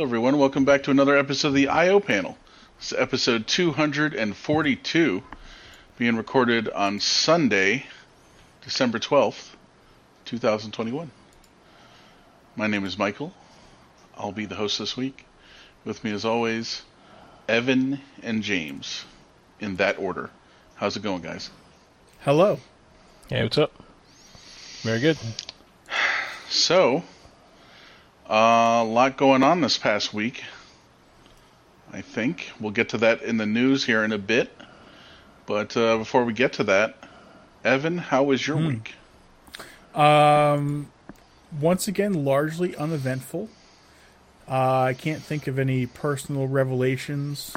Hello, everyone. Welcome back to another episode of the I.O. panel. This is episode 242, being recorded on Sunday, December 12th, 2021. My name is Michael. I'll be the host this week. With me, as always, Evan and James, in that order. How's it going, guys? Hello. Hey, what's up? Very good. So, uh, a lot going on this past week. I think we'll get to that in the news here in a bit. But uh, before we get to that, Evan, how was your week? Um, once again, largely uneventful. Uh, I can't think of any personal revelations.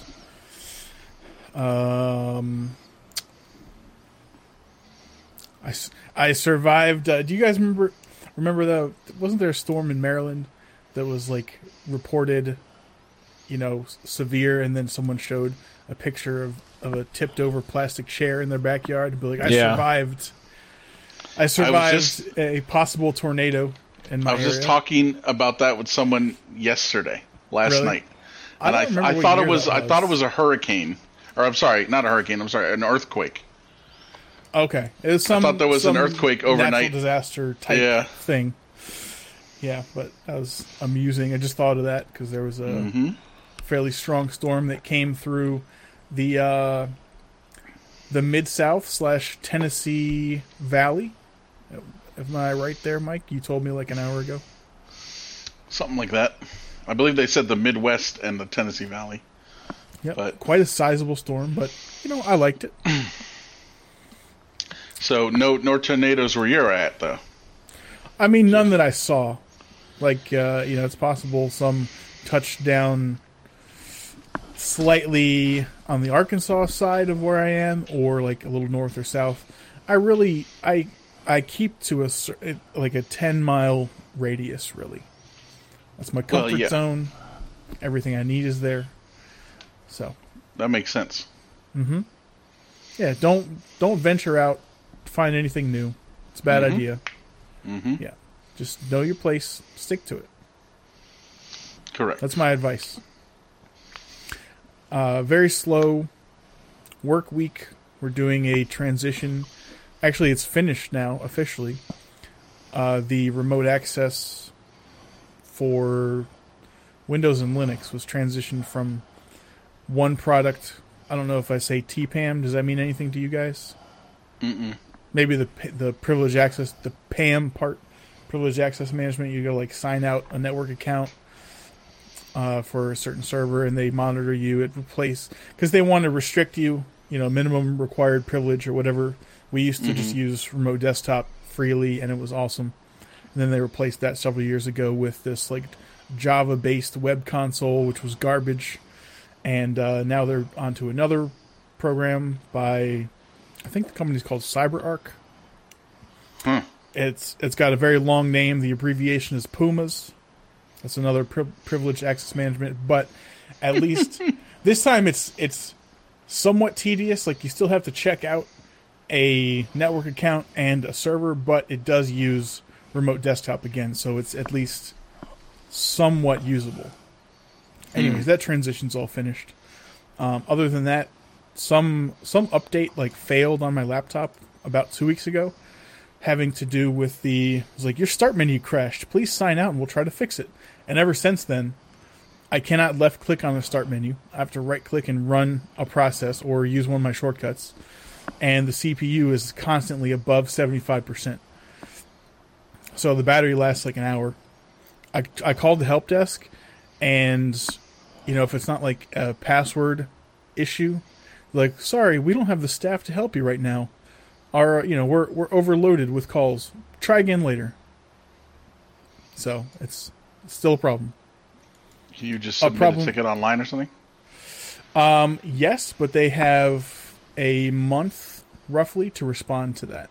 Um, I, I survived. Uh, do you guys remember? Remember the wasn't there a storm in Maryland that was like reported, you know, severe, and then someone showed a picture of, of a tipped over plastic chair in their backyard and be like, "I Yeah. survived." I survived just- a possible tornado in my I was area. just talking about that with someone yesterday, last Really? night, I and don't I, remember I what thought year it was, that I thought it was a hurricane, or I'm sorry, not a hurricane. I'm sorry, an earthquake. Okay, it was some. I thought there was an earthquake overnight. natural disaster type Yeah. thing. Yeah, but that was amusing. I just thought of that because there was a hmm fairly strong storm that came through the uh, the mid South slash Tennessee Valley. Am I right there, Mike? You told me like an hour ago. Something like that. I believe they said the Midwest and the Tennessee Valley. Yeah, But- quite a sizable storm, but you know I liked it. So no, no tornadoes where you're at, though. I mean, none that I saw. Like, uh, you know, it's possible some touchdown slightly on the Arkansas side of where I am, or like a little north or south. I really, I, I keep to a like a ten mile radius. Really, that's my Well, comfort yeah. zone. Everything I need is there. So, That makes sense. Mm-hmm. Yeah, don't don't venture out to find anything new. It's a bad Mhm. idea. hmm Yeah, just know your place, stick to it. Correct. That's my advice. Uh, very slow work week. We're doing a transition. Actually, it's finished now officially. Uh, the remote access for Windows and Linux was transitioned from one product. I don't know if I say TPAM. Does that mean anything to you guys? Mm-mm. Maybe the the privilege access, the PAM part, privilege access management. You go like sign out a network account uh, for a certain server, and they monitor you. It replace because they want to restrict you, you know, minimum required privilege or whatever. We used to just use remote desktop freely, and it was awesome. And then they replaced that several years ago with this like Java-based web console, which was garbage. And uh, now they're onto another program by, I think the company's called CyberArk. Huh. It's it's got a very long name. The abbreviation is Pumas. That's another pri- privileged access management, but at least this time it's it's somewhat tedious. Like you still have to check out a network account and a server, but it does use remote desktop again, so it's at least somewhat usable. Anyways, that transition's all finished. Um, other than that, some some update like failed on my laptop about two weeks ago, having to do with the it was like your start menu crashed. Please sign out and we'll try to fix it. And ever since then, I cannot left click on the start menu. I have to right click and run a process or use one of my shortcuts. And the CPU is constantly above seventy five percent. So the battery lasts like an hour. I, I called the help desk, and you know if it's not like a password issue, like sorry, we don't have the staff to help you right now. Our you know we're we're overloaded with calls. Try again later. So it's, it's still a problem. Can you just A submit a, problem- ticket online or something? Um, yes, but they have a month roughly to respond to that.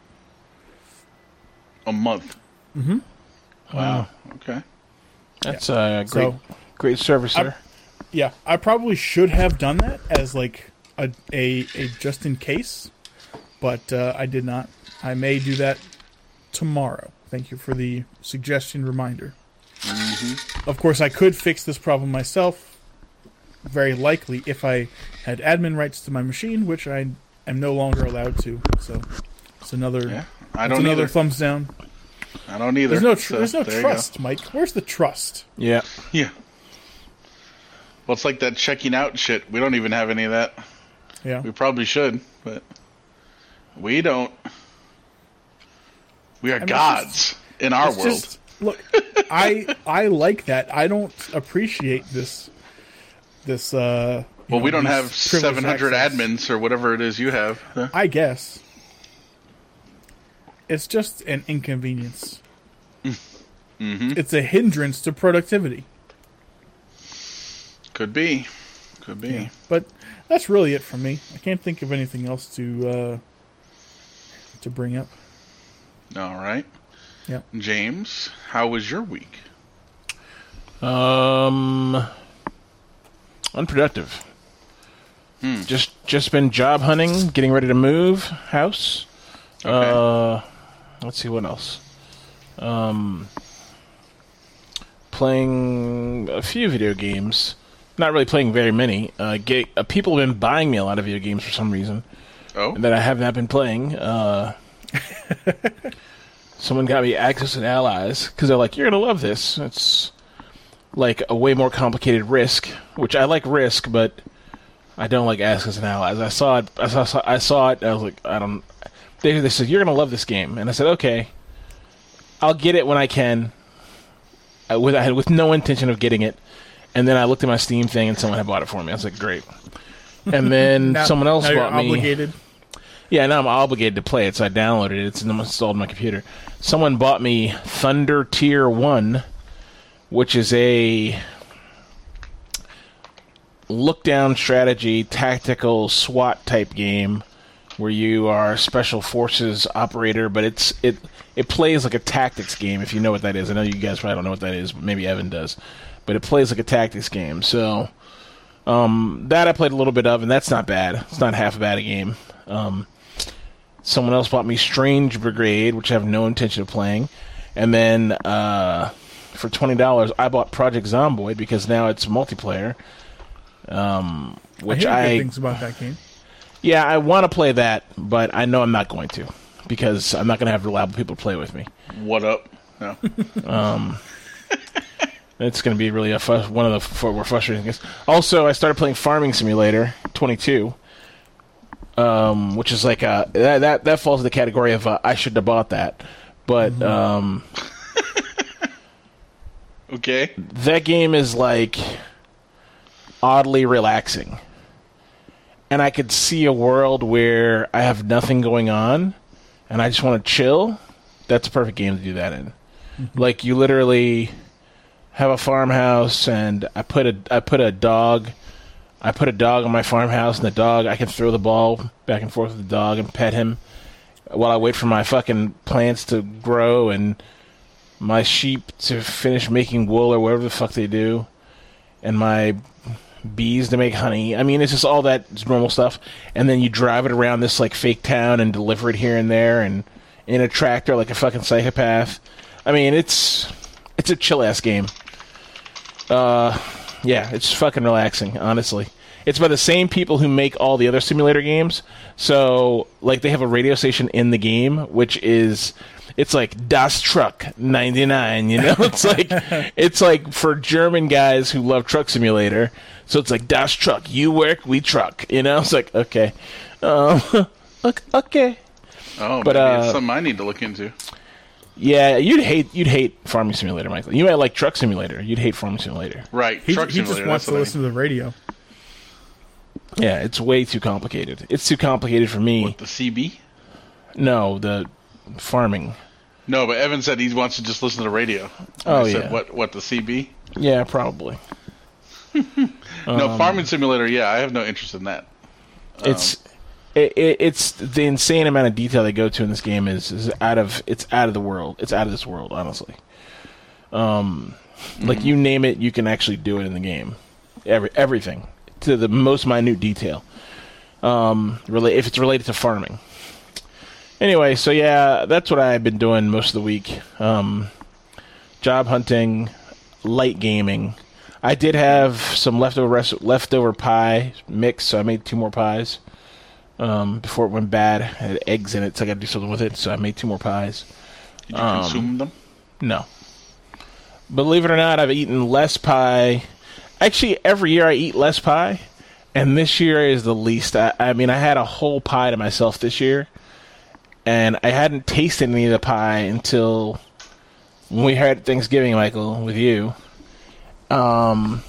A month. Mm-hmm. Wow. Okay. That's a great, So great service I'm- there. yeah, I probably should have done that as like a a, a just in case, but uh, I did not. I may do that tomorrow. Thank you for the suggestion reminder. Of course, I could fix this problem myself, very likely, if I had admin rights to my machine, which I am no longer allowed to. So it's another, Yeah, I don't another either. thumbs down. I don't either. There's no, tr- so there's no there trust, Mike. Where's the trust? Yeah. Yeah. Well, it's like that checking out shit. We don't even have any of that. Yeah. We probably should, but we don't. We are mean, it's gods in our world. just- look, I I like that. I don't appreciate this. This. uh well, know, we don't have 700 access. admins or whatever it is you have. Huh? I guess. It's just an inconvenience. Mm-hmm. It's a hindrance to productivity. Could be. Could be. But that's really it for me. I can't think of anything else to uh, to bring up. All right. Yeah. James, how was your week? Um, unproductive. Hmm. Just just been job hunting, getting ready to move house. Okay. Uh, let's see what else. Um, playing a few video games. Not really playing very many. Uh, ga- uh, people have been buying me a lot of video games for some reason oh, that I have not been playing. Uh, someone got me Axis and Allies because they're like, "You're gonna love this." It's like a way more complicated Risk, which I like Risk, but I don't like Axis and Allies. I saw it. I saw. I saw it. And I was like, I don't. They, they said you're gonna love this game, and I said, okay, I'll get it when I can. I, with I had with no intention of getting it, and then I looked at my Steam thing, and someone had bought it for me. I was like, great. And then Now- someone else bought me. obligated. Yeah, now I'm obligated to play it, so I downloaded it. It's installed on my computer. Someone bought me Thunder Tier 1, which is a look down strategy, tactical SWAT type game where you are a special forces operator, but it's it it plays like a tactics game if you know what that is. I know you guys probably don't know what that is, but maybe Evan does. But it plays like a tactics game. So um, that I played a little bit of, and that's not bad. It's not half bad a game. Um, someone else bought me Strange Brigade, which I have no intention of playing, and then uh, for twenty dollars, I bought Project Zomboid because now it's multiplayer. Um, I which hear good I, things about that game. yeah, I want to play that, but I know I'm not going to because I'm not going to have reliable people to play with me. what up? No. um, It's going to be really a fu- one of the f- more frustrating things. Also, I started playing Farming Simulator 22, um, which is like a that that, that falls in the category of uh, I should have bought that, but um, Okay. that game is like oddly relaxing. And I could see a world where I have nothing going on and I just want to chill. That's a perfect game to do that in. Like you literally have a farmhouse and I put a I put a dog I put a dog on my farmhouse and the dog I can throw the ball back and forth with the dog and pet him while I wait for my fucking plants to grow and my sheep to finish making wool or whatever the fuck they do, and my bees to make honey. I mean, it's just all that normal stuff. And then you drive it around this like fake town and deliver it here and there, and in a tractor like a fucking psychopath. I mean, it's it's a chill ass game. Uh, yeah, it's fucking relaxing, honestly. It's by the same people who make all the other simulator games. So, like, they have a radio station in the game, which is it's like Das Truck 99, you know? It's like it's like for German guys who love Truck Simulator. So it's like Das Truck, you work, we truck, you know? It's like, okay. Um, ok- okay. Oh, But, maybe uh, it's something I need to look into. Yeah, you'd hate you'd hate Farming Simulator, Michael. You might like Truck Simulator. You'd hate Farming Simulator. Right. He, Truck he just wants to what I listen to the radio. Yeah, it's way too complicated. It's too complicated for me. What, the CB? No, the farming. No, but Evan said he wants to just listen to the radio. Oh, I said, yeah. What? What the CB? Yeah, probably. no, Um, farming simulator. Yeah, I have no interest in that. It's it, it, it's the insane amount of detail they go to in this game is is out of it's out of the world. It's out of this world, honestly. Um, like you name it, you can actually do it in the game. Every everything to the most minute detail. Um, really, if it's related to farming. Anyway, so yeah, that's what I've been doing most of the week. Um, job hunting. light gaming. I did have some leftover res- leftover pie mix, so I made two more pies um, before it went bad. It had eggs in it, so I got to do something with it. So I made two more pies. Did you Um, consume them? No. Believe it or not, I've eaten less pie. Actually, every year I eat less pie, and this year is the least. I, I mean, I had a whole pie to myself this year, and I hadn't tasted any of the pie until when we had Thanksgiving, Michael, with you. Um,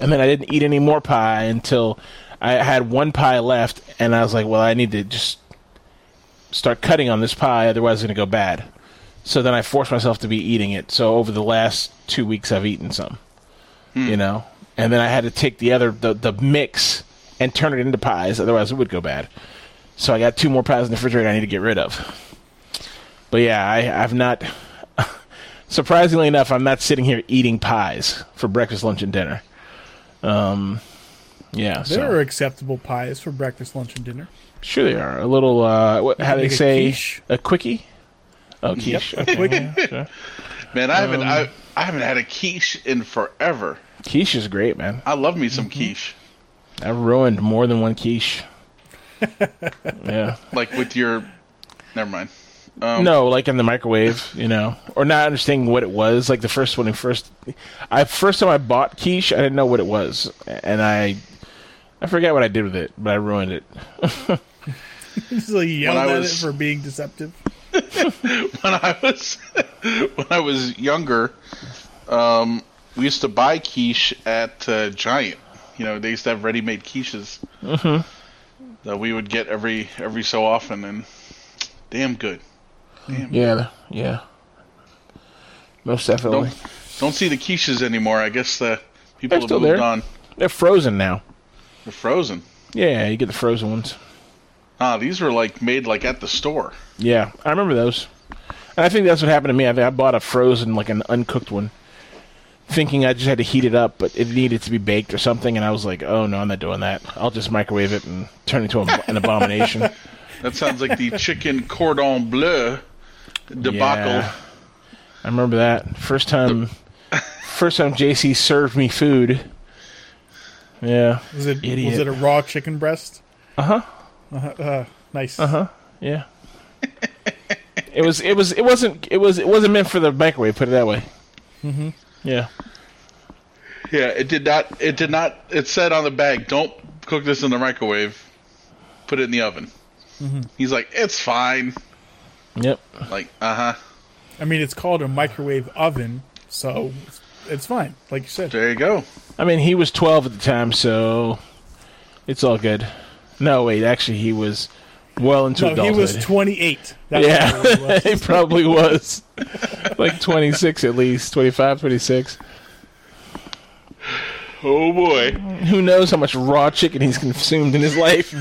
and then I didn't eat any more pie until I had one pie left, and I was like, well, I need to just start cutting on this pie, otherwise it's going to go bad. So then I forced myself to be eating it. So over the last two weeks, I've eaten some, you know, and then I had to take the other the the mix and turn it into pies, otherwise it would go bad. So I got two more pies in the refrigerator I need to get rid of. But yeah, I, I've not. Surprisingly enough, I'm not sitting here eating pies for breakfast, lunch, and dinner. Um, yeah, so There are acceptable pies for breakfast, lunch, and dinner. sure they are a little. Uh, what, how they Make a say quiche. a quickie? Oh, quiche. Okay, quickie. yeah, sure. Man, I haven't um, I, I haven't had a quiche in forever. Quiche is great, man. I love me some Mm-hmm. quiche. I've ruined more than one quiche. yeah. Like with your, never mind. Um, No, like in the microwave, you know, or not understanding what it was. Like the first one, when first, I first time I bought quiche, I didn't know what it was, and I, I forget what I did with it, but I ruined it. Just like yelled at was- it for being deceptive. when I was when I was younger, um, we used to buy quiche at uh, Giant. You know, they used to have ready-made quiches that we would get every every so often, and damn good. Damn. Yeah, yeah, most definitely. Don't don't see the quiches anymore. I guess the people They're have still moved there. on. They're frozen now. They're frozen. Yeah, you get the frozen ones. Ah, these were like made like at the store. Yeah, I remember those. And I think that's what happened to me. I think I bought a frozen, like an uncooked one, thinking I just had to heat it up, but it needed to be baked or something. And I was like, oh no, I'm not doing that. I'll just microwave it and turn it into a, an abomination. That sounds like the chicken cordon bleu debacle. Yeah. I remember that first time. First time JC served me food. Yeah. Was it Idiot. was it a raw chicken breast? Uh huh. Uh, nice. Uh huh. Yeah. it was. It was. It wasn't. It was. It wasn't meant for the microwave. Put it that way. Mm-hmm. Yeah. Yeah, it did not. It did not. It said on the bag, "Don't cook this in the microwave. Put it in the oven." He's like, "It's fine." Yep. Like, uh huh. I mean, it's called a microwave oven, so it's, it's fine. Like you said. There you go. I mean, he was 12 at the time, so it's all good. No, wait, actually, he was well into No, he was 28. That's yeah, what it was. he probably was. like 26 at least, 25, 26. Oh boy. Who knows how much raw chicken he's consumed in his life?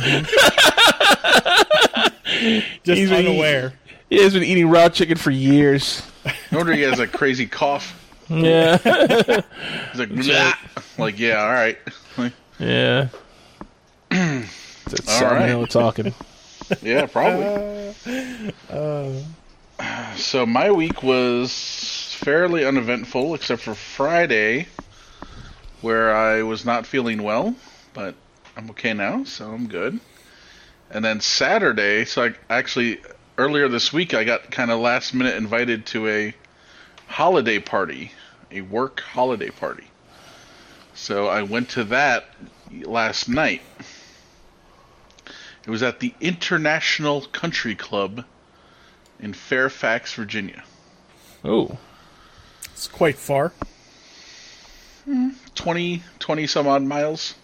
Just He's been unaware. he has been eating raw chicken for years. No wonder he has a crazy cough. Yeah, He's like, "Blah." like, yeah, all right. Like, yeah. That's All right. salmonella talking. yeah, probably. Uh, so my week was fairly uneventful, except for Friday, where I was not feeling well, but I'm okay now, so I'm good. And then Saturday, so I actually earlier this week I got kind of last minute invited to a holiday party, a work holiday party. So I went to that last night. It was at the International Country Club in Fairfax, Virginia. Oh, It's quite far. Hmm, 20, 20 some odd miles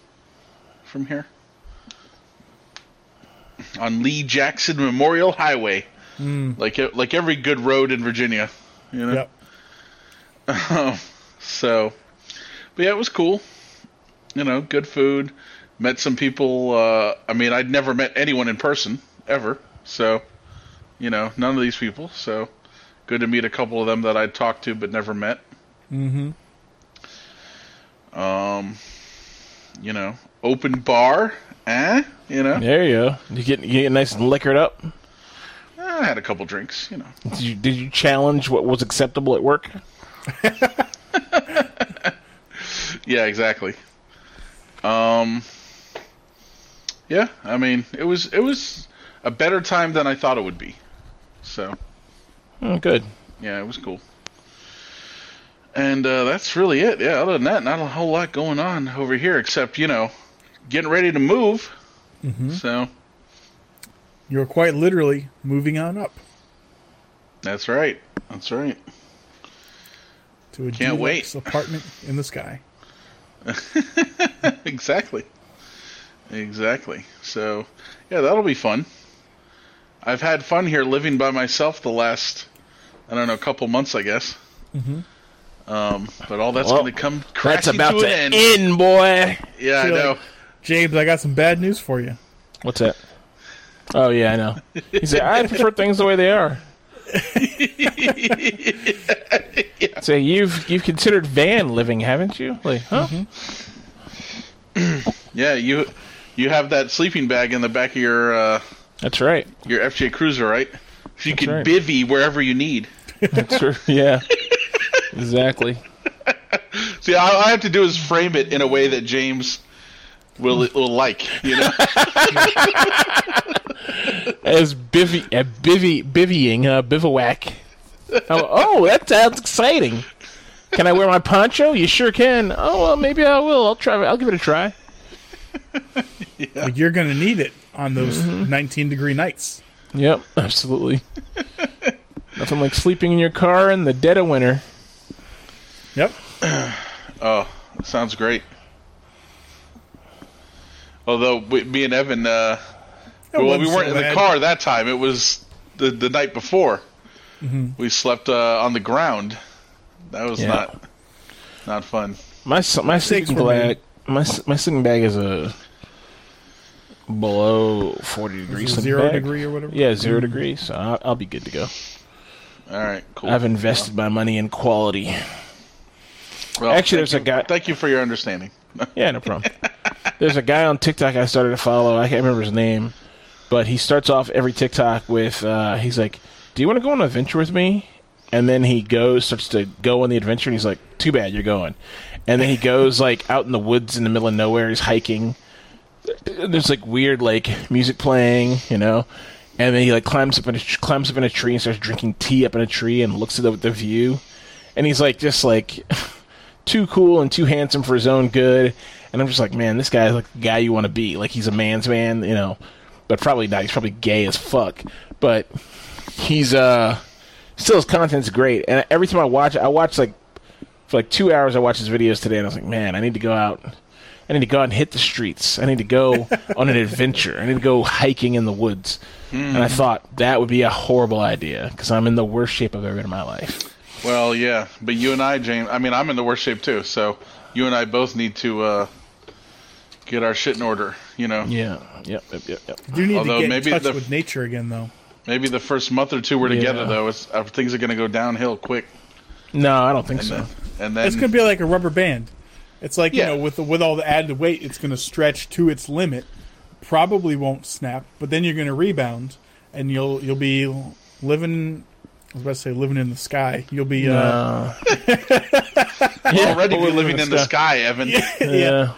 from here. On Lee Jackson Memorial Highway. Hmm. Like e- like every good road in Virginia, you know. Yep. So, but yeah, it was cool. You know, good food. Met some people. Uh, I mean, I'd never met anyone in person ever. So, you know, none of these people. So, good to meet a couple of them that I'd talked to but never met. Mm-hmm. Um, you know, open bar. Eh? You know, there you go. You get you get nice and liquored up. I had a couple drinks. You know, Did you, did you challenge what was acceptable at work? Yeah, exactly. Um, yeah, I mean, it was it was a better time than I thought it would be. So Oh, good. yeah, it was cool. And uh, that's really it. Yeah, other than that, not a whole lot going on over here, except you know, getting ready to move. So You're quite literally moving on up that's right. That's right. To a Can't wait. apartment in the sky. exactly. Exactly. So, yeah, that'll be fun. I've had fun here living by myself the last, I don't know, couple months, I guess. Mm-hmm. Um, but all that's Well, going to come That's crashing about to to an end. end, boy. Yeah, I know. like- James, I got some bad news for you. What's that? Oh yeah, I know. He said, "I prefer things the way they are." So you've you've considered van living, haven't you? Like, huh? Yeah, you you have that sleeping bag in the back of your uh, That's right. your FJ Cruiser, right? So you That's can right. bivvy wherever you need. That's true. Yeah, exactly. See, all I have to do is frame it in a way that James will it will like. You know? As bivy, uh, bivy, bivvying, uh, bivouac. Oh, oh, that sounds exciting. Can I wear my poncho? You sure can. Oh well, maybe I will. I'll try. I'll give it a try. Well, you're going to need it on those Mm-hmm. 19 degree nights. Yep, absolutely. Nothing like sleeping in your car in the dead of winter. Yep. Oh, sounds great. Although we, me and Evan, uh, well, we weren't so in the car that time. It was the the night before. We slept uh, on the ground. That was Yeah. not not fun. My my sleeping bag, my my sleeping bag is a below forty degrees. Zero bag. degree or whatever. Yeah, zero degrees. So I'll, I'll be good to go. All right, cool. I've invested my money in quality. Well, actually, there's a guy- Thank you for your understanding. Yeah, no problem. There's a guy on TikTok I started to follow. I can't remember his name, but he starts off every TikTok with uh, he's like, "Do you want to go on an adventure with me?" And then he goes, starts to go on the adventure, and he's like, "Too bad you're going." And then he goes like out in the woods in the middle of nowhere. He's hiking. There's like weird like music playing, you know. And then he like climbs up in a climbs up in a tree and starts drinking tea up in a tree and looks at the, the view. And he's like just like too cool and too handsome for his own good. And I'm just like, man, this guy's like the guy you want to be. Like he's a man's man, you know. But probably not. He's probably gay as fuck. But he's uh still his content's great. And every time I watch it, I watch like for like two hours I watch his videos today and I was like, man, I need to go out I need to go out and hit the streets. I need to go on an adventure. I need to go hiking in the woods. And I thought that would be a horrible idea because I'm in the worst shape I've ever been in my life. Well, yeah, but you and I, James. I mean, I'm in the worst shape too. So you and I both need to uh, get our shit in order. You know, Yeah. Yep. Yep. Yep. yep. You need Although to get maybe in touch the- with nature again, though. maybe the first month or two we're together Yeah. though, it's, uh, things are going to go downhill quick. No, I don't think And so. then, and then It's going to be like a rubber band. It's like Yeah. you know, with the, with all the added weight, it's going to stretch to its limit. Probably won't snap, but then you're going to rebound, and you'll you'll be living. I was about to say living in the sky. You'll be uh, Uh, we're already we're living in the sky, Evan. yeah.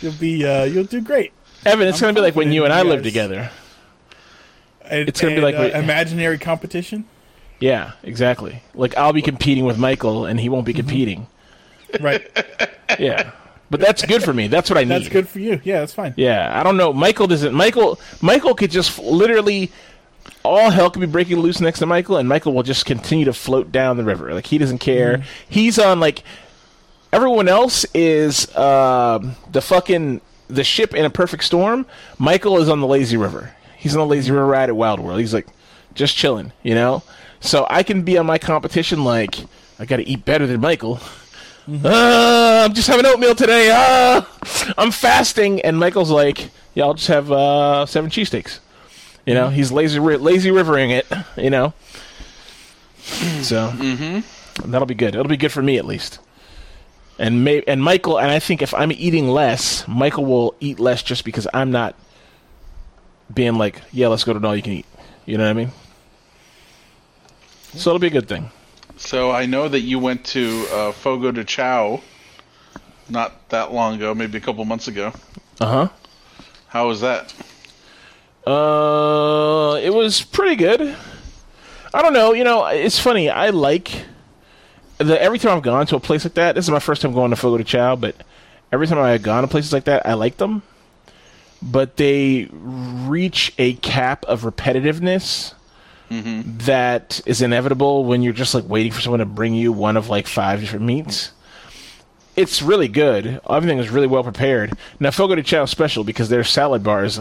you'll be uh, you'll do great. Evan, it's I'm going to be like when you and I live together. And, It's gonna be like uh, wait- imaginary competition, Yeah, exactly. Like I'll be competing with Michael and he won't be competing. right? Yeah. But that's good for me. That's what I need. That's good for you. Yeah, that's fine. Yeah, I don't know. Michael doesn't. Michael. Michael could just f- literally. All hell could be breaking loose next to Michael, and Michael will just continue to float down the river. Like he doesn't care. He's on like everyone else is um the fucking the ship in a perfect storm. Michael is on the lazy river. He's on the lazy river ride at Wild World. He's like just chilling, you know. So I can be on my competition like I got to eat better than Michael. Uh, I'm just having oatmeal today. Uh, I'm fasting, and Michael's like, "Yeah, I'll just have uh, seven cheesesteaks." You know, he's lazy ri- lazy rivering it. You know, so that'll be good. It'll be good for me at least. And may- and Michael and I think if I'm eating less, Michael will eat less just because I'm not being like, "Yeah, let's go to an all you can eat." You know what I mean? So it'll be a good thing. So I know that you went to uh, Fogo de Chao not that long ago, maybe a couple months ago. Uh huh. How was that? Uh, it was pretty good. I don't know. You know, it's funny. I like the every time I've gone to a place like that. This is my first time going to Fogo de Chao, but every time I've gone to places like that, I like them. But they reach a cap of repetitiveness that is inevitable when you're just like waiting for someone to bring you one of like five different meats. It's really good. Everything is really well prepared. Now, Fogo de Chao is special because their salad bars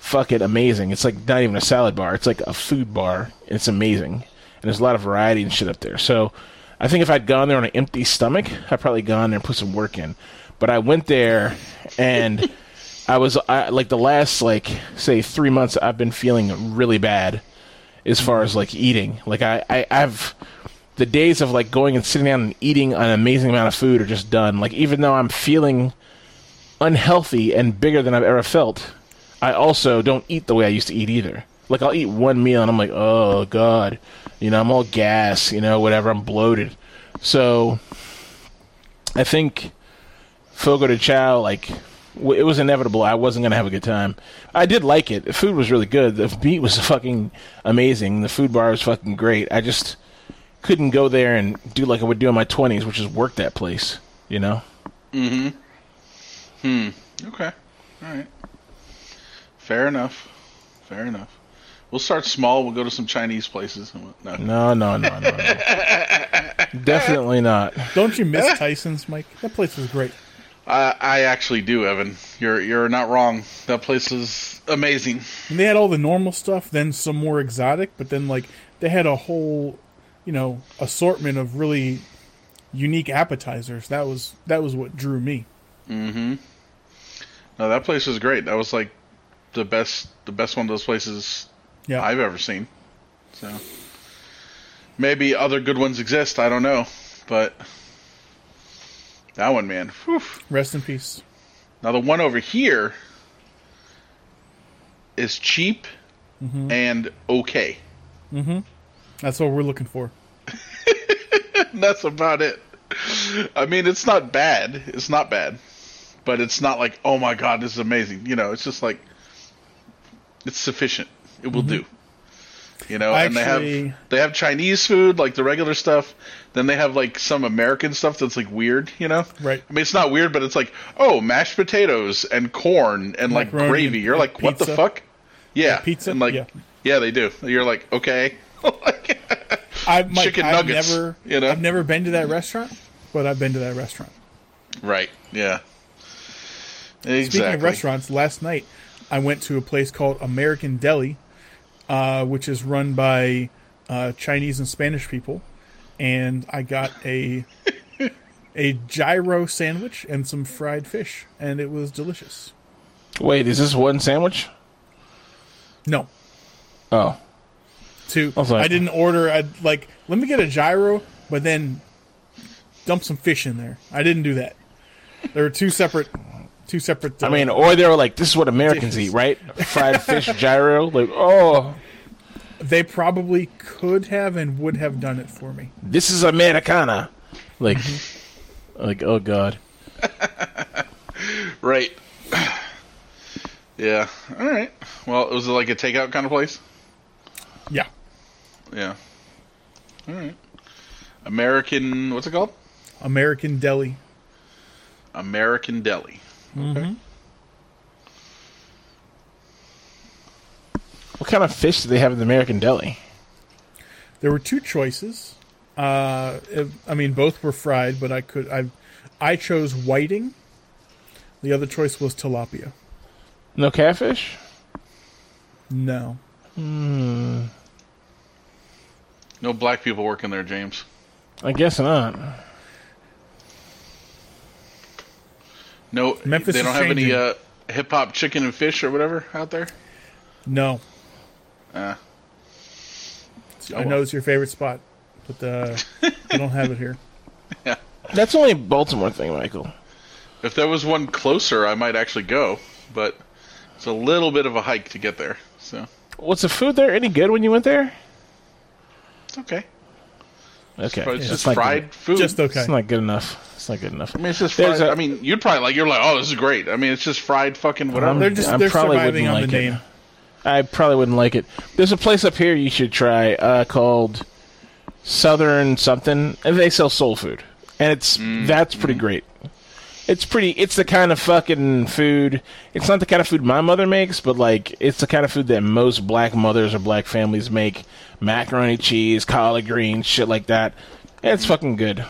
fucking amazing. It's like not even a salad bar; it's like a food bar. It's amazing, and there's a lot of variety and shit up there. So, I think if I'd gone there on an empty stomach, I'd probably gone there and put some work in. But I went there, and I was I, like the last like say three months, I've been feeling really bad as far as like eating. Like I, I I've the days of like going and sitting down and eating an amazing amount of food are just done. Like even though I'm feeling unhealthy and bigger than I've ever felt, I also don't eat the way I used to eat either. Like I'll eat one meal and I'm like, oh god, you know, I'm all gas, you know, whatever, I'm bloated. So I think Fogo de Chao, like it was inevitable. I wasn't gonna have a good time. I did like it. The food was really good. The meat was fucking amazing. The food bar was fucking great. I just couldn't go there and do like I would do in my twenties, which is work that place. You know. Mm hmm. Hmm. Okay. All right. Fair enough. Fair enough. We'll start small. We'll go to some Chinese places. and what- No. No, no, no, no. no. Definitely not. Don't you miss Tyson's, Mike? That place was great. I, I actually do, Evan. You're you're not wrong. That place is amazing. And they had all the normal stuff, then some more exotic, but then like they had a whole, you know, assortment of really unique appetizers. That was that was what drew me. Mm-hmm. No, that place was great. That was like the best the best one of those places Yeah. I've ever seen. So maybe other good ones exist. I don't know, but that one, man. Whew. Rest in peace. Now the one over here is cheap mm-hmm. and okay. Mm-hmm. That's what we're looking for. That's about it. I mean, it's not bad. It's not bad, but it's not like, oh my god, this is amazing. You know, it's just like it's sufficient. It will mm-hmm. do. You know, and they have they have Chinese food like the regular stuff. Then they have like some American stuff that's like weird. You know, Right. I mean, it's not weird, but it's like oh, mashed potatoes and corn and like gravy. You're like, what the fuck? Yeah, pizza? And like, Yeah. yeah, they do. You're like, okay. I Mike, Chicken I've never you know? I've never been to that restaurant, but I've been to that restaurant. right. Yeah. Exactly. Speaking of restaurants, last night I went to a place called American Deli, uh, which is run by uh, Chinese and Spanish people, and I got a a gyro sandwich and some fried fish, and it was delicious. Wait, is this one sandwich? No, Oh, two. I like- I didn't order. I like let me get a gyro, but then dump some fish in there. I didn't do that. There were two separate, two separate. I uh, mean, or they were like, "This is what Americans Dishes. eat, right? Fried fish gyro." Like, oh, they probably could have and would have done it for me. this is Americana. Like, like, oh god. Right. yeah. All right. Well, it was it like a takeout kind of place? Yeah. Yeah. All right. American. What's it called? American Deli. American Deli. Okay. What kind of fish do they have in the American deli? There were two choices. Uh, I mean, both were fried, but I could I I chose whiting. The other choice was tilapia. No catfish. No, No black people working there, James. I guess not. No. Memphis they don't have any uh, hip hop chicken and fish or whatever out there. no. Uh, I know it's your favorite spot, but uh, we don't have it here. Yeah. That's only a Baltimore thing, Michael. if there was one closer, I might actually go, but it's a little bit of a hike to get there. So Was the food there any good when you went there? it's okay. Okay, But it's That's just not fried Good. food. Just okay. It's not good enough. It's not good enough. I mean, it's just There's fried. a- I mean, you'd probably like. You're like, oh, this is great. I mean, it's just fried fucking whatever. They're just I they're probably surviving wouldn't on like the it. I probably wouldn't like it. There's a place up here you should try uh, called Southern something, and they sell soul food, and it's that's pretty great. It's pretty. It's the kind of fucking food. It's not the kind of food my mother makes, but like it's the kind of food that most black mothers or black families make. Macaroni, cheese, collard greens, shit like that. It's fucking good.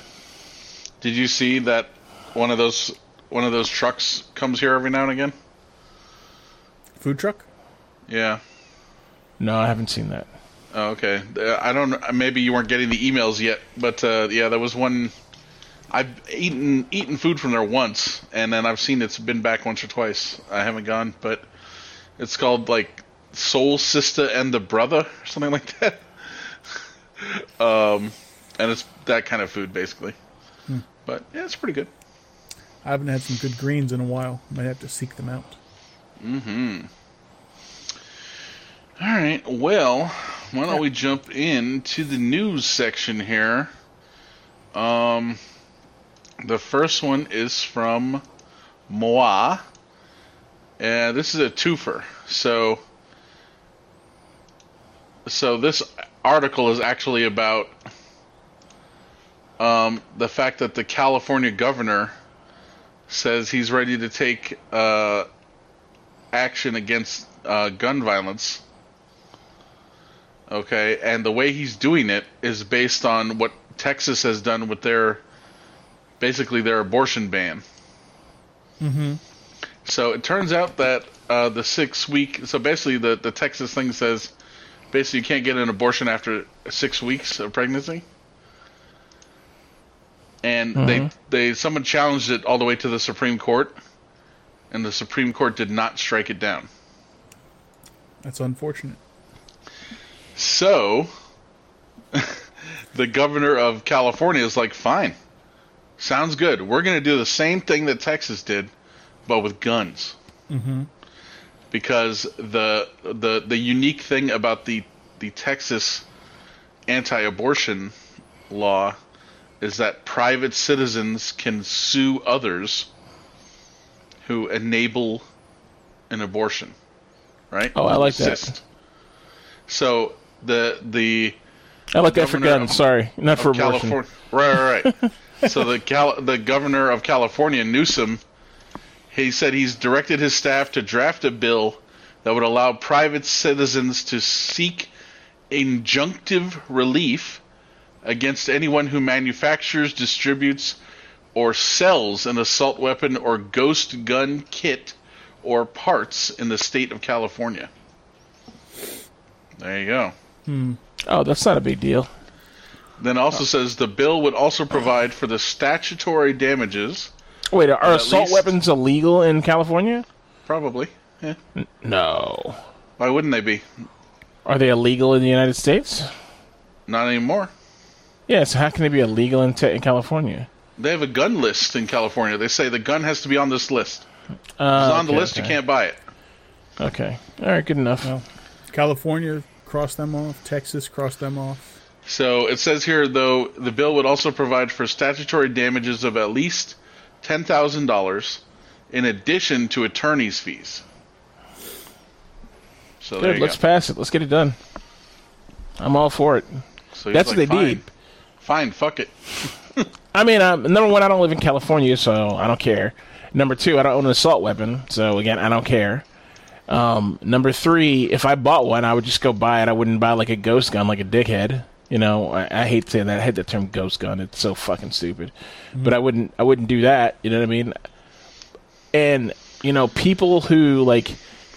Did you see that one of those one of those trucks comes here every now and again? Food truck. Yeah. No, I haven't seen that. Oh, okay. Uh, I don't. Maybe you weren't getting the emails yet, but uh, yeah, there was one. I've eaten eaten food from there once, and then I've seen it's been back once or twice. I haven't gone, but it's called like Soul Sister and the Brother or something like that. um, and it's that kind of food basically. But yeah, it's pretty good. I haven't had some good greens in a while. Might have to seek them out. Mm-hmm. All right. Well, why don't we jump into the news section here? Um, the first one is from Moa, And this is a twofer. So, so this article is actually about um, the fact that the California governor says he's ready to take uh, action against uh, gun violence. Okay, and the way he's doing it is based on what Texas has done with their basically their abortion ban. Mm-hmm. So it turns out that uh, the six week so basically the, the Texas thing says basically you can't get an abortion after six weeks of pregnancy. And they they someone challenged it all the way to the Supreme Court, and the Supreme Court did not strike it down. That's unfortunate. So, the governor of California is like, fine, sounds good. We're going to do the same thing that Texas did, but with guns. Mm-hmm. Because the the the unique thing about the the Texas anti-abortion law is that private citizens can sue others who enable an abortion. Right? Oh, I like that. So the the I like that for guns. of- Sorry, not for abortion. California. Right, right, right. so the Cal- the governor of California, Newsom, he said he's directed his staff to draft a bill that would allow private citizens to seek injunctive relief against anyone who manufactures, distributes, or sells an assault weapon or ghost gun kit or parts in the state of California. There you go. Hmm. Oh, that's not a big deal. Then it also oh. says the bill would also provide for the statutory damages. Wait, are assault least- weapons illegal in California? Probably. Yeah. No. Why wouldn't they be? Are they illegal in the United States? Not anymore. Yeah, so how can they be illegal in, te- in California? They have a gun list in California. They say the gun has to be on this list. If it's Uh, on the okay, list, you can't buy it. Okay. All right, good enough. California crossed them off. Texas crossed them off. So it says here, though, the bill would also provide for statutory damages of at least $10,000 in addition to attorney's fees. So Good, let's go. pass it. Let's get it done. I'm all for it. So That's like, what they fine, need. Fine, fuck it. I mean, um, number one, I don't live in California, so I don't care. Number two, I don't own an assault weapon, so again, I don't care. Um, number three, if I bought one, I would just go buy it. I wouldn't buy like a ghost gun, like a dickhead. You know, I, I hate saying that. I hate the term ghost gun. It's so fucking stupid. But I wouldn't. I wouldn't do that. You know what I mean? And you know, people who like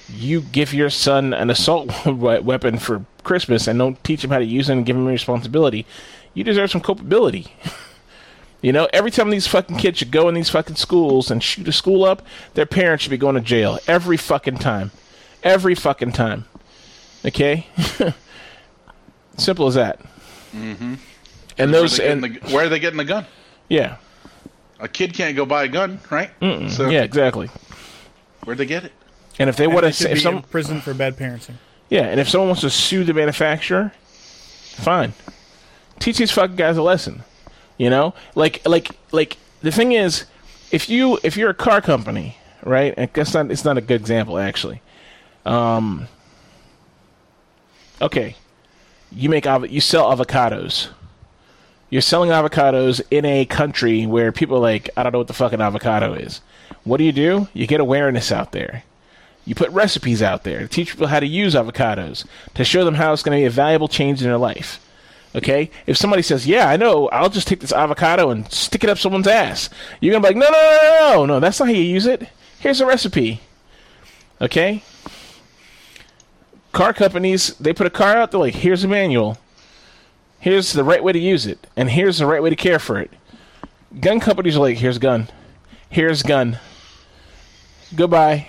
you give your son an assault weapon for Christmas and don't teach him how to use it and give him responsibility, you deserve some culpability. You know, every time these fucking kids should go in these fucking schools and shoot a school up, their parents should be going to jail every fucking time. Every fucking time. Okay? Simple as that. Mm-hmm. And Where are, those they getting and the, where are they getting the gun? yeah. A kid can't go buy a gun, right? So Yeah, exactly. where'd they get it? And if they And want to should if be some in prison for bad parenting. Yeah, and if someone wants to sue the manufacturer, fine. Teach these fucking guys a lesson. You know, like like like the thing is, if you if you're a car company, right? I guess not. It's not a good example actually. Um. Okay, you make avo- you sell avocados. You're selling avocados in a country where people are like, I don't know what the fucking avocado is. What do you do? You get awareness out there. You put recipes out there to teach people how to use avocados, to show them how it's going to be a valuable change in their life. Okay? If somebody says, Yeah, I know, I'll just take this avocado and stick it up someone's ass, you're going to be like, No, no, no, no, no, no, that's not how you use it. Here's a recipe. Okay? Car companies, they put a car out, they're like, Here's a manual. Here's the right way to use it, and here's the right way to care for it. Gun companies are like, Here's gun. Here's gun. Goodbye.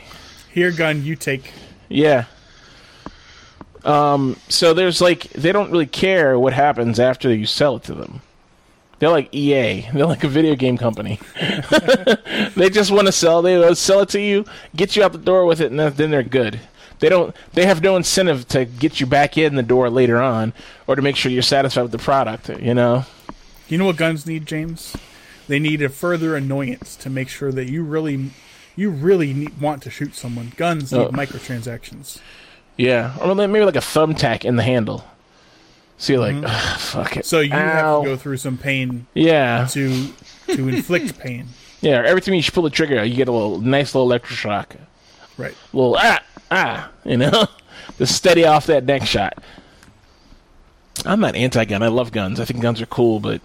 Here, gun, you take. Yeah. Um, so there's like they don't really care what happens after you sell it to them. They're like EA. They're like a video game company. they just want to sell. They sell it to you, get you out the door with it, and then they're good. They don't. They have no incentive to get you back in the door later on, or to make sure you're satisfied with the product. You know. You know what guns need, James? They need a further annoyance to make sure that you really, you really need, want to shoot someone. Guns need Oh. microtransactions. Yeah, or maybe like a thumbtack in the handle. So you're like, "Ugh, fuck it. So you have to go through some pain Yeah, to to inflict pain. yeah. Every time you pull the trigger, you get a little nice little electroshock. Right. little ah ah, you know, to steady off that neck shot. I'm not anti-gun. I love guns. I think guns are cool, but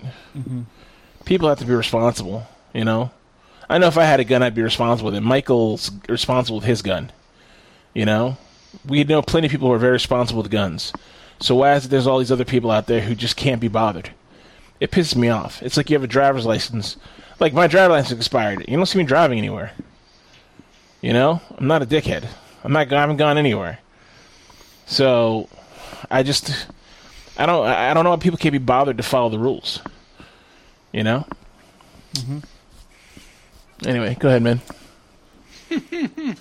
people have to be responsible. You know, I know if I had a gun, I'd be responsible with it. Michael's responsible with his gun. You know, we know plenty of people who are very responsible with guns. So why is it there's all these other people out there who just can't be bothered? It pisses me off. It's like you have a driver's license. Like my driver's license expired. You don't see me driving anywhere. You know, I'm not a dickhead. I'm not. I haven't gone anywhere. So, I just, I don't. I don't know why people can't be bothered to follow the rules. You know. Hmm. Anyway, go ahead, man.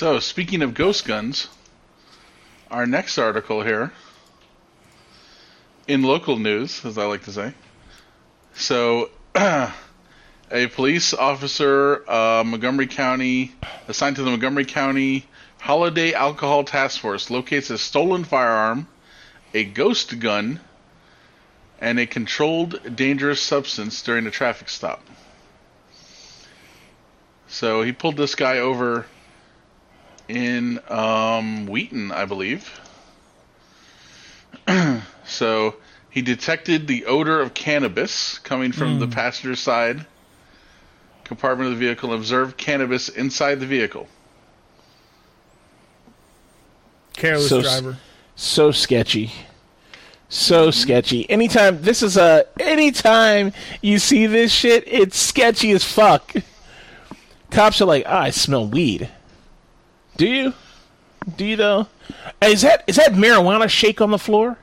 So, speaking of ghost guns, our next article here, in local news, as I like to say. So, a police officer, uh, Montgomery County, assigned to the Montgomery County Holiday Alcohol Task Force, locates a stolen firearm, a ghost gun, and a controlled dangerous substance during a traffic stop. So he pulled this guy over in um, Wheaton, I believe. so he detected the odor of cannabis coming from the passenger side compartment of the vehicle and observed cannabis inside the vehicle. Careless So driver. So sketchy. So sketchy. Anytime this is a anytime you see this shit, it's sketchy as fuck. Cops are like, ah, I smell weed. Do you? Do you though? Hey, Is that is that marijuana shake on the floor?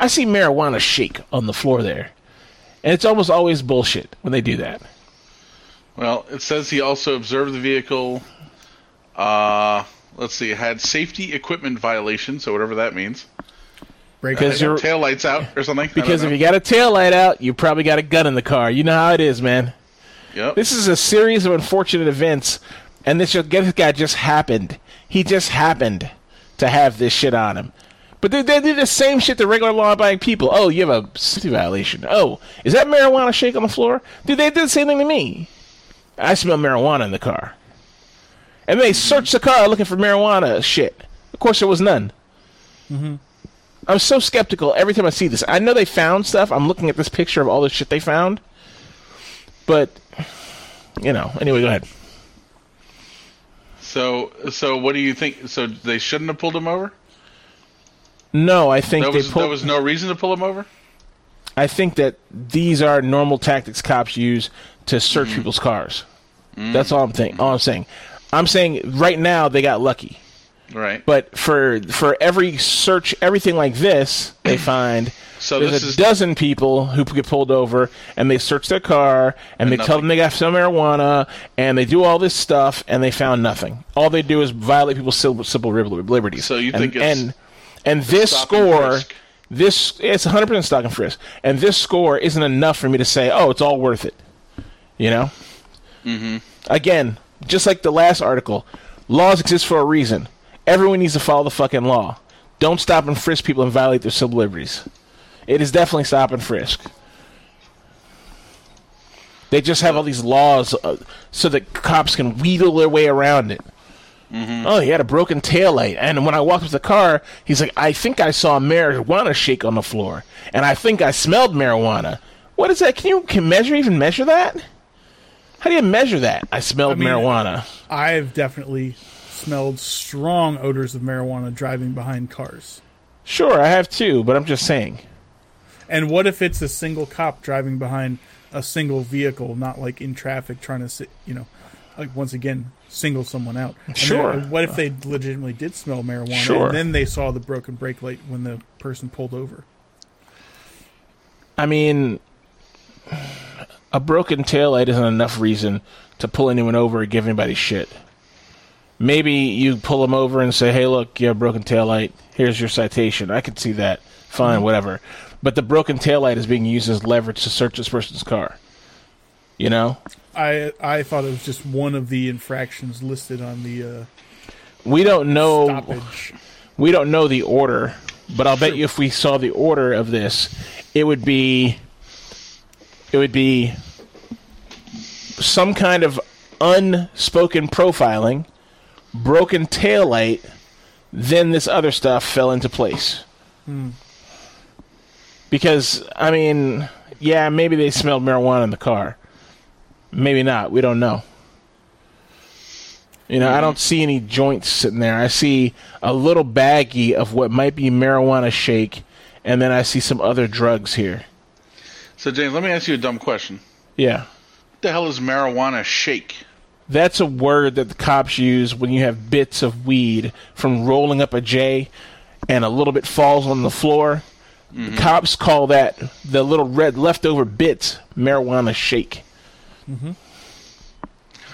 I see marijuana shake on the floor there. And it's almost always bullshit when they do that. Well, it says he also observed the vehicle. Uh, let's see, had safety equipment violation, so whatever that means. Because it. you're- tail lights out or something. Because if you got a tail light out, you probably got a gun in the car. You know how it is, man. yep. This is a series of unfortunate events, and this, this guy just happened. He just happened to have this shit on him. But they, they do the same shit to regular law-abiding people. Oh, you have a safety violation. Oh, is that marijuana shake on the floor? Dude, they did the same thing to me. I smell marijuana in the car. And they mm-hmm. searched the car looking for marijuana shit. Of course, there was none. Mm-hmm. I'm so skeptical every time I see this. I know they found stuff. I'm looking at this picture of all the shit they found. But you know. Anyway, go ahead. So, so what do you think? So they shouldn't have pulled him over. No, I think was, pulled. there was no reason to pull him over. I think that these are normal tactics cops use to search mm. people's cars. Mm. That's all I'm think. All I'm saying. I'm saying right now they got lucky, Right. but for for every search, everything like this, they find So there's a dozen people who get pulled over and they search their car and, they tell them they got some marijuana and they do all this stuff and they found nothing. All they do is violate people's civil, civil liberties. So you and, think it's and and this score, this it's 100 percent stop and frisk, and this score isn't enough for me to say, oh, it's all worth it. You know? Mm-hmm. Again, just like the last article, laws exist for a reason. Everyone needs to follow the fucking law. Don't stop and frisk people and violate their civil liberties. It is definitely stop and frisk. They just have all these laws uh, so that cops can wheedle their way around it. Oh, he had a broken taillight. And when I walked up to the car, he's like, I think I saw marijuana shake on the floor. And I think I smelled marijuana. What is that? Can you can measure even measure that? How do you measure that? I smelled I mean, marijuana. I've definitely smelled strong odors of marijuana driving behind cars. Sure, I have too, but I'm just saying. And what if it's a single cop driving behind a single vehicle, not like in traffic trying to, sit, you know, like once again single someone out? And Sure. what if they legitimately did smell marijuana Sure. and then they saw the broken brake light when the person pulled over? I mean, a broken taillight isn't enough reason to pull anyone over or give anybody shit. Maybe you pull them over and say, hey, look, you have a broken taillight. Here's your citation. I could see that. Fine, whatever. But the broken taillight is being used as leverage to search this person's car. You know? I I thought it was just one of the infractions listed on the uh, We don't know. stoppage. we don't know the order, but I'll bet you if we saw the order of this, it would be it would be some kind of unspoken profiling, broken taillight, then this other stuff fell into place. Hmm. Because I mean, yeah, maybe they smelled marijuana in the car. Maybe not. We don't know. You know, I don't see any joints sitting there. I see a little baggie of what might be marijuana shake, and then I see some other drugs here. So, James, let me ask you a dumb question. Yeah. What the hell is marijuana shake? That's a word that the cops use when you have bits of weed from rolling up a J and a little bit falls on the floor. The cops call that the little red leftover bits marijuana shake. Mm-hmm.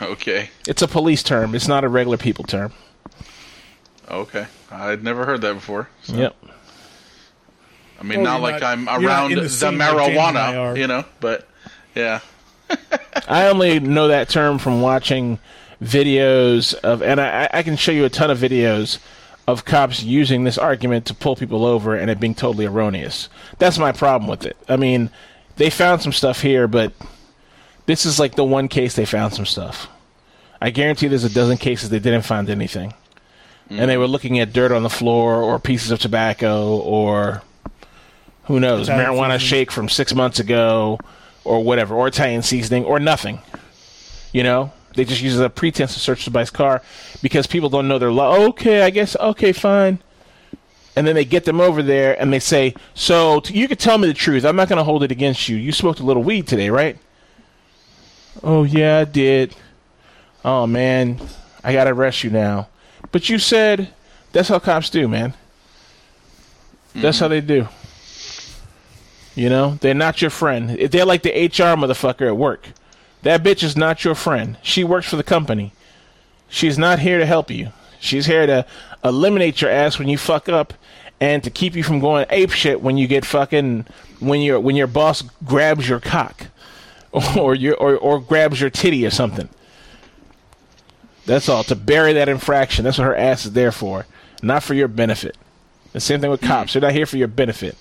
Okay. It's a police term. It's not a regular people term. Okay. I'd never heard that before. So, Yep. I mean, Well, not like not- I'm around in the the, scene like James and I marijuana, you know, but yeah. I only know that term from watching videos of, and I, I can show you a ton of videos of cops using this argument to pull people over and it being totally erroneous. That's my problem with it. I mean, they found some stuff here, but this is like the one case they found some stuff. I guarantee there's a dozen cases they didn't find anything. And they were looking at dirt on the floor or pieces of tobacco or who knows, marijuana shake from six months ago or whatever, or Italian seasoning or nothing. You know, they just use as a pretense to search somebody's car because people don't know their law. Okay, I guess. Okay, fine. And then they get them over there and they say, "So t- you could tell me the truth. I'm not going to hold it against you. You smoked a little weed today, right?" Oh yeah, I did. Oh man, I got to arrest you now. But you said that's how cops do, man. That's how mm-hmm. they do. You know, they're not your friend. They're like the HR motherfucker at work. That bitch is not your friend. She works for the company. She's not here to help you. She's here to eliminate your ass when you fuck up and to keep you from going ape shit when you get fucking when your when your boss grabs your cock or your or, or grabs your titty or something. That's all. To bury that infraction. That's what her ass is there for. Not for your benefit. The same thing with cops. They're not here for your benefit.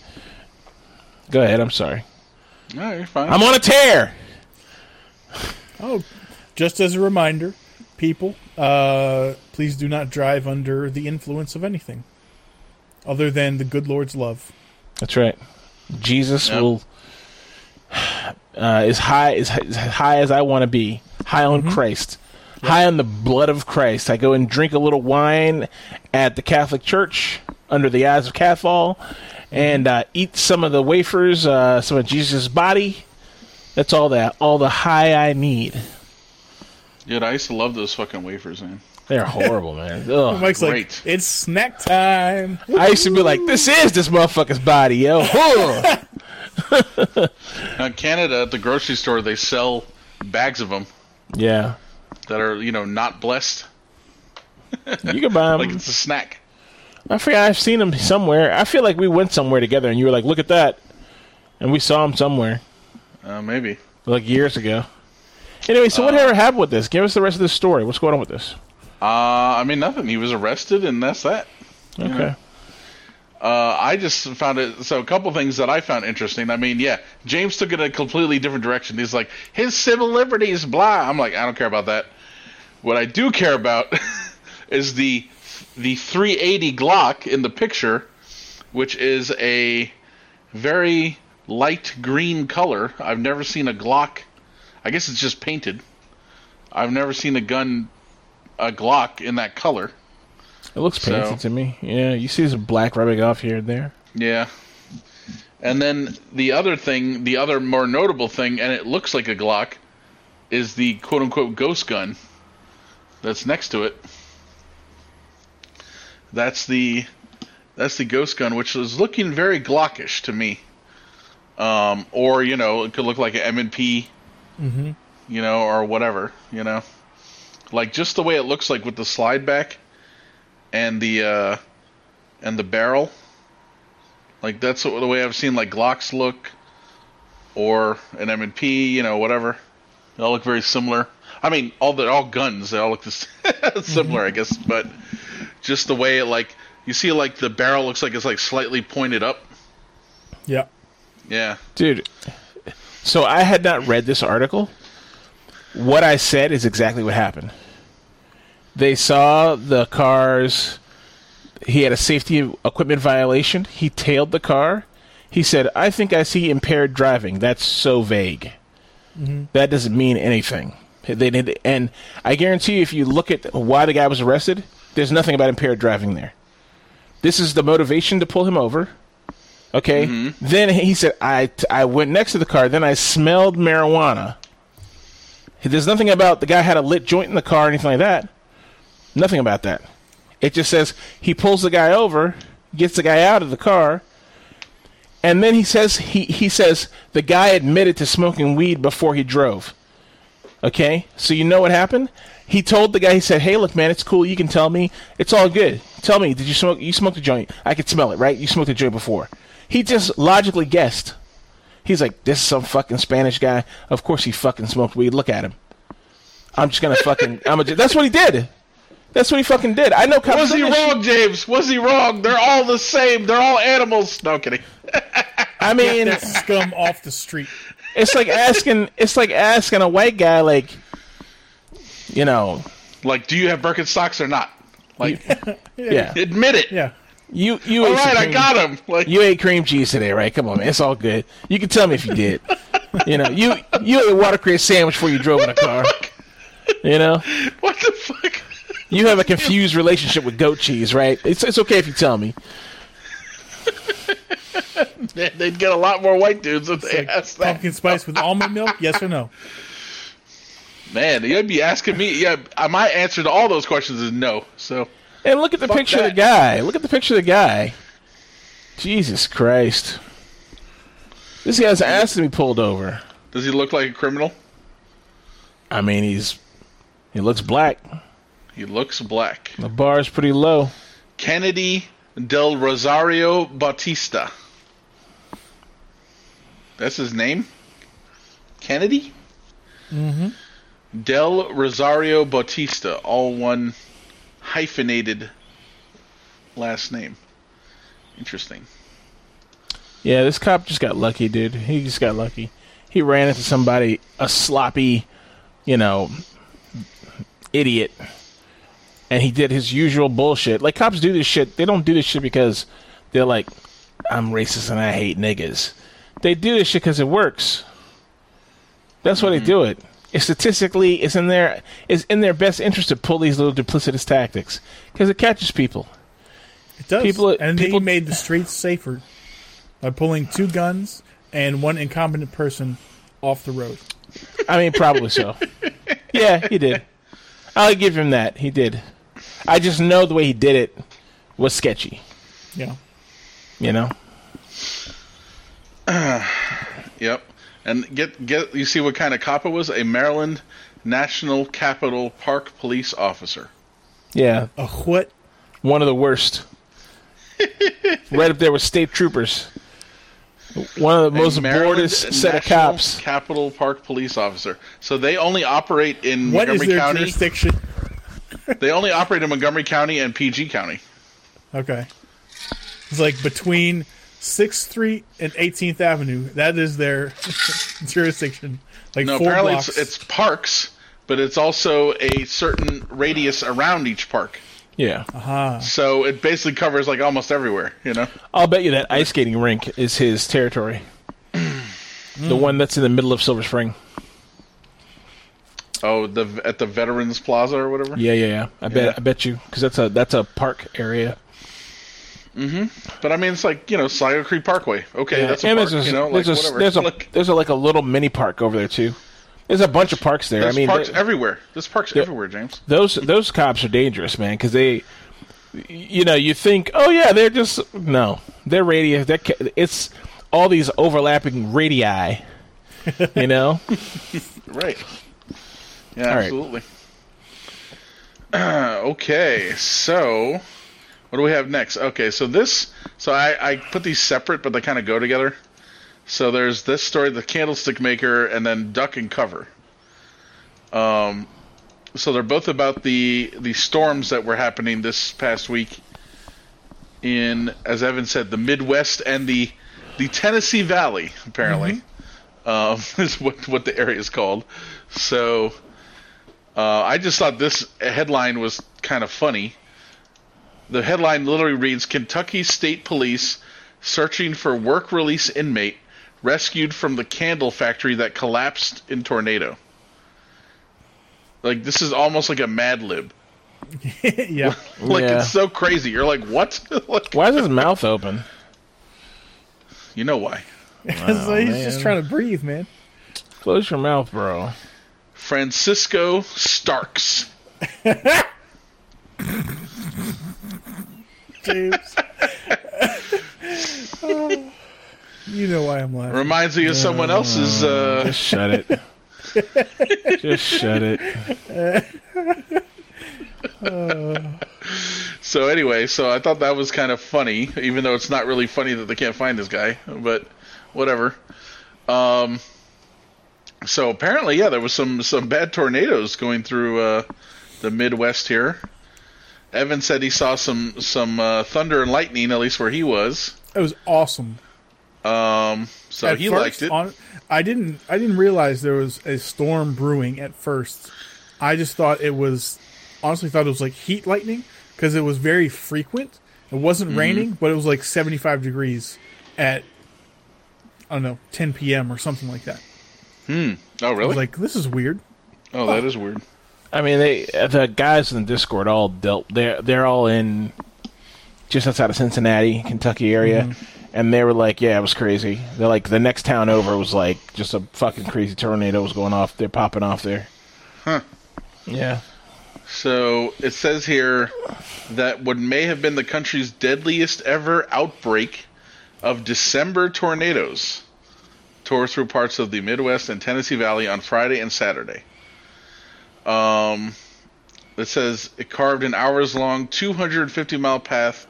Go ahead. I'm sorry. No, you're fine. I'm on a tear. Oh, just as a reminder, people, uh, please do not drive under the influence of anything other than the good Lord's love. That's right. Jesus Yep. will uh, is high is as high as I want to be. High on Christ. High on the blood of Christ. I go and drink a little wine at the Catholic Church under the eyes of Cathol, and uh, eat some of the wafers, uh, some of Jesus' body. That's all that. All the high I need. Dude, I used to love those fucking wafers, man. They're horrible, man. Ugh. Mike's like, it's snack time. I used to be like, this is this motherfucker's body, yo. Ugh. Now, in Canada, at the grocery store, they sell bags of them yeah. that are, you know, not blessed. You can buy them. Like it's a snack. I forget. I've seen him somewhere. I feel like we went somewhere together, and you were like, "Look at that," and we saw him somewhere, Uh, maybe. like years ago. Anyway, so whatever happened with this? Give us the rest of the story. What's going on with this? Uh, I mean, nothing. He was arrested, and that's that. Okay. Uh, I just found it. So, a couple things that I found interesting. I mean, yeah, James took it a completely different direction. He's like, his civil liberties, blah. I'm like, I don't care about that. What I do care about is the the 380 Glock in the picture, which is a very light green color. I've never seen a Glock. I guess it's just painted. I've never seen a gun, a Glock in that color. It looks painted So- to me. Yeah, you see some black rubbing off here and there. Yeah. And then the other thing, the other more notable thing, and it looks like a Glock, is the quote unquote ghost gun that's next to it. That's the that's the ghost gun, which is looking very Glockish to me. Um, or you know, it could look like an M and P, you know, or whatever, you know, like just the way it looks like with the slide back and the uh, and the barrel. Like that's the way I've seen like Glocks look, or an M and P, you know, whatever. They all look very similar. I mean, all the all guns they all look this similar, I guess, but just the way it like you see like the barrel looks like it's like slightly pointed up. Yeah. Yeah, Dude, so I had not read this article. What I said is exactly what happened. They saw the cars. He had a safety equipment violation. He tailed the car. He said, I think I see impaired driving. That's so vague. Mm-hmm. That doesn't mean anything. They did, and I guarantee you, if you look at why the guy was arrested, there's nothing about impaired driving there. This is the motivation to pull him over. Okay. Mm-hmm. Then he said, I, I went next to the car. Then I smelled marijuana. There's nothing about the guy had a lit joint in the car or anything like that. Nothing about that. It just says he pulls the guy over, gets the guy out of the car, and then he says he, he says the guy admitted to smoking weed before he drove. Okay? So you know what happened? He told the guy, he said, Hey look man, it's cool, you can tell me. It's all good. Tell me, did you smoke you smoked a joint? I could smell it, right? You smoked a joint before. He just logically guessed. He's like, This is some fucking Spanish guy. Of course he fucking smoked weed. Look at him. I'm just gonna fucking I'm a, that's what he did. That's what he fucking did. I know cops was he that shit. wrong, James? Was he wrong? They're all the same. They're all animals. No kidding. I mean That scum off the street. it's like asking it's like asking a white guy like you know Like, do you have Birkenstocks or not? Like, yeah. admit it. Yeah. You you All ate some right, I got him. Like, You ate cream cheese today, right? Come on, man. It's all good. You can tell me if you did. You know, you you ate a water crate sandwich before you drove in a car. You know, what the fuck? you have a confused relationship with goat cheese, right? It's it's okay if you tell me. They'd get a lot more white dudes if they asked that. Pumpkin spice with almond milk? Yes or no? Man, you'd be asking me. Yeah, my answer to all those questions is no. So, And look at the Fuck picture of the guy. Look at the picture of the guy. Jesus Christ. This guy's ass to be pulled over. does he look like a criminal? I mean, he's he looks black. He looks black. The bar is pretty low. Kennedy del Rosario Bautista. That's his name? Kennedy? Mm-hmm. Del Rosario Bautista. All one hyphenated last name. Interesting. Yeah, this cop just got lucky, dude. He just got lucky. He ran into somebody, a sloppy, you know, idiot, and he did his usual bullshit. Like cops do this shit. They don't do this shit because they're like, I'm racist and I hate niggas. They do this shit because it works. That's why they mm-hmm. do it. It's statistically, it's in their, it's in their best interest to pull these little duplicitous tactics because it catches people. It does. People- and people- he made the streets safer by pulling two guns and one incompetent person off the road. I mean, probably so. Yeah, he did. I'll give him that. He did. I just know the way he did it was sketchy. Yeah. You know? Yep. And get get you see what kind of cop it was? A Maryland National Capital Park police officer. Yeah. A what? One of the worst. right up there with state troopers. One of the most Maryland boredest set of National cops. Capital Park police officer. So they only operate in What is Montgomery their County. jurisdiction? They only operate in Montgomery County and PG County. Okay. It's like between 6th Street and 18th Avenue. That is their jurisdiction. Like No, four apparently blocks. it's, it's parks, but it's also a certain radius around each park. Yeah. Ah, So it basically covers like almost everywhere. You know. I'll bet you that ice skating rink is his territory. the one that's in the middle of Silver Spring. Oh, the at the Veterans Plaza or whatever. Yeah, yeah, yeah. I bet Yeah. I bet you because that's a that's a park area. Mm-hmm. But I mean, it's like you know, Sligo Creek Parkway. Okay, Yeah. that's a park. there's a, you know, like there's a, whatever. there's a like, there's a like a little mini park over there too. There's a bunch of parks there. there's I mean, parks everywhere. There's parks everywhere, James. those those cops are dangerous, man, because they, you know, you think, oh yeah, they're just no, they're radio. They're, ca- it's all these overlapping radii. You know, Right. Yeah, All right. absolutely. okay, so what do we have next? Okay, so this, so I, I put these separate, but they kind of go together. So there's this story, the candlestick maker, and then duck and cover. Um, so they're both about the the storms that were happening this past week in, as Evan said, the Midwest and the the Tennessee Valley. Apparently, um, is what what the area is called. So uh, I just thought this headline was kind of funny. The headline literally reads Kentucky State Police searching for work release inmate rescued from the candle factory that collapsed in tornado. Like this is almost like a Mad Lib. yeah. Like Yeah. it's so crazy. You're like, what? like, why is his mouth open? you know why? Because he's man. just trying to breathe, man. Close your mouth, bro. Francisco Starks. James. Oh, you know why I'm laughing. Reminds me of someone else's. Uh, Just shut it. Just shut it. So anyway, so I thought that was kind of funny, even though it's not really funny that they can't find this guy, but whatever. Um, so apparently, yeah, there was some some bad tornadoes going through uh, the Midwest here. Evan said he saw some some uh, thunder and lightning, at least where he was. It was awesome. Um, so At he first, liked it. on- I didn't. I didn't realize there was a storm brewing at first. I just thought it was. Honestly, thought it was like heat lightning because it was very frequent. It wasn't Mm-hmm. raining, but it was like 75 degrees at I don't know 10 p.m. or something like that. Hmm. Oh, really? like, this is weird. oh, that is weird. I mean, they the guys in the Discord all dealt. They're they're all in just outside of Cincinnati, Kentucky area, mm-hmm. and they were like, "Yeah, it was crazy." They're like, the next town over was like just a fucking crazy tornado was going off. They're popping off there. Huh. Yeah. So it says here that what may have been the country's deadliest ever outbreak of December tornadoes tore through parts of the Midwest and Tennessee Valley on Friday and Saturday. Um, it says it carved an hours long 250 mile path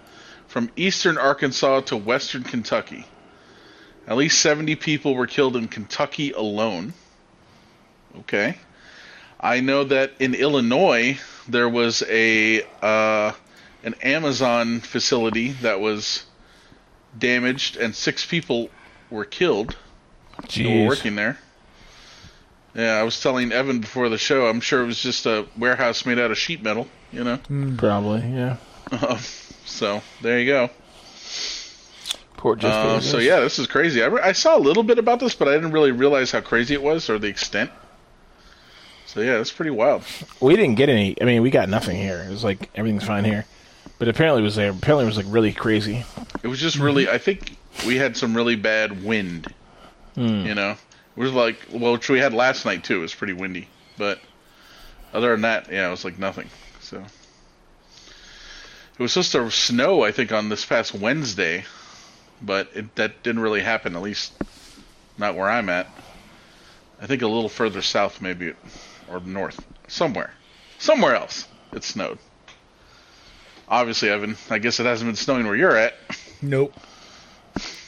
from eastern Arkansas to western Kentucky. At least 70 people were killed in Kentucky alone. Okay. I know that in Illinois there was a uh, an Amazon facility that was damaged and six people were killed who were working there. Yeah, I was telling Evan before the show. I'm sure it was just a warehouse made out of sheet metal, you know. Hmm. Probably. Yeah. Um, so there you go. Poor Jeff Uh, so yeah, this is crazy. I, re- I saw a little bit about this, but I didn't really realize how crazy it was or the extent. So yeah, that's pretty wild. we didn't get any. I mean, we got nothing here. It was like everything's fine here, but apparently it was there. Apparently it was like really crazy. It was just really. I think we had some really bad wind. Hmm. You know, it was like well, which we had last night too. It was pretty windy, but other than that, yeah, it was like nothing. So it was supposed to snow, I think, on this past Wednesday, but it, that didn't really happen. At least not where I'm at. I think a little further south, maybe, or north, somewhere, somewhere else, it snowed. Obviously, Evan, I guess it hasn't been snowing where you're at. Nope.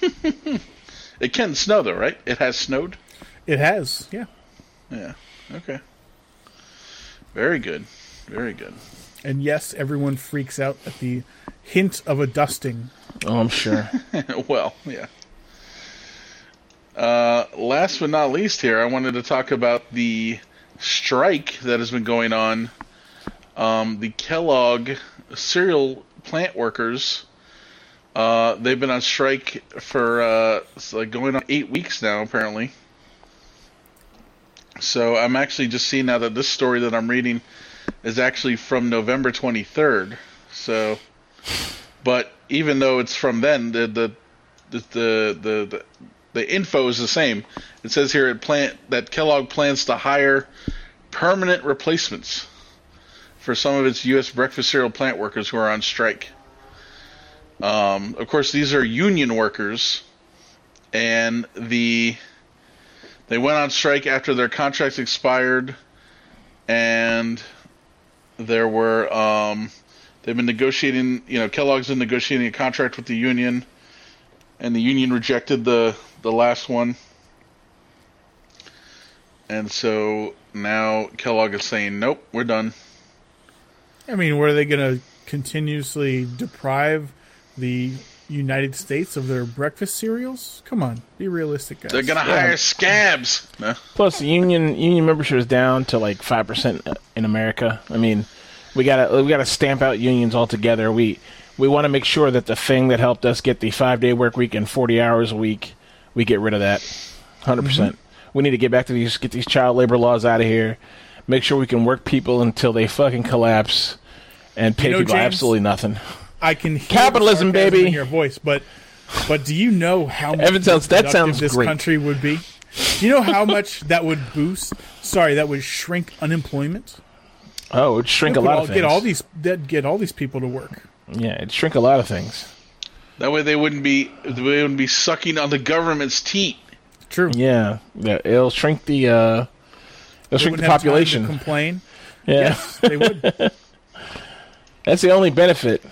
It can snow though, right? It has snowed. It has, yeah. Yeah. Okay. Very good. Very good. And yes, everyone freaks out at the hint of a dusting. Oh, I'm sure. well, yeah. Uh, last but not least, here I wanted to talk about the strike that has been going on. Um, the Kellogg cereal plant workers. Uh, they've been on strike for uh, like going on eight weeks now, apparently. So I'm actually just seeing now that this story that I'm reading is actually from November 23rd. So, but even though it's from then, the the the the the, the, info is the same. It says here at plant that Kellogg plans to hire permanent replacements for some of its U.S. breakfast cereal plant workers who are on strike. Um, of course, these are union workers, and the they went on strike after their contracts expired, and there were um, they've been negotiating. You know, Kellogg's been negotiating a contract with the union, and the union rejected the the last one, and so now Kellogg is saying, "Nope, we're done." I mean, were they going to continuously deprive the United States of their breakfast cereals? Come on, be realistic, guys. They're gonna Yeah. hire scabs. No. Plus, union union membership is down to like five percent in America. I mean, we gotta we gotta stamp out unions altogether. We we want to make sure that the thing that helped us get the five day work week and forty hours a week, we get rid of that. 100 mm-hmm. percent. We need to get back to these get these child labor laws out of here. Make sure we can work people until they fucking collapse, and pay know, people James, absolutely nothing. I can hear the Capitalism, sarcasm baby. in your voice, but but do you know how much Evan sounds- that sounds this great. country would be? Do you know how much that would boost? Sorry, that would shrink unemployment. Oh, it'd shrink a lot all- of things. Get all these that get all these people to work. yeah, it'd shrink a lot of things. That way they wouldn't be they wouldn't be sucking on the government's teat. True. Yeah, yeah it'll shrink the uh, it'll They shrink the wouldn't have time to population. complain. Yeah. Yes, they would. That's the only benefit.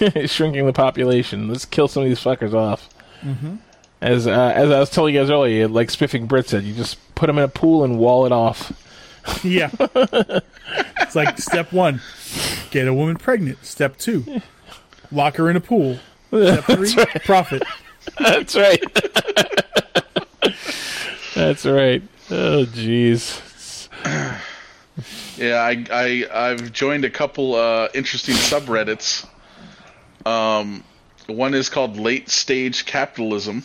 Is shrinking the population. Let's kill some of these fuckers off. Mm-hmm. As uh, as I was telling you guys earlier, like Spiffing Brit said, you just put them in a pool and wall it off. Yeah. it's like step one, get a woman pregnant. Step two, lock her in a pool. Step three, profit. That's right. That's right. Oh, jeez. Yeah, I, I I've joined a couple uh, interesting subreddits. Um, one is called Late Stage Capitalism.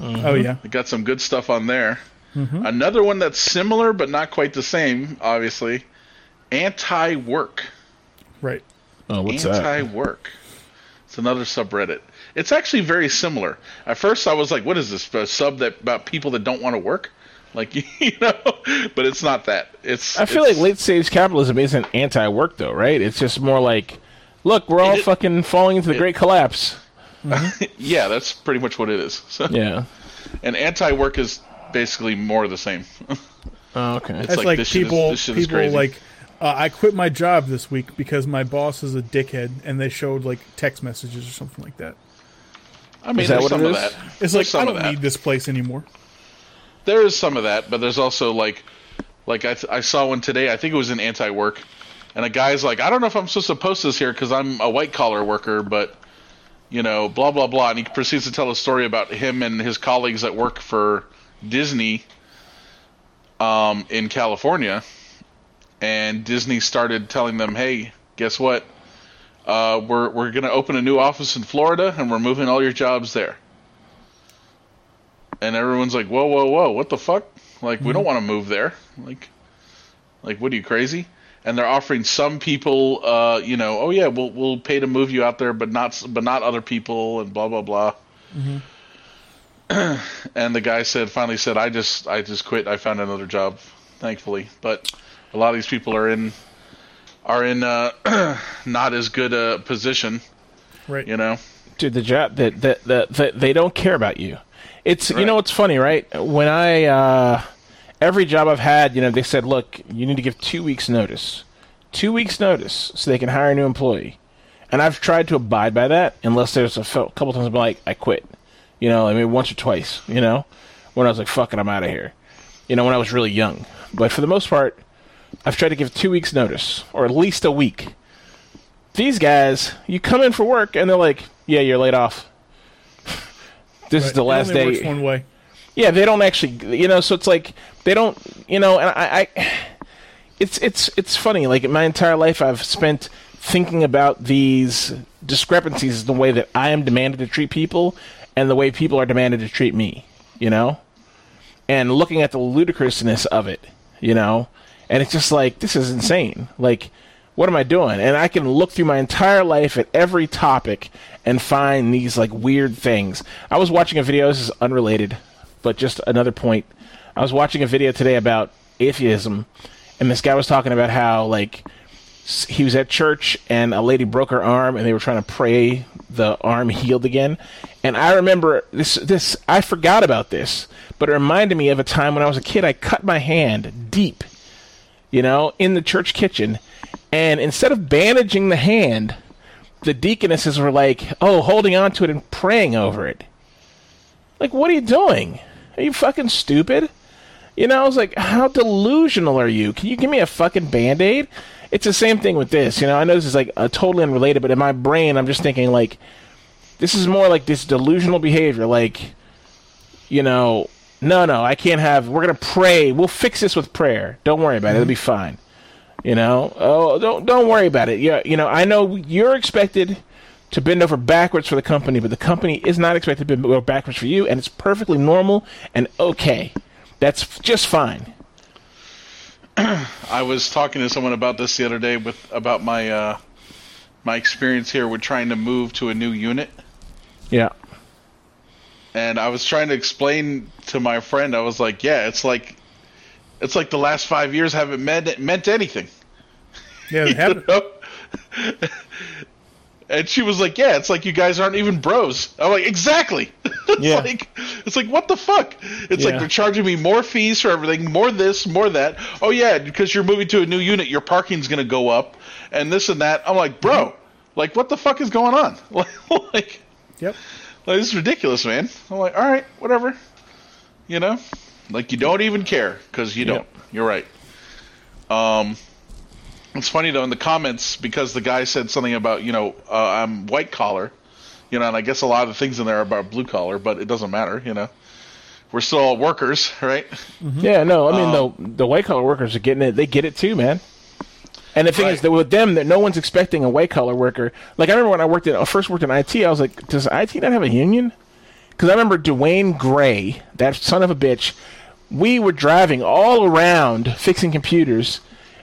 Oh yeah. It got some good stuff on there. Another one that's similar but not quite the same, obviously. Anti-work. Right. Oh, what's that? Anti-work. It's another subreddit. It's actually very similar. At first, I was like, "What is this? A sub that about people that don't want to work?" Like you know, but it's not that. It's. I feel it's- like late stage capitalism isn't anti-work though, right? It's just more like, look, we're all It- fucking falling into the it- great collapse. yeah, that's pretty much what it is. So, Yeah. and anti-work is basically more the same. Oh, okay. It's That's like, like, this shit is- people this shit is people crazy. like uh, I quit my job this week because my boss is a dickhead, and they showed like text messages or something like that. I mean, Is that there's what some it of is? that. It's There's like some I of don't that. need this place anymore. There is some of that, but there's also like, like I, th- I saw one today. I think it was in anti-work, and a guy's like, I don't know if I'm supposed to post this here because I'm a white collar worker, but you know, blah blah blah, and he proceeds to tell a story about him and his colleagues that work for Disney, um, in California, and Disney started telling them, hey, guess what? Uh, we're we're gonna open a new office in Florida, and we're moving all your jobs there and everyone's like, "Whoa, whoa, whoa! What the fuck? Like, we don't want to move there. Like, like, what are you crazy?" And they're offering some people, uh, you know, oh yeah, we'll we'll pay to move you out there, but not but not other people, and blah blah blah. and the guy said, finally said, "I just I just quit. I found another job, thankfully." But a lot of these people are in are in uh, not as good a position, Right. you know. dude the job that that that that they don't care about you it's you know what's funny right when i uh every job i've had you know they said look you need to give two weeks notice two weeks notice so they can hire a new employee and i've tried to abide by that unless there's a couple times i'm like i quit you know, I mean, once or twice. You know, when I was like, "Fuck it, I'm out of here." You know, when I was really young. But for the most part, I've tried to give two weeks' notice, or at least a week. These guys, you come in for work and they're like, "Yeah, you're laid off." this is Right. the It last day. one way. Yeah, they don't actually, you know. So it's like they don't, you know. And I, I it's it's it's funny. Like my entire life, I've spent thinking about these discrepancies in the way that I am demanded to treat people, and the way people are demanded to treat me. You know, and looking at the ludicrousness of it. You know, and it's just like this is insane. Like. What am I doing? And I can look through my entire life at every topic and find these like weird things. I was watching a video. This is unrelated, but just another point. I was watching a video today about atheism, and this guy was talking about how like he was at church and a lady broke her arm, and they were trying to pray the arm healed again. And I remember this. This I forgot about this, but it reminded me of a time when I was a kid. I cut my hand deep, you know, in the church kitchen, and instead of bandaging the hand, the deaconesses were like, "Oh, holding on to it and praying over it." Like, what are you doing? Are you fucking stupid? You know, I was like, how delusional are you? Can you give me a fucking band aid? It's the same thing with this. You know, I know this is like uh, totally unrelated, but in my brain, I'm just thinking like, this is more like this delusional behavior. Like, you know, no, no, I can't have. We're gonna pray. We'll fix this with prayer. Don't worry about it. It'll be fine. You know, oh, don't don't worry about it. Yeah, you know, I know you're expected to bend over backwards for the company, but the company is not expected to bend over backwards for you, and it's perfectly normal and okay. That's just fine. I was talking to someone about this the other day with about my uh, my experience here with trying to move to a new unit, Yeah. and I was trying to explain to my friend. I was like, "Yeah, it's like it's like the last five years haven't meant meant anything." Yeah, they You have, know? And she was like, "Yeah, it's like you guys aren't even bros." I'm like, "Exactly." it's Yeah. like it's like what the fuck? It's Yeah. like they're charging me more fees for everything, more this, more that. Oh yeah, because you're moving to a new unit, your parking's gonna go up, and this and that. I'm like, bro, like what the fuck is going on? like, yep. like this is ridiculous, man. I'm like, all right, whatever. You know, like you don't even care because you don't. You're right. Um, it's funny though in the comments because the guy said something about you know uh, I'm white collar, you know, and I guess a lot of the things in there are about blue collar, but it doesn't matter, you know. We're still all workers, right? Yeah, no, I mean the the white collar workers are getting it. They get it too, man. And the thing is that with them, that no one's expecting a white collar worker. Like I remember when I worked in, I first worked in IT, I was like, does IT not have a union? Because I remember Dwayne Gray, that son of a bitch. We were driving all around fixing computers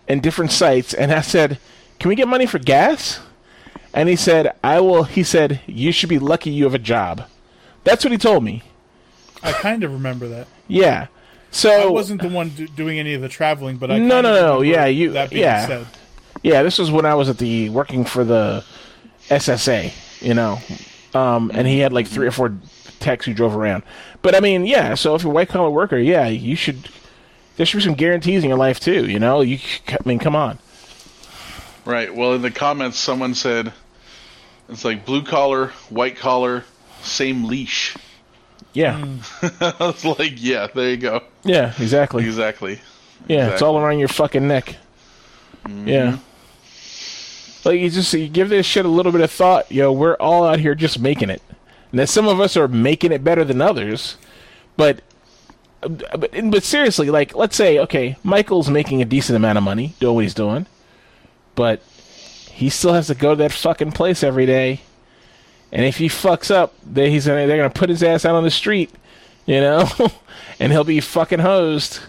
and different sites, and I said, "Can we get money for gas?" And he said, "I will." He said, "You should be lucky you have a job." That's what he told me. I kind of remember that. Yeah. So I wasn't the one do- doing any of the traveling, but I No, no, no, yeah, you- that being yeah. said. Yeah, this was when I was at the working for the SSA, you know, um, and he had like three or four techs who drove around. But I mean, yeah. So if you're a white collar worker, yeah, you should. There should be some guarantees in your life too. You know, you. I mean, come on. Right. Well, in the comments, someone said it's like blue collar, white collar, same leash. Yeah, hmm. I was like, yeah, there you go. yeah, exactly. Exactly. Yeah, it's all around your fucking neck. Mm-hmm. Yeah. Like you just you give this shit a little bit of thought, yo. We're all out here just making it. Now some of us are making it better than others, but but, but seriously, like let's say okay, Michael's making a decent amount of money doing what he's doing, but he still has to go to that fucking place every day. And if he fucks up, then he's gonna they're gonna put his ass out on the street, you know, and he'll be fucking hosed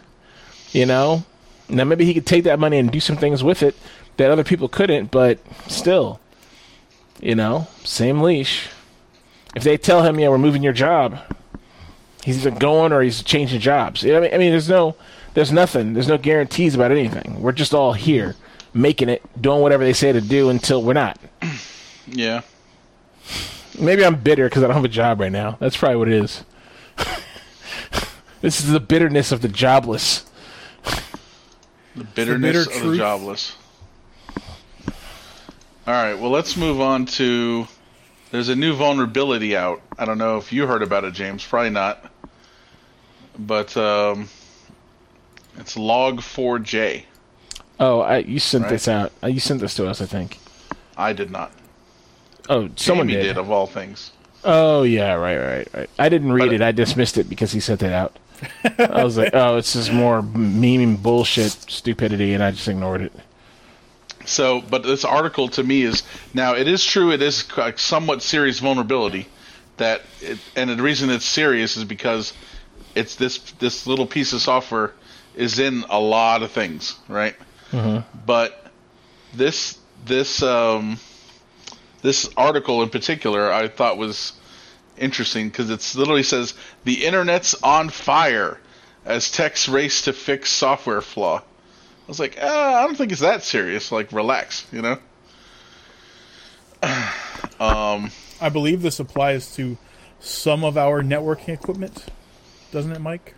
you know now maybe he could take that money and do some things with it that other people couldn't but still you know same leash if they tell him yeah we're moving your job he's either going or he's changing jobs you know what I, mean? I mean there's no there's nothing there's no guarantees about anything we're just all here making it doing whatever they say to do until we're not Yeah. maybe i'm bitter because i don't have a job right now that's probably what it is this is the bitterness of the jobless The bitterness bitter of the jobless. All right. Well, let's move on to There's a new vulnerability out. I don't know if you heard about it, James. Probably not. But um, it's Log4j. Oh, I, you sent Right. this out. Uh, You sent this to us, I think. I did not. Oh, someone Jamie did. of all things. Oh yeah, right, right, right. I didn't read But- it. I dismissed it because he sent it out. I was like, oh, it's just more meme bullshit, stupidity, and I just ignored it. So, but this article to me is now it is true. It is a somewhat serious vulnerability that, it, and the reason it's serious is because it's this this little piece of software is in a lot of things, right? But this this um, this article in particular, I thought was interesting because it literally says the internet's on fire as techs race to fix software flaw. I was like, uh, I don't think it's that serious. Like, relax, you know. um, I believe this applies to some of our networking equipment, doesn't it, Mike?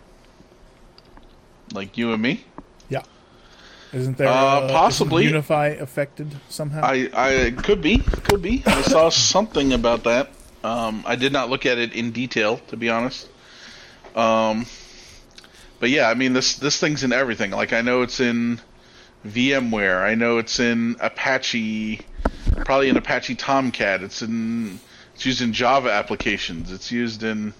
like you and me. Yeah. Isn't there Uh, isn't possibly. UniFi affected somehow? I, I could be, could be. I saw something about that. Um, I did not look at it in detail, to be honest. Um, but yeah, I mean this this thing's in everything. Like I know it's in VMware. I know it's in Apache, probably in Apache Tomcat. It's in it's used in Java applications. It's used in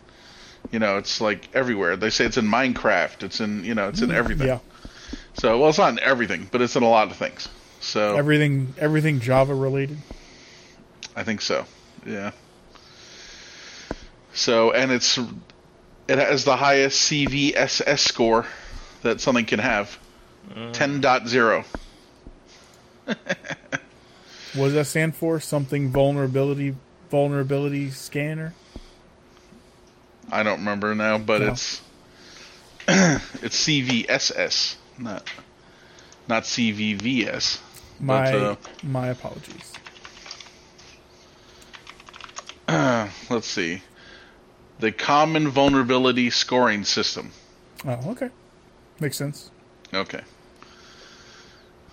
you know, it's like everywhere. They say it's in Minecraft. It's in you know, it's in mm, everything. yeah. So well, it's not in everything, but it's in a lot of things. So Everything everything Java related. I think so. Yeah. So and it's it has the highest CVSS score that something can have. Mm. 10.0. What does that stand for? Something vulnerability vulnerability scanner? I don't remember now, but No. it's it's CVSS, not not CVVS. My But, uh, my apologies. Let's see. The Common Vulnerability Scoring System. Oh, okay. Makes sense. Okay.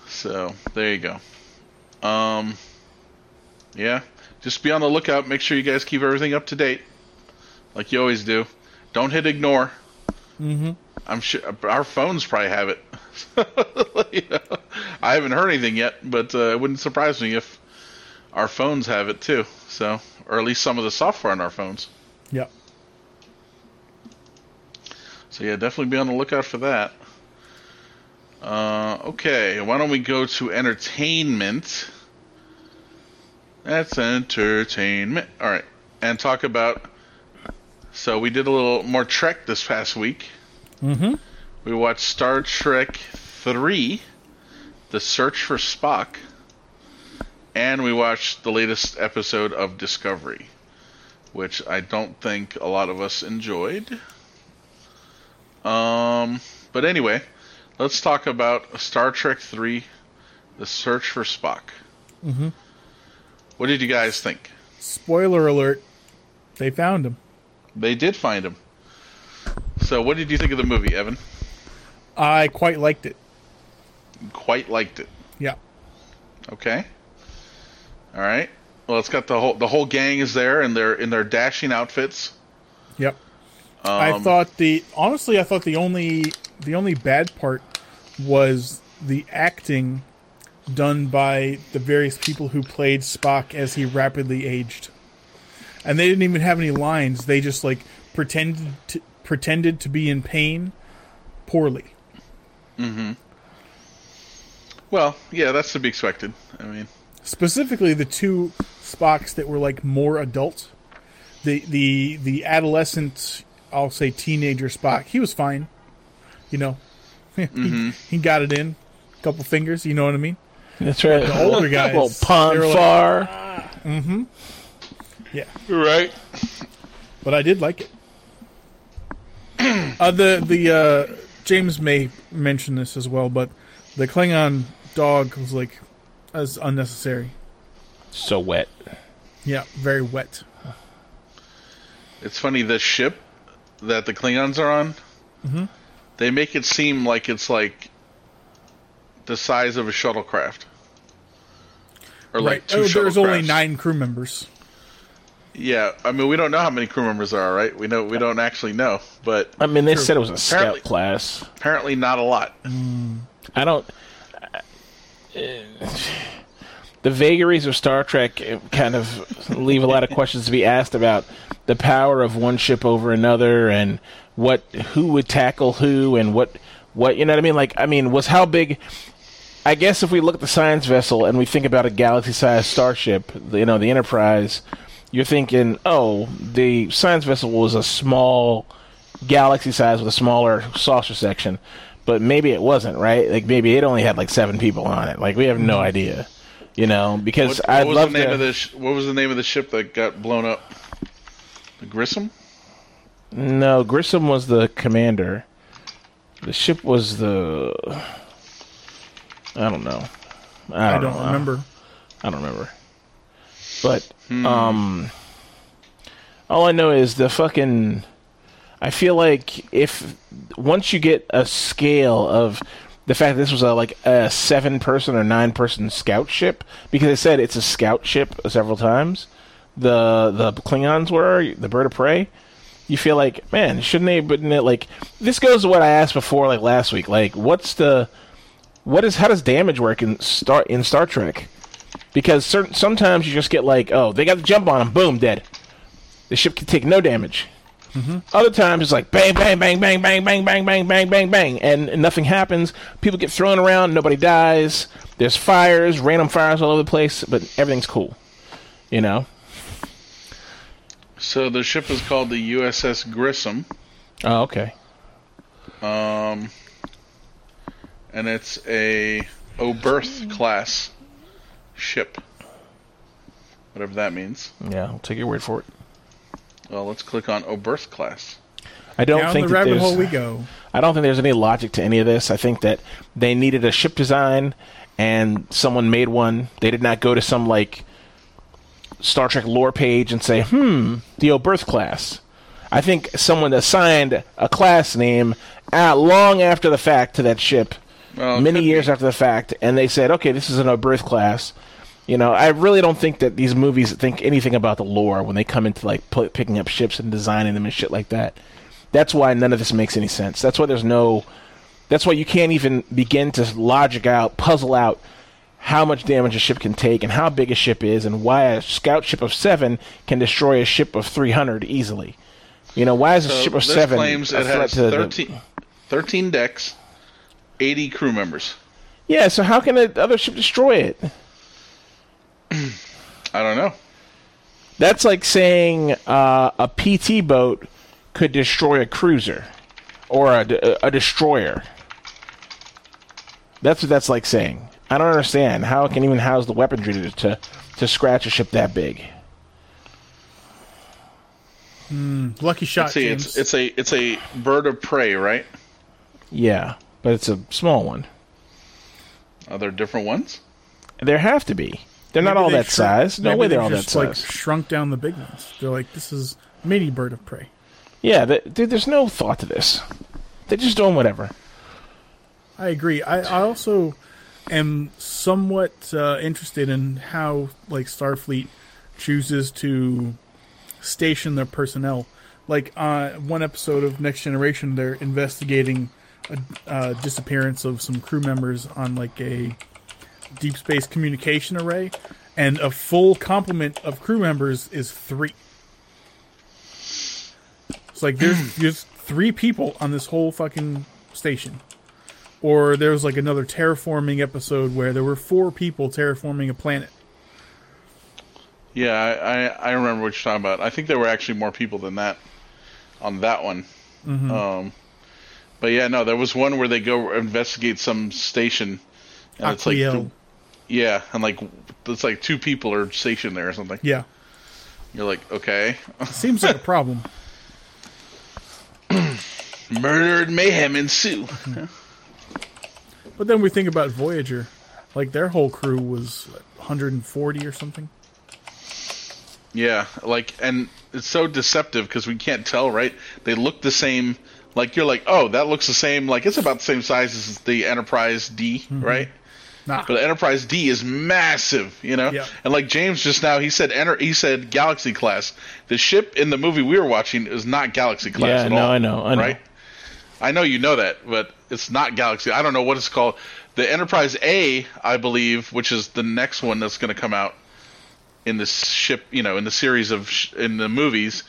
So there you go. Um, yeah, just be on the lookout. Make sure you guys keep everything up to date, like you always do. Don't hit ignore. Mm-hmm. I'm sure our phones probably have it. You know, I haven't heard anything yet, but uh, it wouldn't surprise me if our phones have it too. So, or at least some of the software on our phones. Yep. So yeah, definitely be on the lookout for that. Uh, okay, why don't we go to entertainment? That's entertainment. All right, and talk about. So we did a little more Trek this past week. Mm-hmm. We watched Star Trek Three: The Search for Spock, and we watched the latest episode of Discovery, which I don't think a lot of us enjoyed. Um, but anyway, let's talk about Star Trek Three: The Search for Spock. Mhm. What did you guys think? Spoiler alert. They found him. They did find him. So, what did you think of the movie, Evan? I quite liked it. Quite liked it. Yeah. Okay. All right. Well, it's got the whole the whole gang is there and they're in their dashing outfits. Yep. Um, I thought the honestly, I thought the only the only bad part was the acting done by the various people who played Spock as he rapidly aged, and they didn't even have any lines. They just like pretended to, pretended to be in pain poorly. Mm-hmm. Well, yeah, that's to be expected. I mean, Specifically, the two Spocks that were like more adult. The the the adolescent, I'll say teenager Spock. He was fine. You know, he, mm-hmm. he got it in, a couple fingers. You know what I mean? That's right. The older guys, Little pun they were like- far. Ah. Mm-hmm. Yeah, right. but I did like it. uh, the the uh, James may mention this as well, but the Klingon dog was like as unnecessary. so wet. Yeah, very wet. It's funny the ship that the Klingons are on. Mm-hmm. They make it seem like it's like the size of a shuttlecraft, or like right. two Oh, there's only nine crew members. Yeah, I mean we don't know how many crew members there are, right? We know we don't actually know, but I mean, they said it was a Apparently- scout class. apparently not a lot. I don't. uh, the vagaries of Star Trek kind of leave a lot of questions to be asked about the power of one ship over another, and what who would tackle who, and what what you know what I mean. Like, I mean, was how big? I guess if we look at the science vessel and we think about a galaxy-sized starship, you know, the Enterprise, you're thinking, oh, the science vessel was a small galaxy size with a smaller saucer section, but maybe it wasn't, right? Like maybe it only had like seven people on it. Like we have no mm-hmm. idea, you know, because What, I'd was love the name to. of the sh- What was the name of the ship that got blown up? The Grissom. No, Grissom was the commander. The ship was the. I don't know. I I don't, don't know. remember. I don't remember. But um all I know is the fucking I feel like if once you get a scale of the fact that this was a like a seven person or nine person scout ship because they said it's a scout ship several times. The the Klingons were the bird of prey. You feel like, man, shouldn't they? But like, this goes to what I asked before, like last week. Like, what's the, what is, how does damage work in Star in Star Trek? Because certain sometimes you just get like, oh, they got the jump on them, boom, dead. The ship can take no damage. Other times it's like bang, bang, bang, bang, bang, bang, bang, bang, bang, bang, bang, and, and nothing happens. People get thrown around, nobody dies. There's fires, random fires all over the place, but everything's cool. You know? So the ship is called the USS Grissom, Oh, okay. um, and it's a Oberth class ship. Whatever that means. Yeah, I'll take your word for it. Well, let's click on Oberth class. I don't Down think the rabbit there's- hole we go. I don't think there's any logic to any of this. I think that they needed a ship design and someone made one. They did not go to some like Star Trek lore page and say, "Hmm, the Oberth class." I think someone assigned a class name at long after the fact to that ship, Well, many years be. after the fact, and they said, "Okay, this is an Oberth class." You know, I really don't think that these movies think anything about the lore when they come into like pu- picking up ships and designing them and shit like that. That's why none of this makes any sense. That's why there's no. That's why you can't even begin to logic out, puzzle out how much damage a ship can take and how big a ship is and why a scout ship of seven can destroy a ship of 300 easily. You know, why is a ship of this seven claims it has to the- 13, 13 decks, 80 crew members. Yeah, so how can the other ship destroy it? I don't know. That's like saying uh, a PT boat could destroy a cruiser or a, a destroyer. That's what that's like saying. I don't understand how it can even house the weaponry to to, to scratch a ship that big. Lucky shot, See, James. it's it's a it's a bird of prey, right? Yeah, but it's a small one. Are there different ones? There have to be. They're not all they that shrunk- size. No maybe way they're they all that just, like size. shrunk down the big ones. They're like, this is mini bird of prey. Yeah, th dude. There's no thought to this. They're just doing whatever. I agree. I, I also am somewhat uh, interested in how like Starfleet chooses to station their personnel. Like uh, one episode of Next Generation, they're investigating a uh, disappearance of some crew members on like a deep space communication array, and a full complement of crew members is three. It's like there's there's three people on this whole fucking station. Or there was like another terraforming episode where there were four people terraforming a planet. Yeah, I, I, I remember what you're talking about. I think there were actually more people than that on that one. Um, but yeah, no, there was one where they go investigate some station, and it's like, yeah, and like it's like two people are stationed there or something. Yeah. You're like, okay, Seems like a problem. murder and mayhem ensue. But then we think about Voyager. Like their whole crew was what, 140 or something. Yeah, like, and it's so deceptive because we can't tell, right? They look the same. Like you're like, oh, that looks the same. Like it's about the same size as the Enterprise D, mm-hmm. right? Nah. But the Enterprise D is massive, you know. Yeah. And like James just now, he said enter, he said Galaxy class. The ship in the movie we were watching is not Galaxy class Yeah, at no, all. I know, I know. Right? I know you know that, but it's not Galaxy. I don't know what it's called. The Enterprise A, I believe, which is the next one that's going to come out in this ship, you know, in the series of sh- in the movies,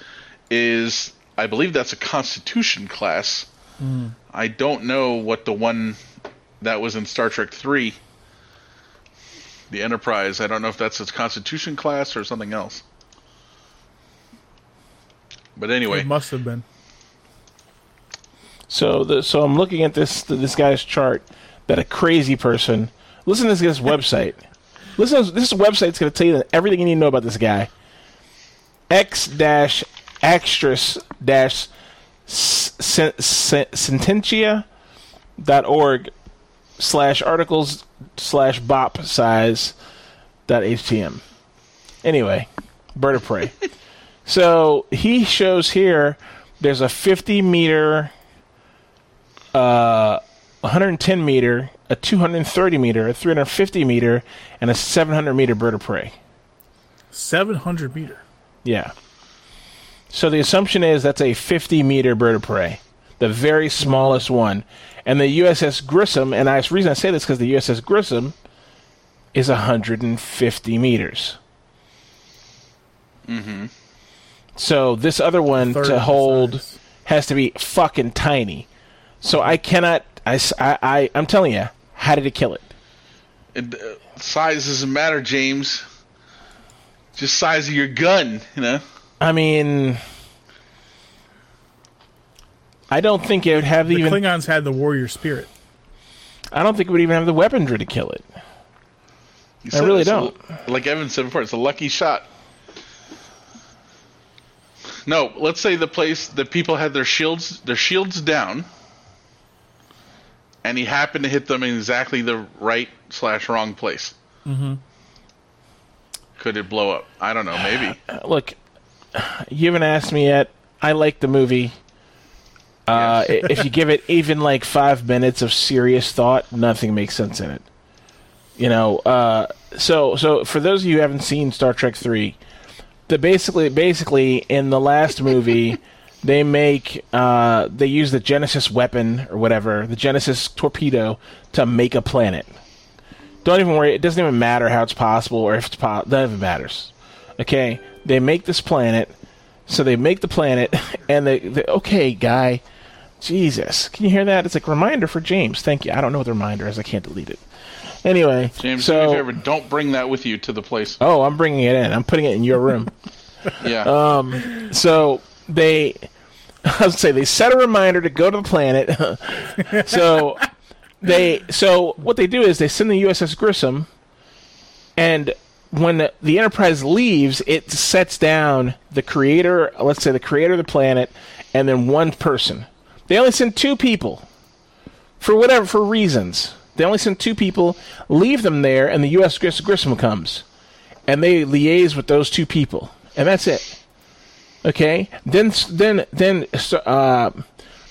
is I believe that's a Constitution class. Hmm. I don't know what the one that was in Star Trek Three, the Enterprise. I don't know if that's a Constitution class or something else. But anyway, It must have been. So the so I'm looking at this this guy's chart that a crazy person. Listen to this website. Listen, to this website's going to tell you everything you need to know about this guy. X dash astris dash scientia dot org slash articles slash bop size dot htm. Anyway, bird of prey. so he shows here there's a 50 meter uh, 110 meter, a 230 meter, a 350 meter, and a 700 meter bird of prey. 700 meter. Yeah. So the assumption is that's a 50 meter bird of prey, the very smallest one. And the USS Grissom, and I, the reason I say this because the USS Grissom is 150 meters. Mm-hmm. So this other one to hold size. has to be fucking tiny. So I cannot. I, I, I am telling you, how did it kill it? it, uh, size doesn't matter, James. Just size of your gun, you know. I mean, I don't think it would have The even. Klingons had the warrior spirit. I don't think it would even have the weaponry to kill it. You I really don't. like Evan said before, it's a lucky shot. No, let's say the place the people had their shields their shields down, and he happened to hit them in exactly the right slash wrong place. Mm-hmm. Could it blow up? I don't know. Maybe. Look, you haven't asked me yet. I like the movie. Uh, if you give it even like five minutes of serious thought, nothing makes sense in it. You know, uh, so so for those of you who haven't seen Star Trek three, the basically basically in the last movie they make uh, they use the Genesis weapon or whatever the Genesis torpedo to make a planet. Don't even worry; it doesn't even matter how it's possible or if it's po- none of it matters. Okay, they make this planet, so they make the planet, and they, they okay, guy, Jesus, can you hear that? It's like reminder for James. Thank you. I don't know what the reminder is. I can't delete it. Anyway, James, do me a so favor. Don't bring that with you to the place. oh, I'm bringing it in. I'm putting it in your room. Yeah. Uh, so they I would say they set a reminder to go to the planet. so they so what they do is they send the USS Grissom and when the, the Enterprise leaves, it sets down the creator, let's say the creator of the planet, and then one person. They only send two people for whatever for reasons. They only send two people, leave them there, and the U.S. Gris- Grissom comes, and they liaise with those two people, and that's it. Okay, then then then uh,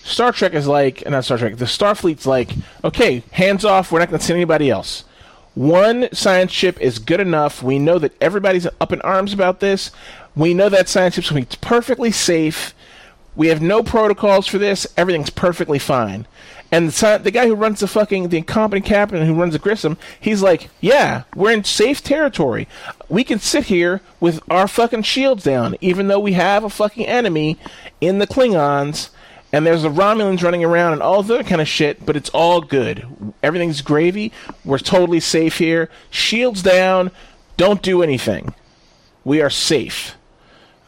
Star Trek is like not Star Trek. The Starfleet's like, okay, hands off. We're not going to send anybody else. One science ship is good enough. We know that everybody's up in arms about this. We know that science ship's going to be perfectly safe. We have no protocols for this. Everything's perfectly fine. And the, the guy who runs the fucking the incompetent captain who runs the Grissom, he's like, "Yeah, we're in safe territory. We can sit here with our fucking shields down, even though we have a fucking enemy in the Klingons." And there's the Romulans running around and all the other kind of shit, but it's all good. Everything's gravy. We're totally safe here. Shields down. Don't do anything. We are safe.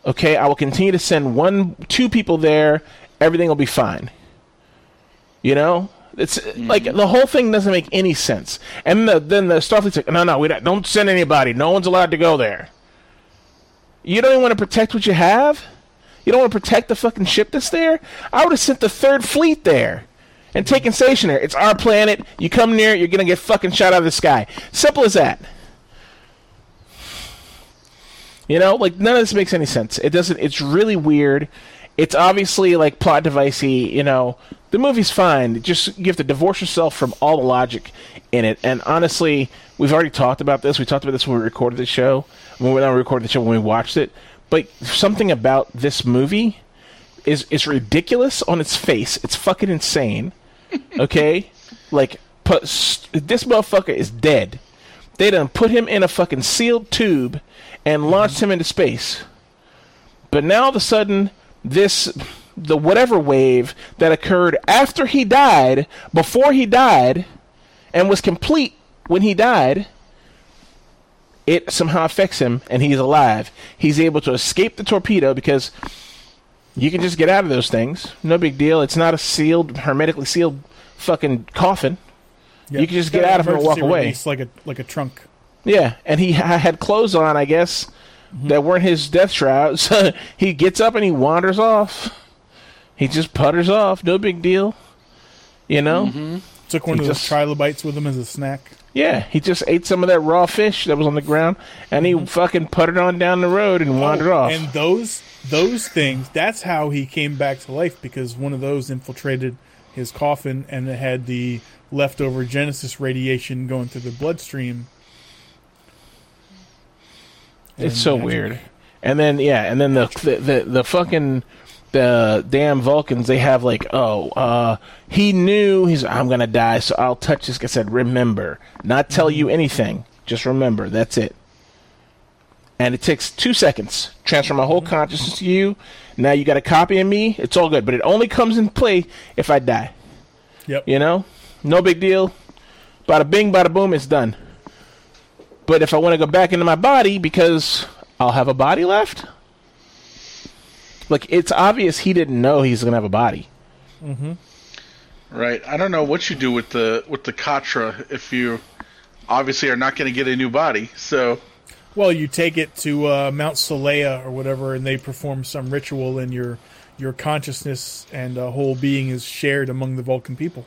Okay, I will continue to send one, two people there. Everything will be fine. You know, it's mm-hmm. like the whole thing doesn't make any sense. And the, then the Starfleet's like, no, no, we don't, don't send anybody. No one's allowed to go there. You don't even want to protect what you have. You don't want to protect the fucking ship that's there? I would have sent the third fleet there and taken station there. It's our planet. You come near it, you're going to get fucking shot out of the sky. Simple as that. You know, like none of this makes any sense. It doesn't. It's really weird. it's obviously like plot devicey. You know, the movie's fine. Just you have to divorce yourself from all the logic in it. And honestly, we've already talked about this. We talked about this when we recorded the show. When we not recorded the show when we watched it. But something about this movie is is ridiculous on its face. It's fucking insane. Okay, like put, this motherfucker is dead. They done put him in a fucking sealed tube and launched him into space. But now all of a sudden, this the whatever wave that occurred after he died, before he died, and was complete when he died, it somehow affects him and he's alive. He's able to escape the torpedo because you can just get out of those things. No big deal. It's not a sealed, hermetically sealed fucking coffin. Yeah. You can just get out of it and walk away. like a like a trunk. Yeah, and he ha- had clothes on, I guess, mm-hmm. that weren't his death shrouds. He gets up and he wanders off. He just putters off. No big deal. You know? Mm-hmm. Took one He of those just- trilobites with him as a snack. Yeah, he just ate some of that raw fish that was on the ground, and he mm-hmm. fucking puttered on down the road and wandered Oh, off. And those those things, that's how he came back to life because one of those infiltrated his coffin and it had the leftover Genesis radiation going through the bloodstream. It's so magic. weird. And then yeah, and then the the the, the fucking the damn Vulcans they have like oh uh he knew he's I'm gonna die so I'll touch this. I said remember, not tell you anything. Just remember. That's it. And it takes two seconds. Transfer my whole consciousness to you. Now you got a copy of me. It's all good, but it only comes in play if I die. Yep. You know, no big deal. Bada bing, bada boom, it's done. But if I want to go back into my body because I'll have a body left, like it's obvious he didn't know he's gonna have a body. Right. I don't know what you do with the with the Katra if you obviously are not going to get a new body. So Well, you take it to uh, Mount Seleya or whatever, and they perform some ritual, and your your consciousness and uh, whole being is shared among the Vulcan people.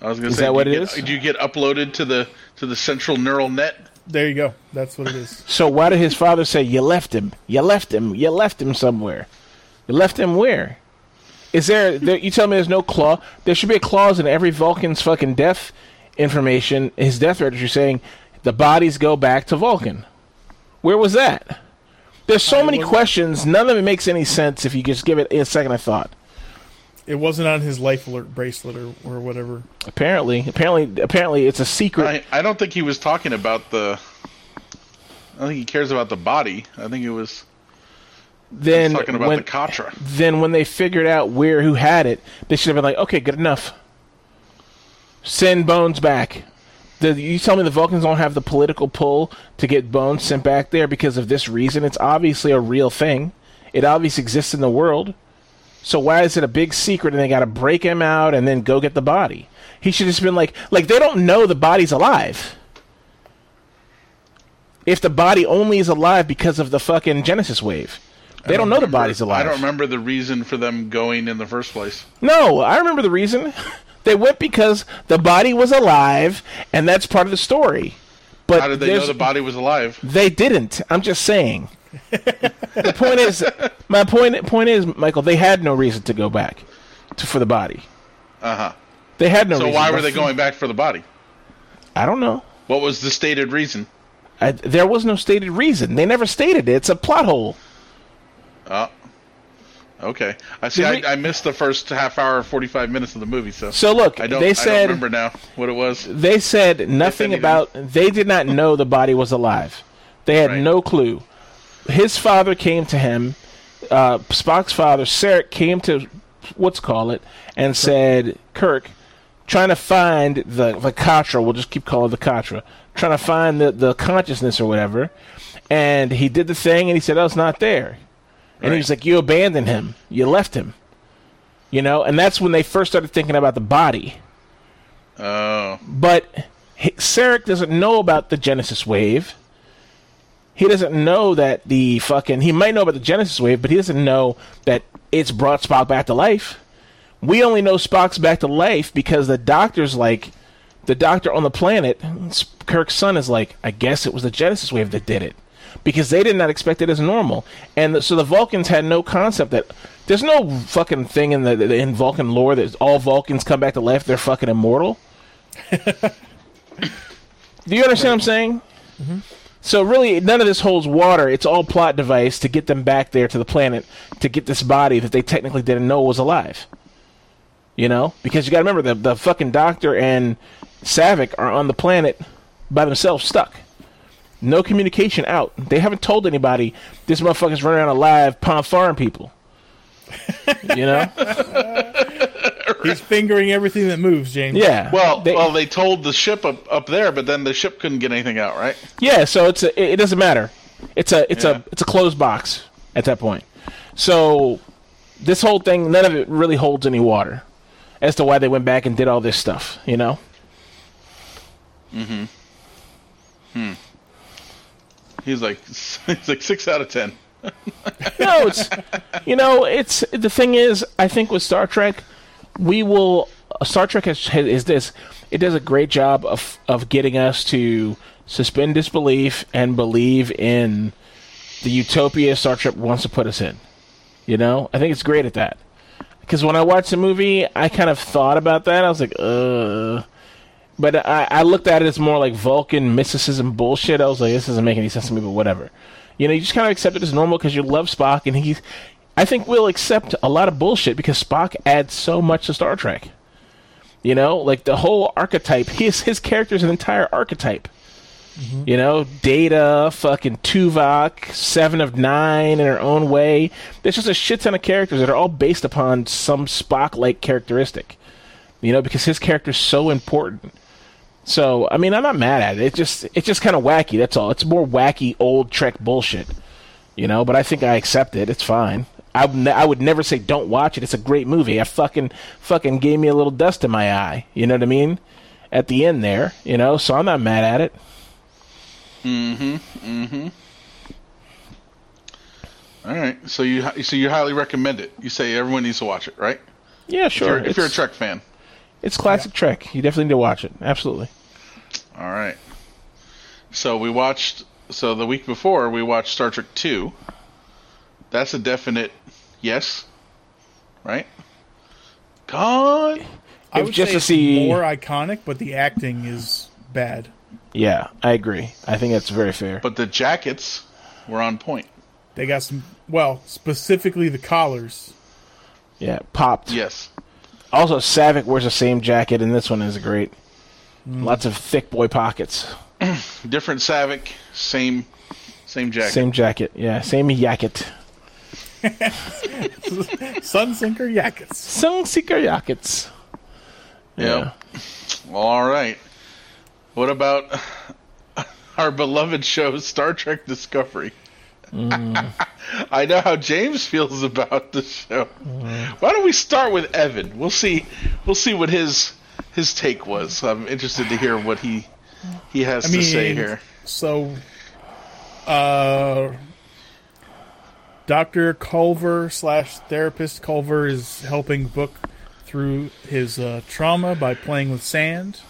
I was going to Is say, that do what you it get, is? Do you get uploaded to the to the central neural net? There you go. That's what it is. So why did his father say you left him? You left him. You left him somewhere. You left him where? Is there, there? You tell me there's no clause. There should be a clause in every Vulcan's fucking death information, his death registry, saying the bodies go back to Vulcan. Where was that? There's so I many questions. None of it makes any sense if you just give it a second of thought. It wasn't on his life alert bracelet or, or whatever. Apparently, apparently, apparently, it's a secret. I, I don't think he was talking about the. I don't think he cares about the body. I think it was then talking about when, the then when they figured out where who had it, they should have been like, okay, good enough. Send Bones back. The, you tell me the Vulcans don't have the political pull to get Bones sent back there because of this reason? It's obviously a real thing. It obviously exists in the world. So why is it a big secret and they got to break him out and then go get the body? He should have just been like, like they don't know the body's alive. If the body only is alive because of the fucking Genesis wave, they don't, know the body's alive. I don't remember the reason for them going in the first place. No, I remember the reason. They went because the body was alive, and that's part of the story. But How did they know the body was alive? They didn't. I'm just saying. the point is, my point point is, Michael, they had no reason to go back to, for the body. Uh huh. They had no. So reason. why were they going back for the body? I don't know. What was the stated reason? I, there was no stated reason. They never stated it. It's a plot hole. Oh. Okay. I see. We- I, I missed the first half hour, forty-five minutes of the movie. So, So look, I don't. they I said don't remember now what it was. they said nothing about they did not know the body was alive they had Right. no clue his father came to him uh, spock's father sarek came to what's call it and said kirk trying to find the the katra we'll just keep calling it the katra trying to find the, the consciousness or whatever and he did the thing and he said oh it's not there and he Right. was like you abandoned him you left him you know and that's when they first started thinking about the body Oh, but Sarek doesn't know about the Genesis wave. He doesn't know that the fucking. He might know about the Genesis wave, but he doesn't know that it's brought Spock back to life. We only know Spock's back to life because the doctor's like, the doctor on the planet, Kirk's son is like, I guess it was the Genesis wave that did it. Because they did not expect it as normal. And so the Vulcans had no concept that There's no fucking thing in the in Vulcan lore that all Vulcans come back to life. They're fucking immortal. Do you understand what I'm saying? Mm-hmm. So really, none of this holds water. It's all plot device to get them back there to the planet to get this body that they technically didn't know was alive. You know, because you got to remember the the fucking doctor and Saavik are on the planet by themselves, stuck. No communication out. They haven't told anybody this motherfucker's running around alive, palm farm people. you know? He's fingering everything that moves, James. Yeah. Well, They- well, they told the ship up, up there, but then the ship couldn't get anything out, right? Yeah, so it's a, it, it doesn't matter. It's a it's Yeah. a it's a closed box at that point. So this whole thing, none of it really holds any water as to why they went back and did all this stuff. You know? Mm-hmm. Hmm. He's like, he's like six out of ten. No, it's you know, it's the thing is, I think with Star Trek, we will. Star Trek is this. It does a great job of of getting us to suspend disbelief and believe in the utopia Star Trek wants to put us in. You know, I think it's great at that. Because when I watched the movie, I kind of thought about that. I was like, uh. But I, I looked at it as more like Vulcan mysticism bullshit. I was like, this doesn't make any sense to me, but whatever. You know, you just kind of accept it as normal because you love Spock, and he's. I think we'll accept a lot of bullshit because Spock adds so much to Star Trek. You know, like the whole archetype. His his character's an entire archetype. Mm-hmm. You know, Data, fucking Tuvok, Seven of Nine in her own way. There's just a shit ton of characters that are all based upon some Spock-like characteristic. You know, because his character's so important. So, I mean, I'm not mad at it. It's just it's just kind of wacky. That's all. It's more wacky old Trek bullshit. You know, but I think I accept it. It's fine. I ne- I would never say don't watch it. It's a great movie. I fucking fucking gave me a little dust in my eye. You know what I mean? At the end there, you know. So I'm not mad at it. Mhm. Mhm. All right, so you so you highly recommend it. You say everyone needs to watch it, right? Yeah, If sure. you're, if you're a Trek fan. It's classic Trek. You definitely need to watch it. Absolutely. All right. So we watched. So the week before we watched Star Trek Two. That's a definite yes, right? God. I If would just say to it's see- more iconic, but the acting is bad. Yeah, I agree. I think that's very fair. But the jackets were on point. They got some, well, specifically the collars. Yeah, popped. Yes. Also, Saavik wears the same jacket, and this one is great. Mm. Lots of thick boy pockets. Different Saavik, same same jacket. Same jacket. Yeah, same jacket. Sunsinker jackets. Sunseeker jackets. Yep. Well, all right. What about our beloved show, Star Trek Discovery? I know how James feels about the show. Why don't we start with Evan? We'll see. We'll see what his his take was. I'm interested to hear what he he has I to mean, say here. So, uh, Dr. Culber slash therapist Culber is helping Book through his uh, trauma by playing with sand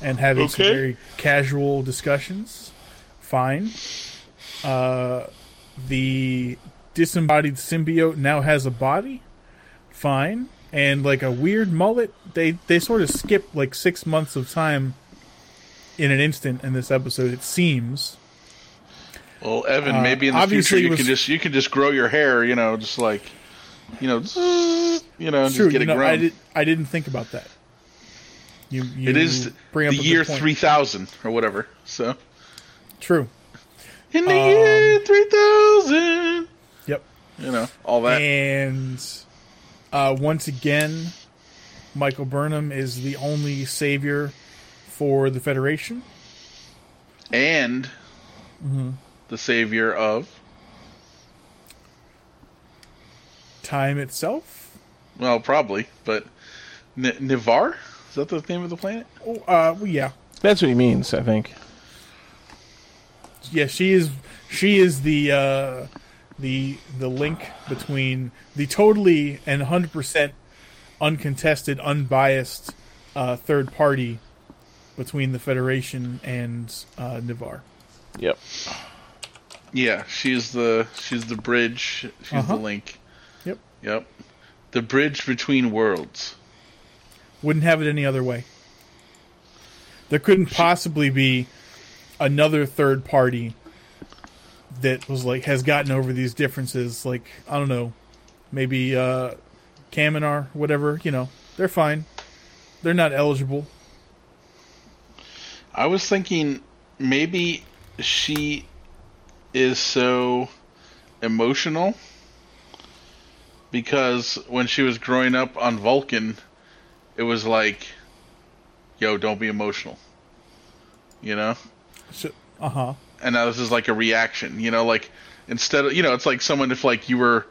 and having some very casual discussions. Fine. Uh, the disembodied symbiote now has a body. Fine. And like a weird mullet, they they sort of skip like six months of time in an instant in this episode. It seems. Well, Evan, uh, maybe in the future you was- can just you can just grow your hair. You know, just like you know, zzz, you know, and True, just get it grown. I did. I didn't think about that. You, you it is the year three thousand or whatever. So True. In the Um, year three thousand, Yep. you know, all that. And uh, once again, Michael Burnham is the only savior for the Federation. and Mm-hmm. the savior of Time itself. well, probably, but N- Ni'Var is that the name of the planet? Oh, uh, well, yeah, That's what he means, I think. Yeah. She is. She is the uh, the the link between the totally and hundred percent uncontested, unbiased uh, third party between the Federation and uh, Ni'Var. Yep. Yeah, she's the she's the bridge. She's Uh-huh. the link. Yep. Yep. The bridge between worlds. Wouldn't have it any other way. There couldn't possibly be another third party that was like has gotten over these differences. Like I don't know, maybe uh, Kaminar, whatever. You know, they're fine. They're not eligible. I was thinking maybe she is so emotional because when she was growing up on Vulcan, it was like, yo, don't be emotional. You know? Uh huh. And now this is like a reaction, you know, like instead of, you know, it's like someone if like you were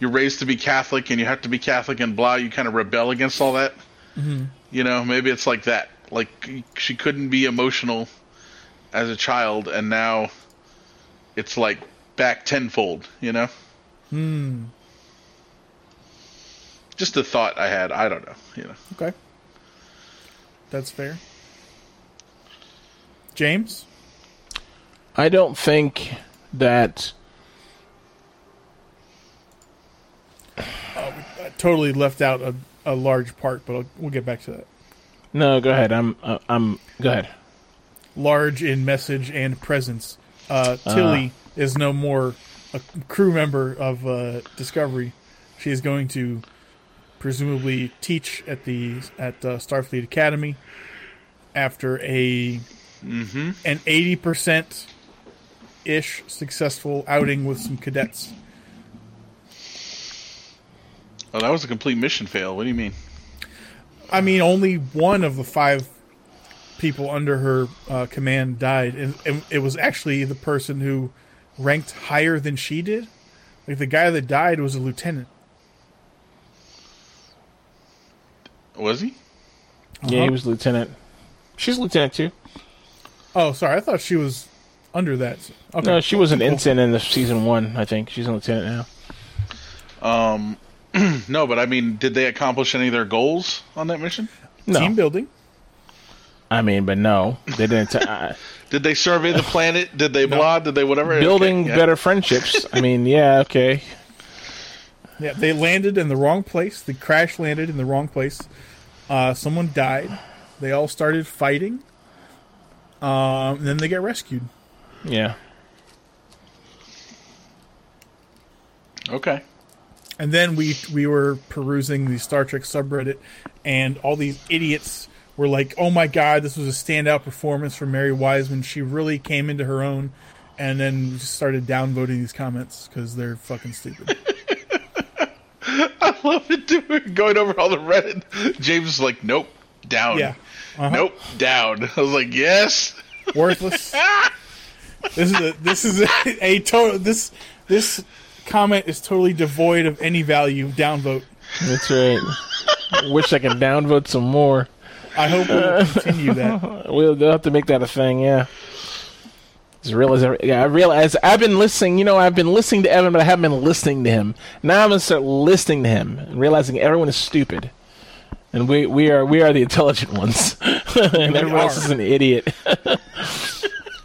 you're raised to be Catholic and you have to be Catholic and blah, you kind of rebel against all that. Mm-hmm. You know, maybe it's like that. Like she couldn't be emotional as a child, and now it's like back tenfold. You know. Hmm. Just a thought I had. I don't know. You know. Okay. That's fair. James? I don't think that I totally left out a, a large part, but I'll, we'll get back to that. No, go ahead. I'm uh, I'm go ahead. Large in message and presence. Uh, Tilly is no more a crew member of uh, Discovery. She is going to presumably teach at the at uh, Starfleet Academy after a an eighty percent ish successful outing with some cadets. Oh, that was a complete mission fail. What do you mean? I mean, only one of the five people under her uh, command died, and, and it was actually the person who ranked higher than she did. Like the guy that died was a lieutenant. Was he? Yeah, Uh-huh. he was lieutenant. She's lieutenant too. Oh, sorry, I thought she was under that. Okay. No, she was an ensign in the season one. I think she's a lieutenant now. Um, no, but I mean, did they accomplish any of their goals on that mission? No, Team building. I mean, but no, they didn't. T- uh, Did they survey the planet? Did they blah? Did they whatever? building Okay, yeah. better friendships. I mean, yeah, okay. Yeah, they landed in the wrong place. The crash landed in the wrong place. Uh, someone died. They all started fighting. Um, and then they get rescued. Yeah. Okay. And then we we were perusing the Star Trek subreddit, and all these idiots were like, "Oh my god, this was a standout performance from Mary Wiseman. She really came into her own." And then just started downvoting these comments because they're fucking stupid. I love it doing going over all the Reddit. James is like, nope, down. yeah, Uh-huh. Nope, down. I was like, yes. worthless. this is a this is a, a total this this comment is totally devoid of any value. Downvote. That's right. Wish I could downvote some more. I hope we will continue that. We'll they'll have to make that a thing. Yeah. Just realize, yeah, I realize I've been listening. You know, I've been listening to Evan, but I haven't been listening to him. Now I'm gonna start listening to him and realizing everyone is stupid, and we we are we are the intelligent ones, and everyone else is an idiot.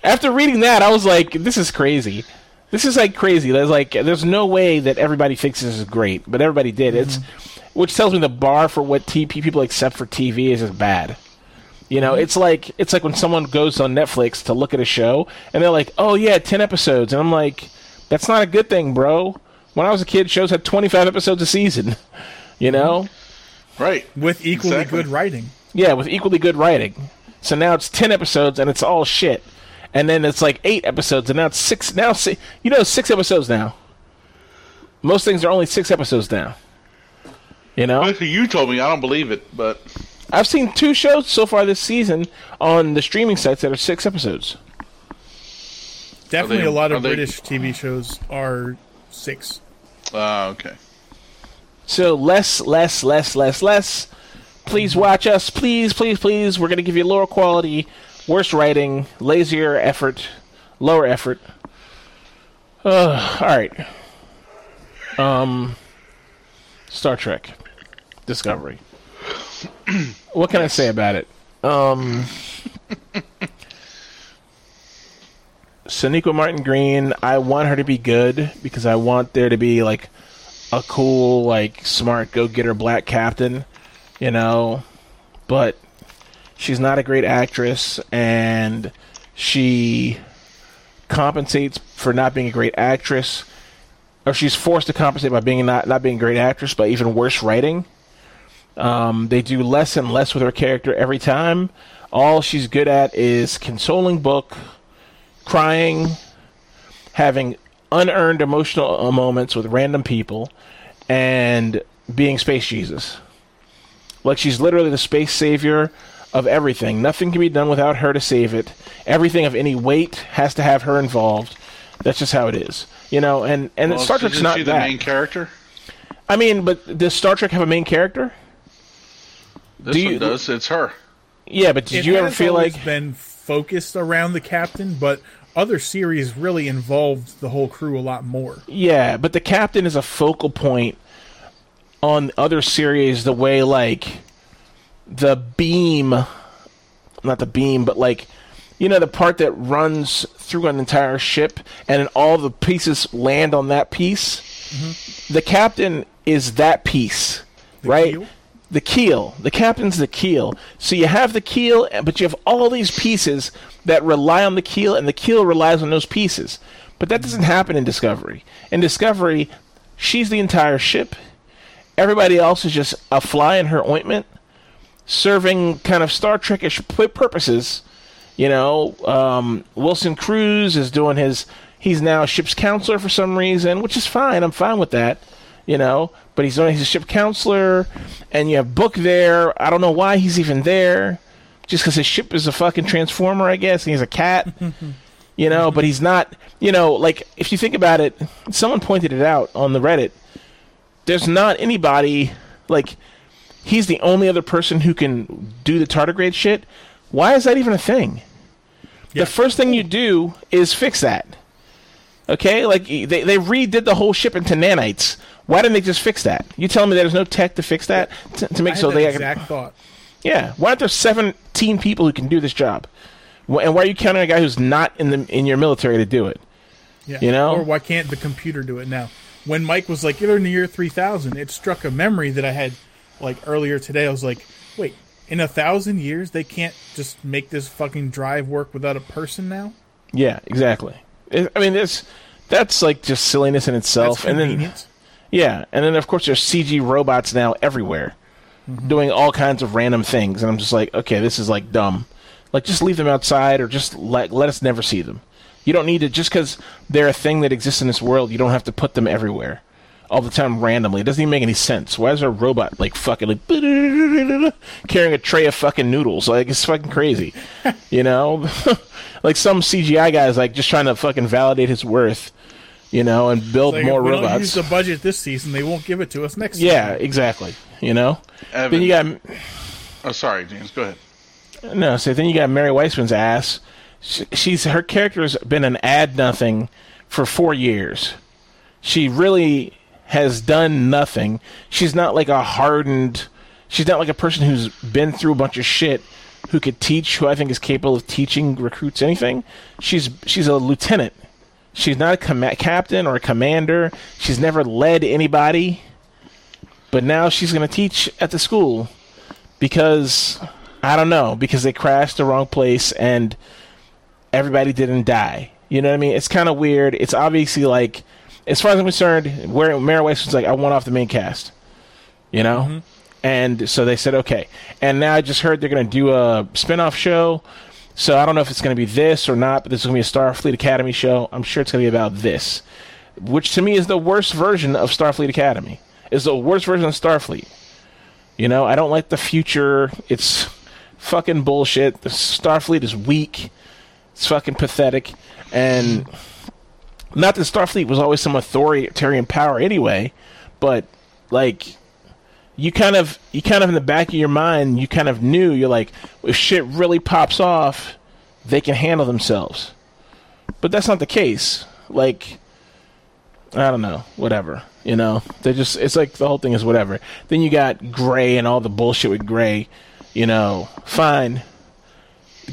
After reading that, I was like, "This is crazy. This is like crazy. There's like, there's no way that everybody thinks this is great, but everybody did. It's, mm-hmm. which tells me the bar for what TP people accept for TV is just bad. You know, mm-hmm. it's like it's like when someone goes on Netflix to look at a show and they're like, "Oh yeah, 10 episodes." And I'm like, "That's not a good thing, bro." When I was a kid, shows had 25 episodes a season. You know? Mm-hmm. Right. With equally Exactly. good writing. Yeah, with equally good writing. So now it's 10 episodes and it's all shit. And then it's like 8 episodes and now it's 6 now si- you know 6 episodes now. Most things are only 6 episodes now. You know? You told me. I don't believe it, but I've seen two shows so far this season on the streaming sites that are 6 episodes. Definitely they- a lot are of they- British TV shows are six. uh, okay. So less, less, less, less, less. Please watch us, please, please, please. We're gonna give you lower quality, worse writing, lazier effort, lower effort. Uh, all right. Um, Star Trek, Discovery. what can I say about it? Um, Sonequa Martin Green. I want her to be good because I want there to be like a cool, like smart go getter black captain, you know, but she's not a great actress and she compensates for not being a great actress or she's forced to compensate by being not not being a great actress by even worse writing. Um, they do less and less with her character every time. All she's good at is consoling book, crying, having unearned emotional uh, moments with random people, and being space Jesus. Like she's literally the space savior of everything. Nothing can be done without her to save it. Everything of any weight has to have her involved. That's just how it is, you know. And and Well, Star Trek's isn't not she the that. main character? I mean, but does Star Trek have a main character? This Do one you- does. It's her. Yeah, but did It you ever has feel always like been focused around the captain, but other series really involved the whole crew a lot more. Yeah, but the captain is a focal point on other series the way like the beam not the beam, but like you know the part that runs through an entire ship and all the pieces land on that piece. Mm-hmm. The captain is that piece, right? keel? The keel. The captain's the keel. So you have the keel, but you have all these pieces that rely on the keel, and the keel relies on those pieces. But that doesn't happen in Discovery. In Discovery, she's the entire ship. Everybody else is just a fly in her ointment, serving kind of Star Trekish purposes. You know, um, Wilson Cruz is doing his. He's now ship's counselor for some reason, which is fine. I'm fine with that. You know, but he's doing he's a ship counselor, and you have Book there. I don't know why he's even there, just because his ship is a fucking transformer, I guess. And he's a cat. you know, but he's not. You know, like if you think about it, someone pointed it out on the Reddit. There's not anybody like he's the only other person who can do the tardigrade shit. Why is that even a thing? Yeah. The first thing you do is fix that. Okay, like they they redid the whole ship into nanites. Why didn't they just fix that? You telling me there's no tech to fix that to, to make I had so that they exact thought. yeah. Why aren't there 17 people who can do this job? And why are you counting a guy who's not in the in your military to do it? Yeah. You know? Or why can't the computer do it now? When Mike was like, you're in the year 3000, it struck a memory that I had like earlier today. I was like, wait, in a thousand years, they can't just make this fucking drive work without a person now? Yeah, exactly. It, I mean, that's that's like just silliness in itself. And then yeah, and then of course there's CG robots now everywhere, mm-hmm. doing all kinds of random things, and I'm just like, okay, this is like dumb. Like, just leave them outside, or just let let us never see them. You don't need to just because they're a thing that exists in this world. You don't have to put them everywhere all the time randomly. It doesn't even make any sense. Why is there a robot like fucking like carrying a tray of fucking noodles? Like it's fucking crazy, you know? like some CGI guy's like just trying to fucking validate his worth, you know, and build Like, more if we don't robots. use the budget this season, they won't give it to us next Yeah, season. exactly. You know. Evan. Then you got Oh, sorry, James. Go ahead. no. So then you got Mary Wiseman's ass. She, she's her character's been an ad nothing for four years. She really has done nothing. She's not like a hardened. She's not like a person who's been through a bunch of shit who could teach. Who I think is capable of teaching recruits anything. She's she's a lieutenant. She's not a com- captain or a commander. She's never led anybody. But now she's going to teach at the school because I don't know because they crashed the wrong place and everybody didn't die. You know what I mean? It's kind of weird. It's obviously like, as far as I'm concerned, where Mary Weiss was like, I want off the main cast. You know, mm-hmm. and so they said okay. And now I just heard they're going to do a spin-off show. So I don't know if it's going to be this or not, but this is going to be a Starfleet Academy show. I'm sure it's going to be about this, which to me is the worst version of Starfleet Academy. Is the worst version of Starfleet. You know, I don't like the future. It's fucking bullshit. The Starfleet is weak. It's fucking pathetic. And not that Starfleet was always some authoritarian power anyway, but like you kind of you kind of in the back of your mind, you kind of knew you're like if shit really pops off, they can handle themselves. But that's not the case. Like I don't know, whatever. You know, they just it's like the whole thing is whatever. Then you got Gray and all the bullshit with Gray. You know, fine.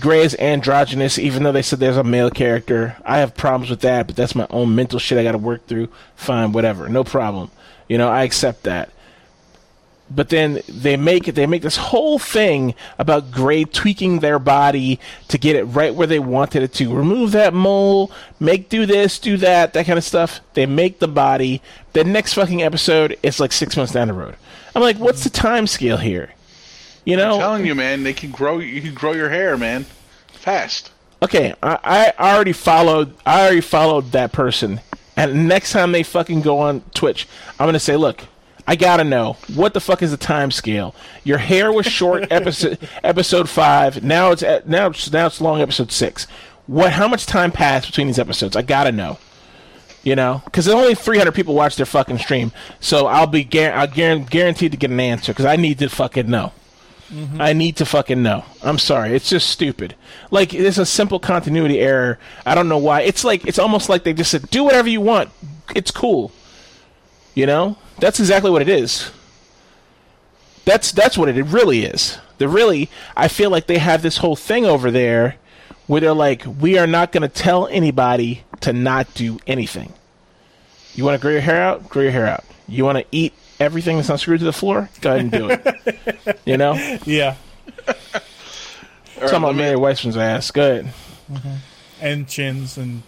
Gray is androgynous, even though they said there's a male character. I have problems with that, but that's my own mental shit I got to work through. Fine, whatever, no problem. You know, I accept that. But then they make it. They make this whole thing about Gray tweaking their body to get it right where they wanted it to. Remove that mole, make do this, do that, that kind of stuff. They make the body. The next fucking episode, it's like six months down the road. I'm like, what's the time scale here? You know, I'm telling you, man, they can grow. You can grow your hair, man, fast. okay, I, I already followed. I already followed that person, and next time they fucking go on Twitch, I'm gonna say, look, I gotta know what the fuck is the time scale. Your hair was short episode episode five. Now it's at, now it's, now it's long episode six. What? How much time passed between these episodes? I gotta know. You know, because only 300 people watch their fucking stream, so I'll be gar- I'll guar- guaranteed to get an answer because I need to fucking know. I need to fucking know. I'm sorry. It's just stupid. Like it's a simple continuity error. I don't know why. It's like it's almost like they just said, "Do whatever you want. It's cool." You know? That's exactly what it is. That's that's what it really is. The really I feel like they have this whole thing over there where they're like, "We are not going to tell anybody to not do anything." You want to grow your hair out? Grow your hair out. You want to eat everything that's not screwed to the floor? Go ahead and do it. you know? Yeah, All right, Talking about Mary Wiseman's ass. Good. and chins and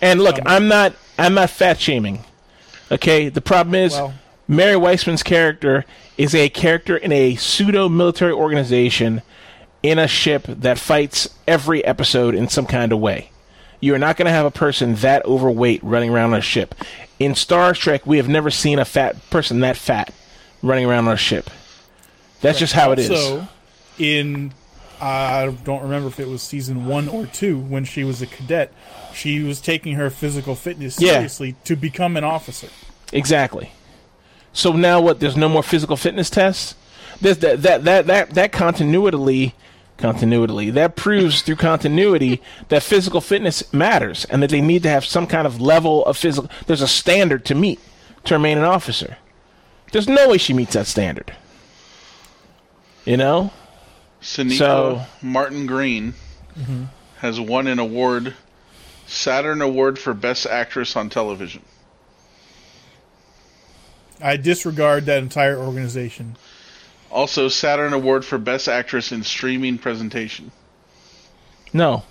And look, Um, I'm not I'm not fat shaming. Okay? The problem is Well- Mary Wiseman's character is a character in a pseudo military organization in a ship that fights every episode in some kind of way. You are not going to have a person that overweight running around on a ship. In Star Trek, we have never seen a fat person that fat running around on a ship. That's just how it is. So, in I don't remember if it was season one or two when she was a cadet, she was taking her physical fitness Yeah. seriously to become an officer. Exactly. So now what? There's no more physical fitness tests. There's that that that that that continuity, continuity that proves through continuity that physical fitness matters and that they need to have some kind of level of physical. There's a standard to meet to remain an officer. There's no way she meets that standard. You know. Sonequa So- Martin Green mm-hmm. has won an award, Saturn Award for Best Actress on Television. I disregard that entire organization. Also, Saturn Award for Best Actress in Streaming Presentation. No.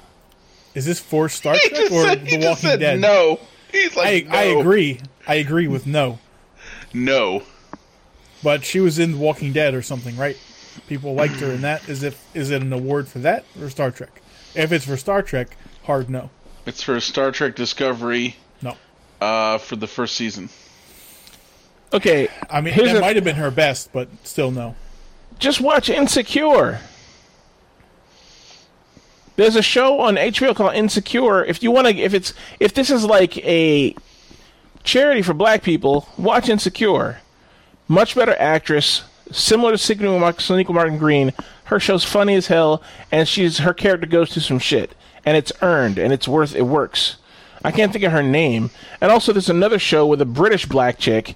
Is this for Star He Trek just or said, The he Walking just said Dead? no. He's I, like, I no. agree. I agree with no. No. But she was in The Walking Dead or something, right? People liked her in that. Is it is it an award for that or Star Trek? If it's for Star Trek, hard no. It's for Star Trek Discovery No. uh, for the first season. Okay. I mean, Here's that a- might have been her best, but still no. Just watch Insecure. There's a show on HBO called Insecure. If you want to, if it's if this is like a charity for black people, watch Insecure. Much better actress, similar to Sonequa Martin Green. Her show's funny as hell, and she's her character goes through some shit, and it's earned, and it's worth. It works. I can't think of her name. And also, there's another show with a British black chick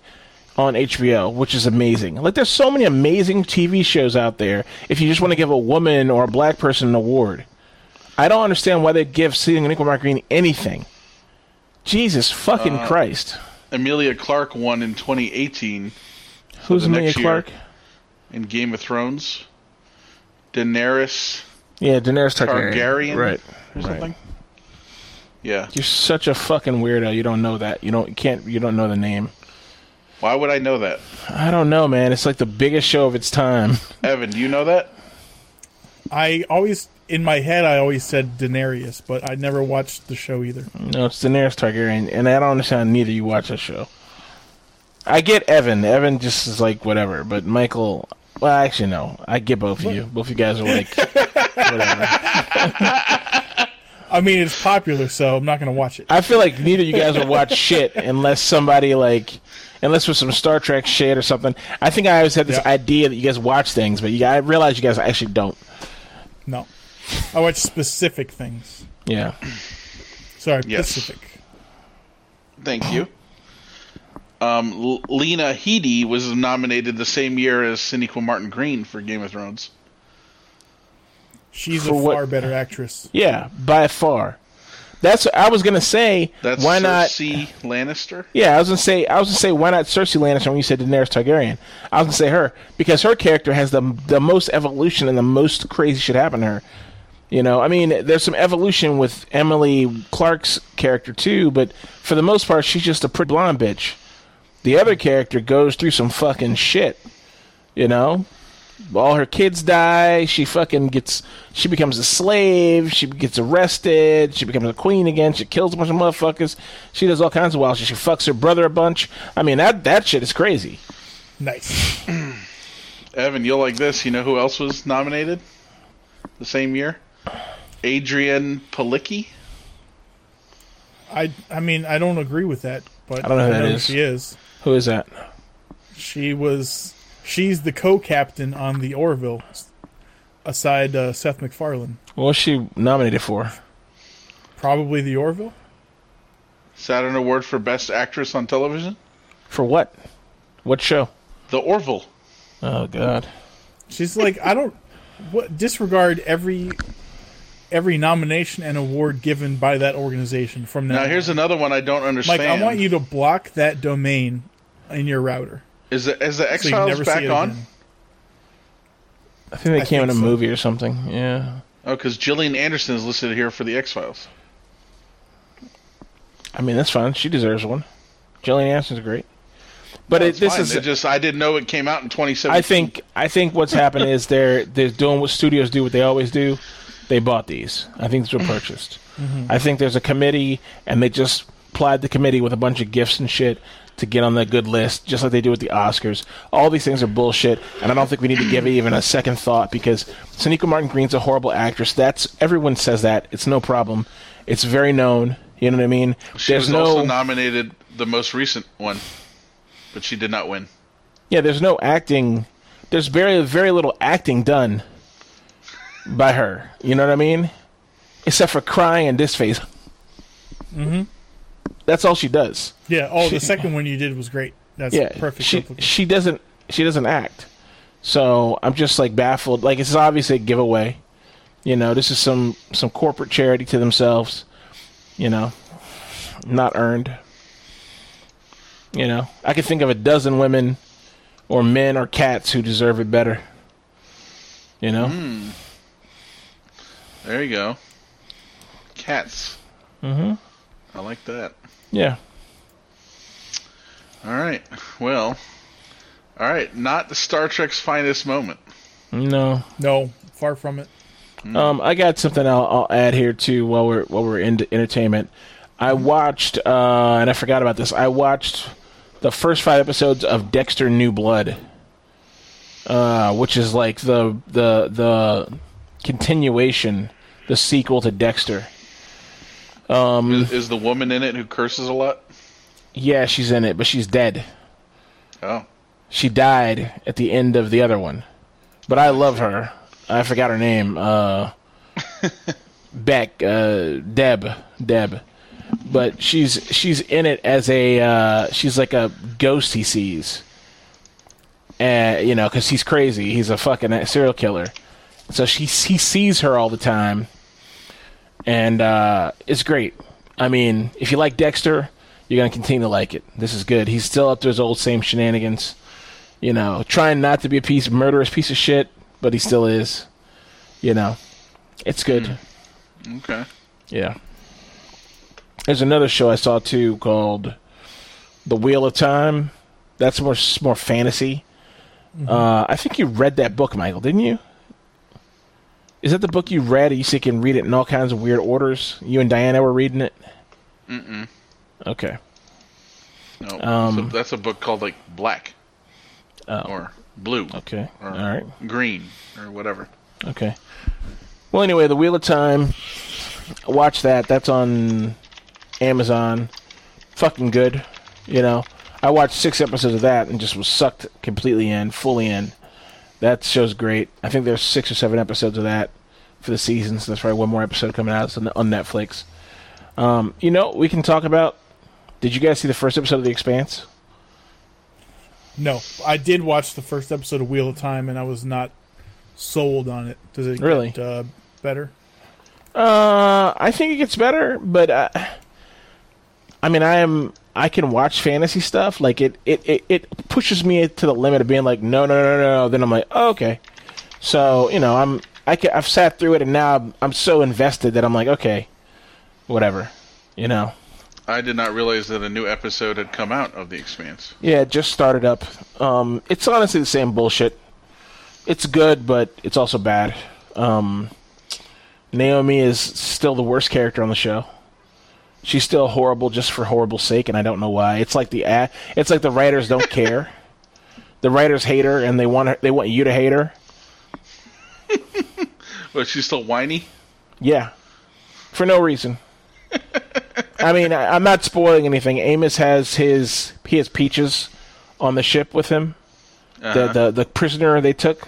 on HBO, which is amazing. Like, there's so many amazing TV shows out there. If you just want to give a woman or a black person an award, I don't understand why they'd give Sonequa Martin Green anything. Jesus fucking Uh, Christ! Emilia Clarke won in 2018 Who's Emilia. Clarke? in Game of Thrones. Daenerys Yeah, Daenerys Targaryen. Targaryen Right. or something. Right. Yeah. You're such a fucking weirdo. You don't know that. You don't you can't. You don't know the name. Why would I know that? I don't know, man. It's like the biggest show of its time. Evan, do you know that? I always, in my head, I always said Daenerys, but I never watched the show either. No, it's Daenerys Targaryen, and I don't understand neither you watch that show. I get Evan. Evan just is like whatever, but Michael. Well, actually, no. I get both of you. Both of you guys are like whatever. I mean, it's popular, so I'm not going to watch it. I feel like neither of you guys will watch shit unless somebody like, unless with some Star Trek shit or something. I think I always had this Yeah. idea that you guys watch things, but you, I realize you guys actually don't. No. I watch specific things. Yeah. Sorry, Yes. Pacific. Thank you. Um, L- Lena Headey was nominated the same year as Sonequa Martin Green for Game of Thrones. She's For a what- far better actress. Yeah, by far. That's I was gonna say. That's why not? Cersei Lannister. Yeah, I was gonna say. I was gonna say why not Cersei Lannister when you said Daenerys Targaryen. I was gonna say her because her character has the the most evolution and the most crazy shit happen to her. You know, I mean, there's some evolution with Emily Clark's character too, but for the most part, she's just a pretty blonde bitch. The other character goes through some fucking shit. You know, all her kids die. She fucking gets. She becomes a slave. She gets arrested. She becomes a queen again. She kills a bunch of motherfuckers. She does all kinds of wild shit. She fucks her brother a bunch. I mean, that that shit is crazy. Nice. Evan, you'll like this. You know who else was nominated the same year? Adrianne Palicki. I I mean I don't agree with that, but I don't know who that who is. she is. Who is that? She was she's the co-captain on the Orville, aside uh, Seth MacFarlane. What was she nominated for? Probably the Orville. Saturn Award for Best Actress on Television. For what? What show? The Orville. Oh God. She's like I don't what disregard every every nomination and award given by that organization from now. Now here's on. another one I don't understand. Mike. I want you to block that domain in your router. Is the is the X So you Files never back on? again. I think they I came in a so. movie or something. Yeah. Oh, because Gillian Anderson is listed here for the X Files. I mean, that's fine. She deserves one. Gillian Anderson's great. But it, this is it just I didn't know it came out in 2017. I think I think what's happened is they're they're doing what studios do, what they always do. They bought these. I think these were purchased. Mm-hmm. I think there's a committee, and they just plied the committee with a bunch of gifts and shit to get on the good list, just like they do with the Oscars. All these things are bullshit, and I don't think we need to give it even a second thought because Sonika Martin Green's a horrible actress. That's everyone says that. It's no problem. It's very known. You know what I mean? she there's was no also nominated the most recent one, but she did not win. Yeah, there's no acting. There's very very little acting done by her. You know what I mean? Except for crying and this face. Mm-hmm. That's all she does. Yeah. Oh, the second one you did was great. That's Yeah, perfect. she duplicate. she doesn't she doesn't act. So I'm just like baffled. Like it's obviously a giveaway. You know, this is some some corporate charity to themselves. You know, not earned. You know, I could think of a dozen women, or men, or cats who deserve it better. You know, Hmm. There you go. Cats. mm-hmm. I like that. Yeah. All right. Well. All right. Not the Star Trek's finest moment. No, no, far from it. Um, I got something I'll, I'll add here too while we're while we're into entertainment. I watched, uh, and I forgot about this. I watched the first five episodes of Dexter: New Blood, uh, which is like the the the continuation, the sequel to Dexter. Um, Is, is the woman in it who curses a lot? yeah, she's in it, but she's dead. Oh. She died at the end of the other one, but I love her. I forgot her name. Uh, Beck, uh, Deb, Deb. But she's she's in it as a uh, she's like a ghost he sees, and you know because he's crazy. He's a fucking serial killer. So she he sees her all the time, and uh, it's great. I mean, if you like Dexter, you're gonna continue to like it. This is good. He's still up to his old same shenanigans. You know, trying not to be a piece murderous piece of shit, but he still is. You know, it's good. Okay. Yeah. There's another show I saw too called The Wheel of Time. That's more more fantasy. Uh, I think you read that book, Michael, didn't you? Is that the book you read? You see, you can read it in all kinds of weird orders. You and Diana were reading it. Mm-mm. Okay. No. Um, so that's a book called like Black Oh. or Blue Okay. or All right. Green or whatever. Okay. Well, anyway, The Wheel of Time. Watch that. That's on Amazon. Fucking good. You know, I watched six episodes of that and just was sucked completely in, fully in. That show's great. I think there's six or seven episodes of that for the season. So there's probably one more episode coming out on, on Netflix. Um, you know, we can talk about. Did you guys see the first episode of The Expanse? No, I did watch the first episode of Wheel of Time, and I was not sold on it. Does it Really? get uh, better? Uh, I think it gets better, but uh, I mean, I am I can watch fantasy stuff. Like it, it, it, it pushes me to the limit of being like, no, no, no, no. Then I'm like, oh, okay. So you know, I'm I can, I've sat through it, and now I'm, I'm so invested that I'm like, okay, whatever. You know. I did not realize that a new episode had come out of The Expanse. Yeah, it just started up. Um, it's honestly the same bullshit. It's good, but it's also bad. Um, Naomi is still the worst character on the show. She's still horrible just for horrible sake, and I don't know why. It's like the it's like the writers don't care. the writers hate her, and they want her, they want you to hate her. But she's still whiny. Yeah, for no reason. I mean, I, I'm not spoiling anything. Amos has his he has Peaches on the ship with him. Uh-huh. The, the the prisoner they took.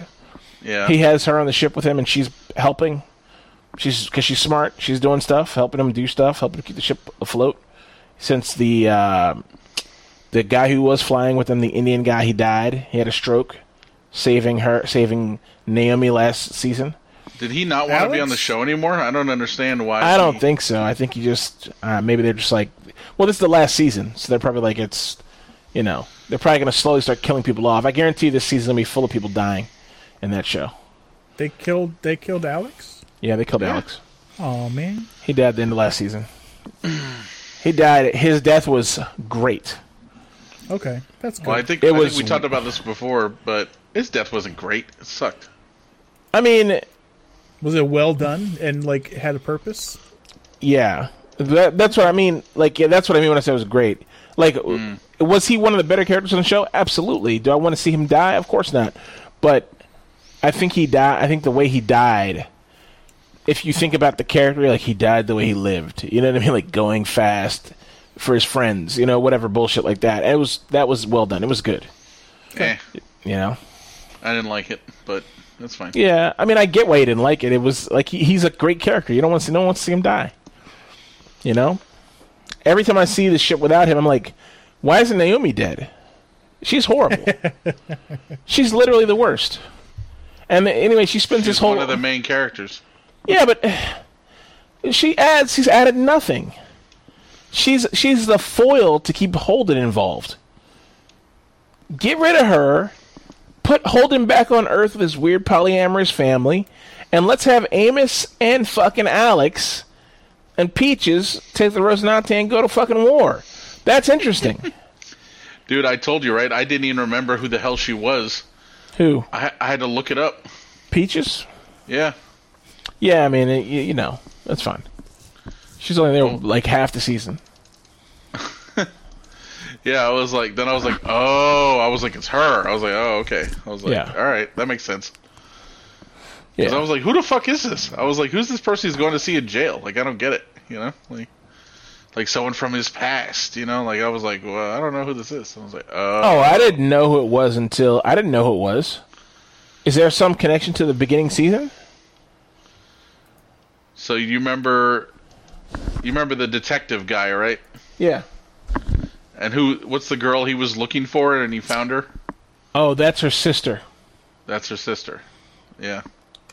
yeah. He has her on the ship with him, and she's helping. She's because she's smart. She's doing stuff, helping him do stuff, helping to keep the ship afloat. Since the uh, the guy who was flying with him, the Indian guy, he died. He had a stroke, saving her, saving Naomi last season. Did he not want to be on the show anymore? I don't understand why. I don't think so. I think he just uh, maybe they're just like, well, this is the last season, so they're probably like it's, you know, they're probably going to slowly start killing people off. I guarantee this season's gonna be full of people dying in that show. They killed. They killed Alex. Yeah, they killed Yeah. Alex. Oh man. He died at the end of last season. he died. His death was great. Okay, that's good. Well, I think, It I think was- we talked about this before, but his death wasn't great. It sucked. I mean, Was it well done and like had a purpose? yeah, that, that's what I mean. Like, yeah, that's what I mean when I say it was great. Like, hmm. was he one of the better characters on the show? Absolutely. Do I want to see him die? Of course not. But I think he died. I think the way he died. If you think about the character, like he died the way he lived. You know what I mean? Like going fast for his friends. You know, whatever bullshit like that. It was that was well done. It was good. Eh, You know. I didn't like it, but that's fine. Yeah, I mean, I get why you didn't like it. It was like he, he's a great character. You don't want to see no one wants to see him die. You know, every time I see this shit without him, I'm like, why isn't Naomi dead? She's horrible. She's literally the worst. And anyway, she spends She's this whole one of the main characters. Yeah, but she adds. She's added nothing. She's she's the foil to keep Holden involved. Get rid of her. Put Holden back on Earth with his weird polyamorous family, and let's have Amos and fucking Alex and Peaches take the Rosinante and go to fucking war. That's interesting. Dude, I told you, right? I didn't even remember who the hell she was. Who? I, I had to look it up. Peaches? Yeah. Yeah, I mean, it, you, you know, that's fine. She's only there like half the season. Yeah, I was like, then I was like, oh, I was like, it's her. I was like, oh, okay. I was like, Yeah. all right, that makes sense. 'Cause Yeah. I was like, who the fuck is this? I was like, who's this person he's going to see in jail? Like, I don't get it. You know, like, like someone from his past. You know, like I was like, well, I don't know who this is. I was like, oh, Oh, I didn't know who it was until I didn't know who it was. Is there some connection to the beginning season? So you remember, you remember the detective guy, right? Yeah. And who? What's the girl he was looking for, and he found her? Oh, that's her sister. That's her sister. Yeah.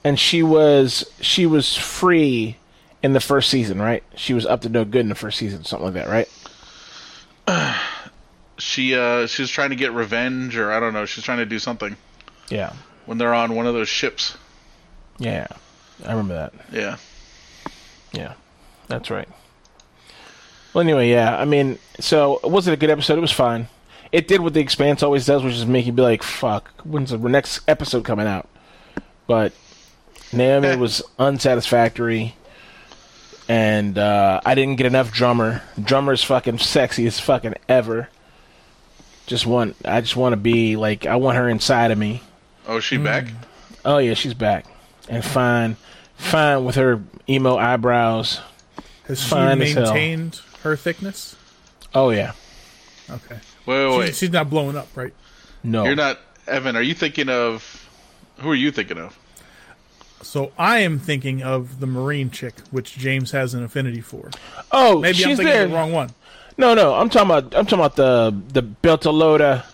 And she was she was free in the first season, right? She was up to no good in the first season, something like that, right? She uh she was trying to get revenge, or I don't know. She's trying to do something Yeah. when they're on one of those ships. Yeah. I remember that. Yeah. Yeah. That's right. Well, anyway, yeah. I mean, so it was it a good episode? It was fine. It did what the Expanse always does, which is make you be like, "Fuck, when's the next episode coming out?" But Naomi was unsatisfactory, and uh, I didn't get enough drummer. Drummer's fucking sexy as fucking ever. Just want, I just want to be like, I want her inside of me. Oh, is she back? Oh yeah, she's back and fine, fine with her emo eyebrows. Has she Fine as hell. maintained her thickness? Oh yeah, Okay. Wait, wait, wait. she's not blowing up, right? no, You're not Evan. Are you thinking of? Who are you thinking of? So I am thinking of the Marine chick, which James has an affinity for. Oh, Maybe she's I'm thinking there. of the wrong one. No, no, I'm talking about I'm talking about the the Beltalowda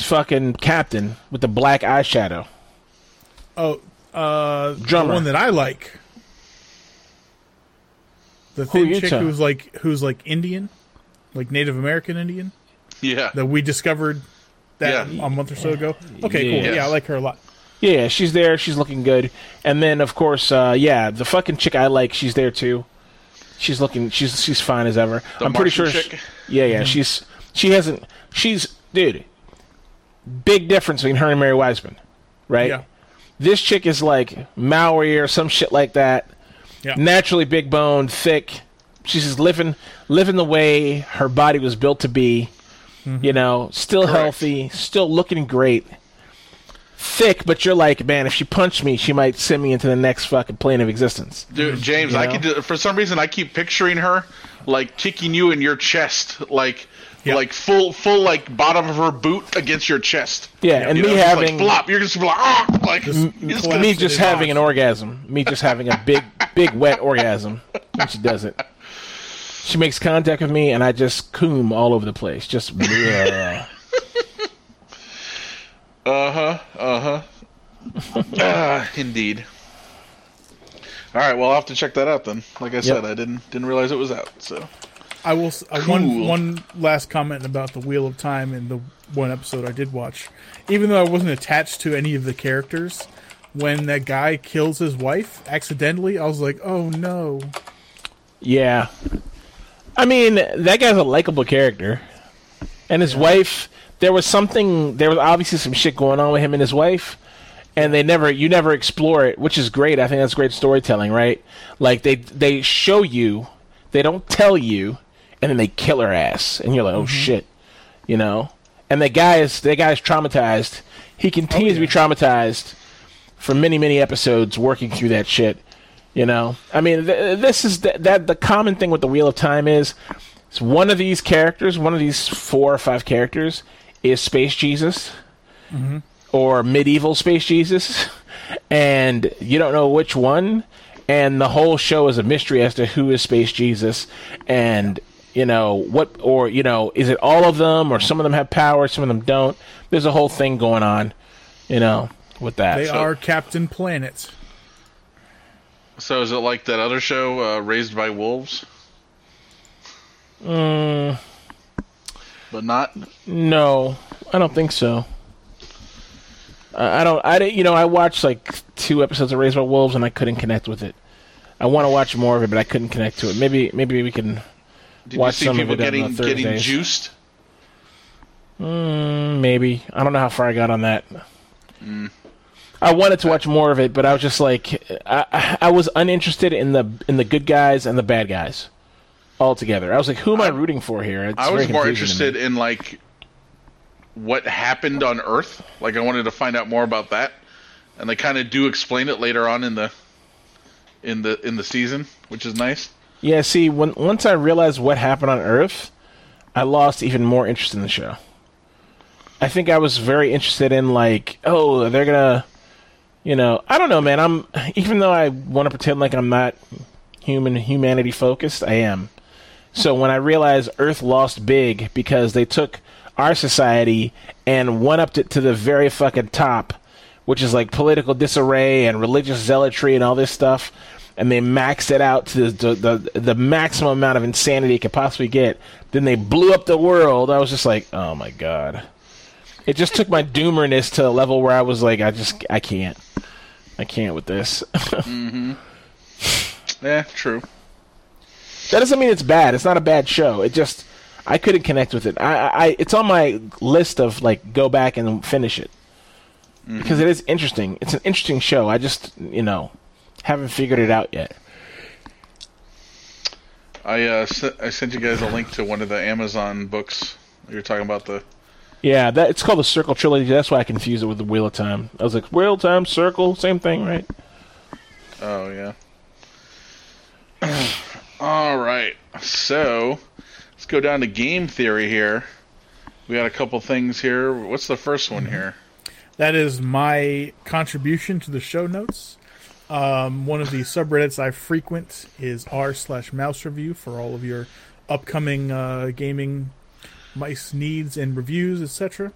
fucking captain with the black eyeshadow. Oh, uh, Drummer. the one that I like. The Who thin you chick ta- who's like who's like Indian, like Native American Indian Yeah. that we discovered that Yeah. a month or so ago. Okay, cool. Yes. Yeah, I like her a lot. Yeah, yeah, she's there. She's looking good. And then, of course, uh, yeah, the fucking chick I like, she's there too. She's looking. She's she's fine as ever. The I'm pretty sure. chick? yeah, yeah. She's she hasn't. She's dude. Big difference between her and Mary Wiseman, right? Yeah, This chick is like Maori or some shit like that. yeah. Naturally big boned, thick. She's just living living the way her body was built to be. Mm-hmm. You know, still Correct. healthy, still looking great. Thick, but you're like, man, if she punched me, she might send me into the next fucking plane of existence. Dude, mm-hmm. James, You I can do, for some reason I keep picturing her like kicking you in your chest, like Yeah. like full full like bottom of her boot against your chest. Yeah, and You me know, just having like flop. You're just like ah, like Just it's collapse me just in having an orgasm. Me just having a big, big wet orgasm when she does it. She makes contact with me, and I just coom all over the place. Just. Uh huh. Uh huh. Ah, indeed. All right. Well, I'll have to check that out then. Like I said, I didn't didn't realize it was out. So I will. Uh, One Cool. one last comment about the Wheel of Time and the one episode I did watch. Even though I wasn't attached to any of the characters, when that guy kills his wife accidentally, I was like, "Oh no!" yeah. I mean, that guy's a likable character, and his wife. There was something. There was obviously some shit going on with him and his wife, and they never. You never explore it, which is great. I think that's great storytelling, right? Like they they show you, they don't tell you, and then they kill her ass, and you're like, oh mm-hmm. shit, you know. And the guy is the guy is traumatized. He continues to be traumatized for many many episodes, working through that shit. You know, I mean, th- this is th- that the common thing with the Wheel of Time is, it's one of these characters, one of these four or five characters, is Space Jesus, mm-hmm. or medieval Space Jesus, and you don't know which one, and the whole show is a mystery as to who is Space Jesus, and you know what, or you know, is it all of them, or some of them have power, some of them don't. There's a whole thing going on, you know, with that. They So- are Captain Planet. so is it like that other show, uh, Raised by Wolves? Mm. But not. No, I don't think so. I I don't. I didn't- you know I watched like two episodes of Raised by Wolves and I couldn't connect with it. I want to watch more of it, but I couldn't connect to it. Maybe maybe we can. Did Watch you some see of people getting getting Thursdays. juiced? Mm, maybe I don't know how far I got on that. I wanted to watch more of it, but I was just like I, I- I was uninterested in the in the good guys and the bad guys altogether. I was like, who am I, rooting for here? It's I was more confusing to me. interested in like what happened on Earth. Like I wanted to find out more about that, and they kind of do explain it later on in the in the in the season, which is nice. Yeah, see, when once I realized what happened on Earth, I lost even more interest in the show. I think I was very interested in like, oh, they're gonna, you know, I don't know, man. I'm even though I want to pretend like I'm not human humanity focused, I am. So when I realized Earth lost big because they took our society and one upped it to the very fucking top, which is like political disarray and religious zealotry and all this stuff, and they maxed it out to the the, the maximum amount of insanity it could possibly get. Then they blew up the world. I was just like, oh my god. It just took my doomerness to a level where I was like, I just I can't. I can't with this. Mm-hmm. Yeah, true. That doesn't mean it's bad. It's not a bad show. It just I couldn't connect with it. I, I I- it's on my list of like go back and finish it because mm-hmm. it is interesting. It's an interesting show. I just you know haven't figured it out yet. I uh, s- I sent you guys a link to one of the Amazon books. You're talking about the Yeah, that it's called the Circle Trilogy. That's why I confused it with the Wheel of Time. I was like, Wheel of Time, Circle, same thing, right? Oh yeah. All right. So let's go down to game theory here. We got a couple things here. What's the first one here? That is my contribution to the show notes. Um, one of the subreddits I frequent is r slash mouse review for all of your upcoming uh, gaming mice needs and reviews, etc.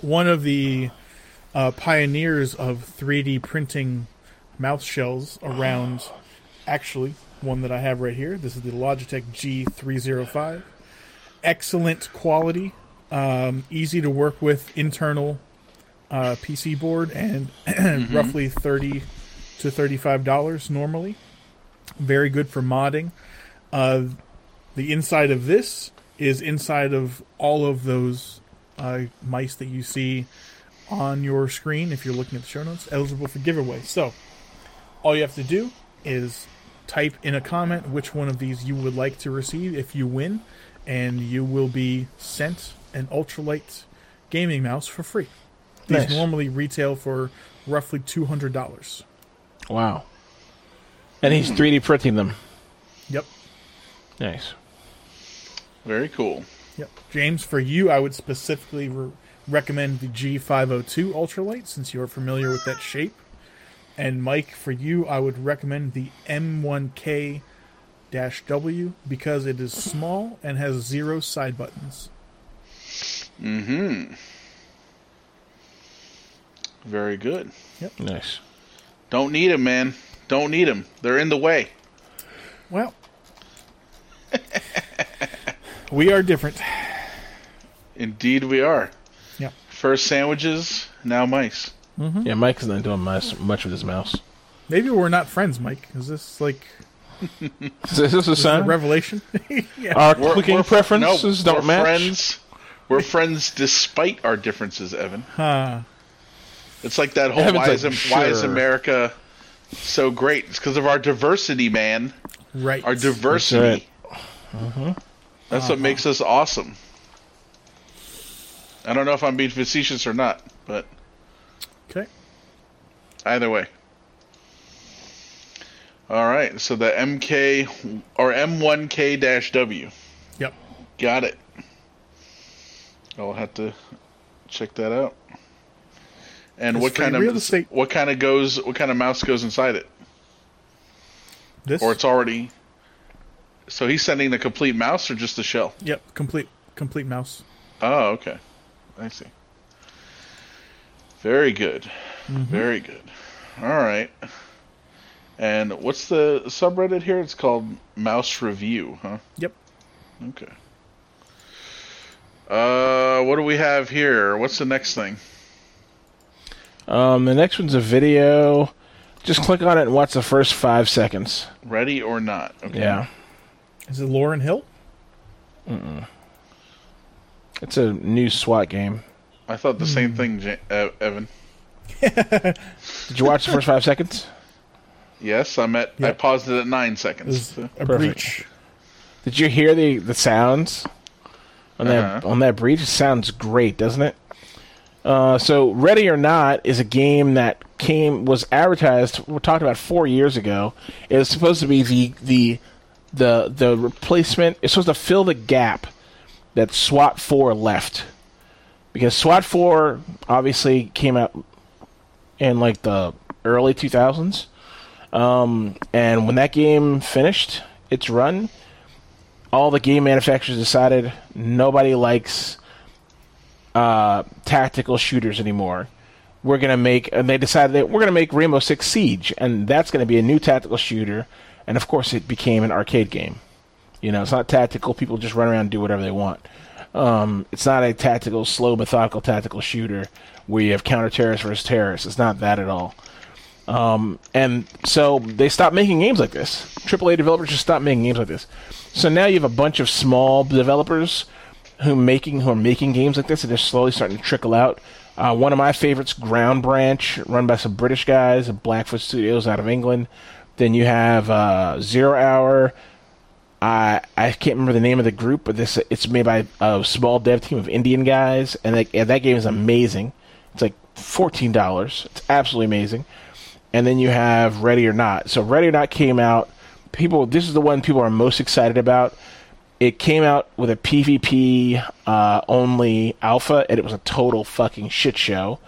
One of the uh, pioneers of 3D printing mouse shells around, actually, one that I have right here. This is the Logitech G305. Excellent quality, um, easy to work with internal uh, PC board, and roughly thirty to thirty-five dollars normally. Very good for modding. Uh, the inside of this is inside of all of those uh, mice that you see on your screen if you're looking at the show notes, eligible for giveaway. So, all you have to do is type in a comment which one of these you would like to receive if you win, and you will be sent an ultralight gaming mouse for free. These Nice. normally retail for roughly two hundred dollars. Wow. And he's 3D printing them. Yep. Nice. Very cool. Yep. James, for you, I would specifically re- recommend the G502 Ultralight since you are familiar with that shape. And Mike, for you, I would recommend the M1K W because it is small and has zero side buttons. Mm-hmm. Very good. Yep. Nice. Don't need them, man. Don't need them. They're in the way. Well, we are different. Indeed, we are. Yep. First sandwiches, now mice. Mm-hmm. Yeah, Mike's not doing much, much with his mouse. Maybe we're not friends, Mike. Is this like Is this a is this a revelation? yeah. Our We're- clicking we're- preferences no, don't we're match. Friends. We're friends despite our differences, Evan. Huh. It's like that whole Evan's why, like, is, Am- why is America so great? It's because of our diversity, man. Right. Our diversity. right. Uh-huh. That's what uh-huh. makes us awesome. I don't know if I'm being facetious or not, but okay. either way. All right, so the MK or M1K-W. Yep. Got it. I'll have to check that out. And It's what kind real of estate. what kind of goes what kind of mouse goes inside it? This. Or it's already So he's sending the complete mouse or just the shell? Yep. Complete. Complete mouse. Oh, okay. I see. Very good. Mm-hmm. Very good. All right. And what's the subreddit here? It's called Mouse Review, huh? Yep. Okay. Uh, what do we have here? What's the next thing? Um, the next one's a video. Just click on it and watch the first five seconds. Ready or not? Okay. Yeah. Is it Lauryn Hill? Mm. It's a new SWAT game. I thought the same thing, Ja- uh, Evan. Did you watch the first five seconds? Yes, I'm at. I paused it at nine seconds. So- a Perfect. breach. Did you hear the, the sounds on that Uh-huh. on that breach? It sounds great, doesn't it? Uh, so, Ready or Not is a game that came was advertised. We talked about four years ago. It was supposed to be the the the the replacement. It's supposed to fill the gap that SWAT Four left because SWAT Four obviously came out in like the early 2000s. Um, and when that game finished its run, all the game manufacturers decided nobody likes uh, tactical shooters anymore. We're gonna make, and they decided that we're gonna make Rainbow Six Siege, and that's gonna be a new tactical shooter. And of course, it became an arcade game. You know, it's not tactical. People just run around and do whatever they want. Um, it's not a tactical, slow, methodical tactical shooter where you have counter terrorists versus terrorists. It's not that at all. Um, and so they stopped making games like this. AAA developers just stopped making games like this. So now you have a bunch of small developers who making who are making games like this, and they're slowly starting to trickle out. Uh, one of my favorites, Ground Branch, run by some British guys, Blackfoot Studios out of England. Then you have uh, Zero Hour. I I can't remember the name of the group, but this it's made by a small dev team of Indian guys, and, they, and that game is amazing. It's like fourteen dollars. It's absolutely amazing. And then you have Ready or Not. So Ready or Not came out. People, this is the one people are most excited about. It came out with a PvP uh, only alpha, and it was a total fucking shit show.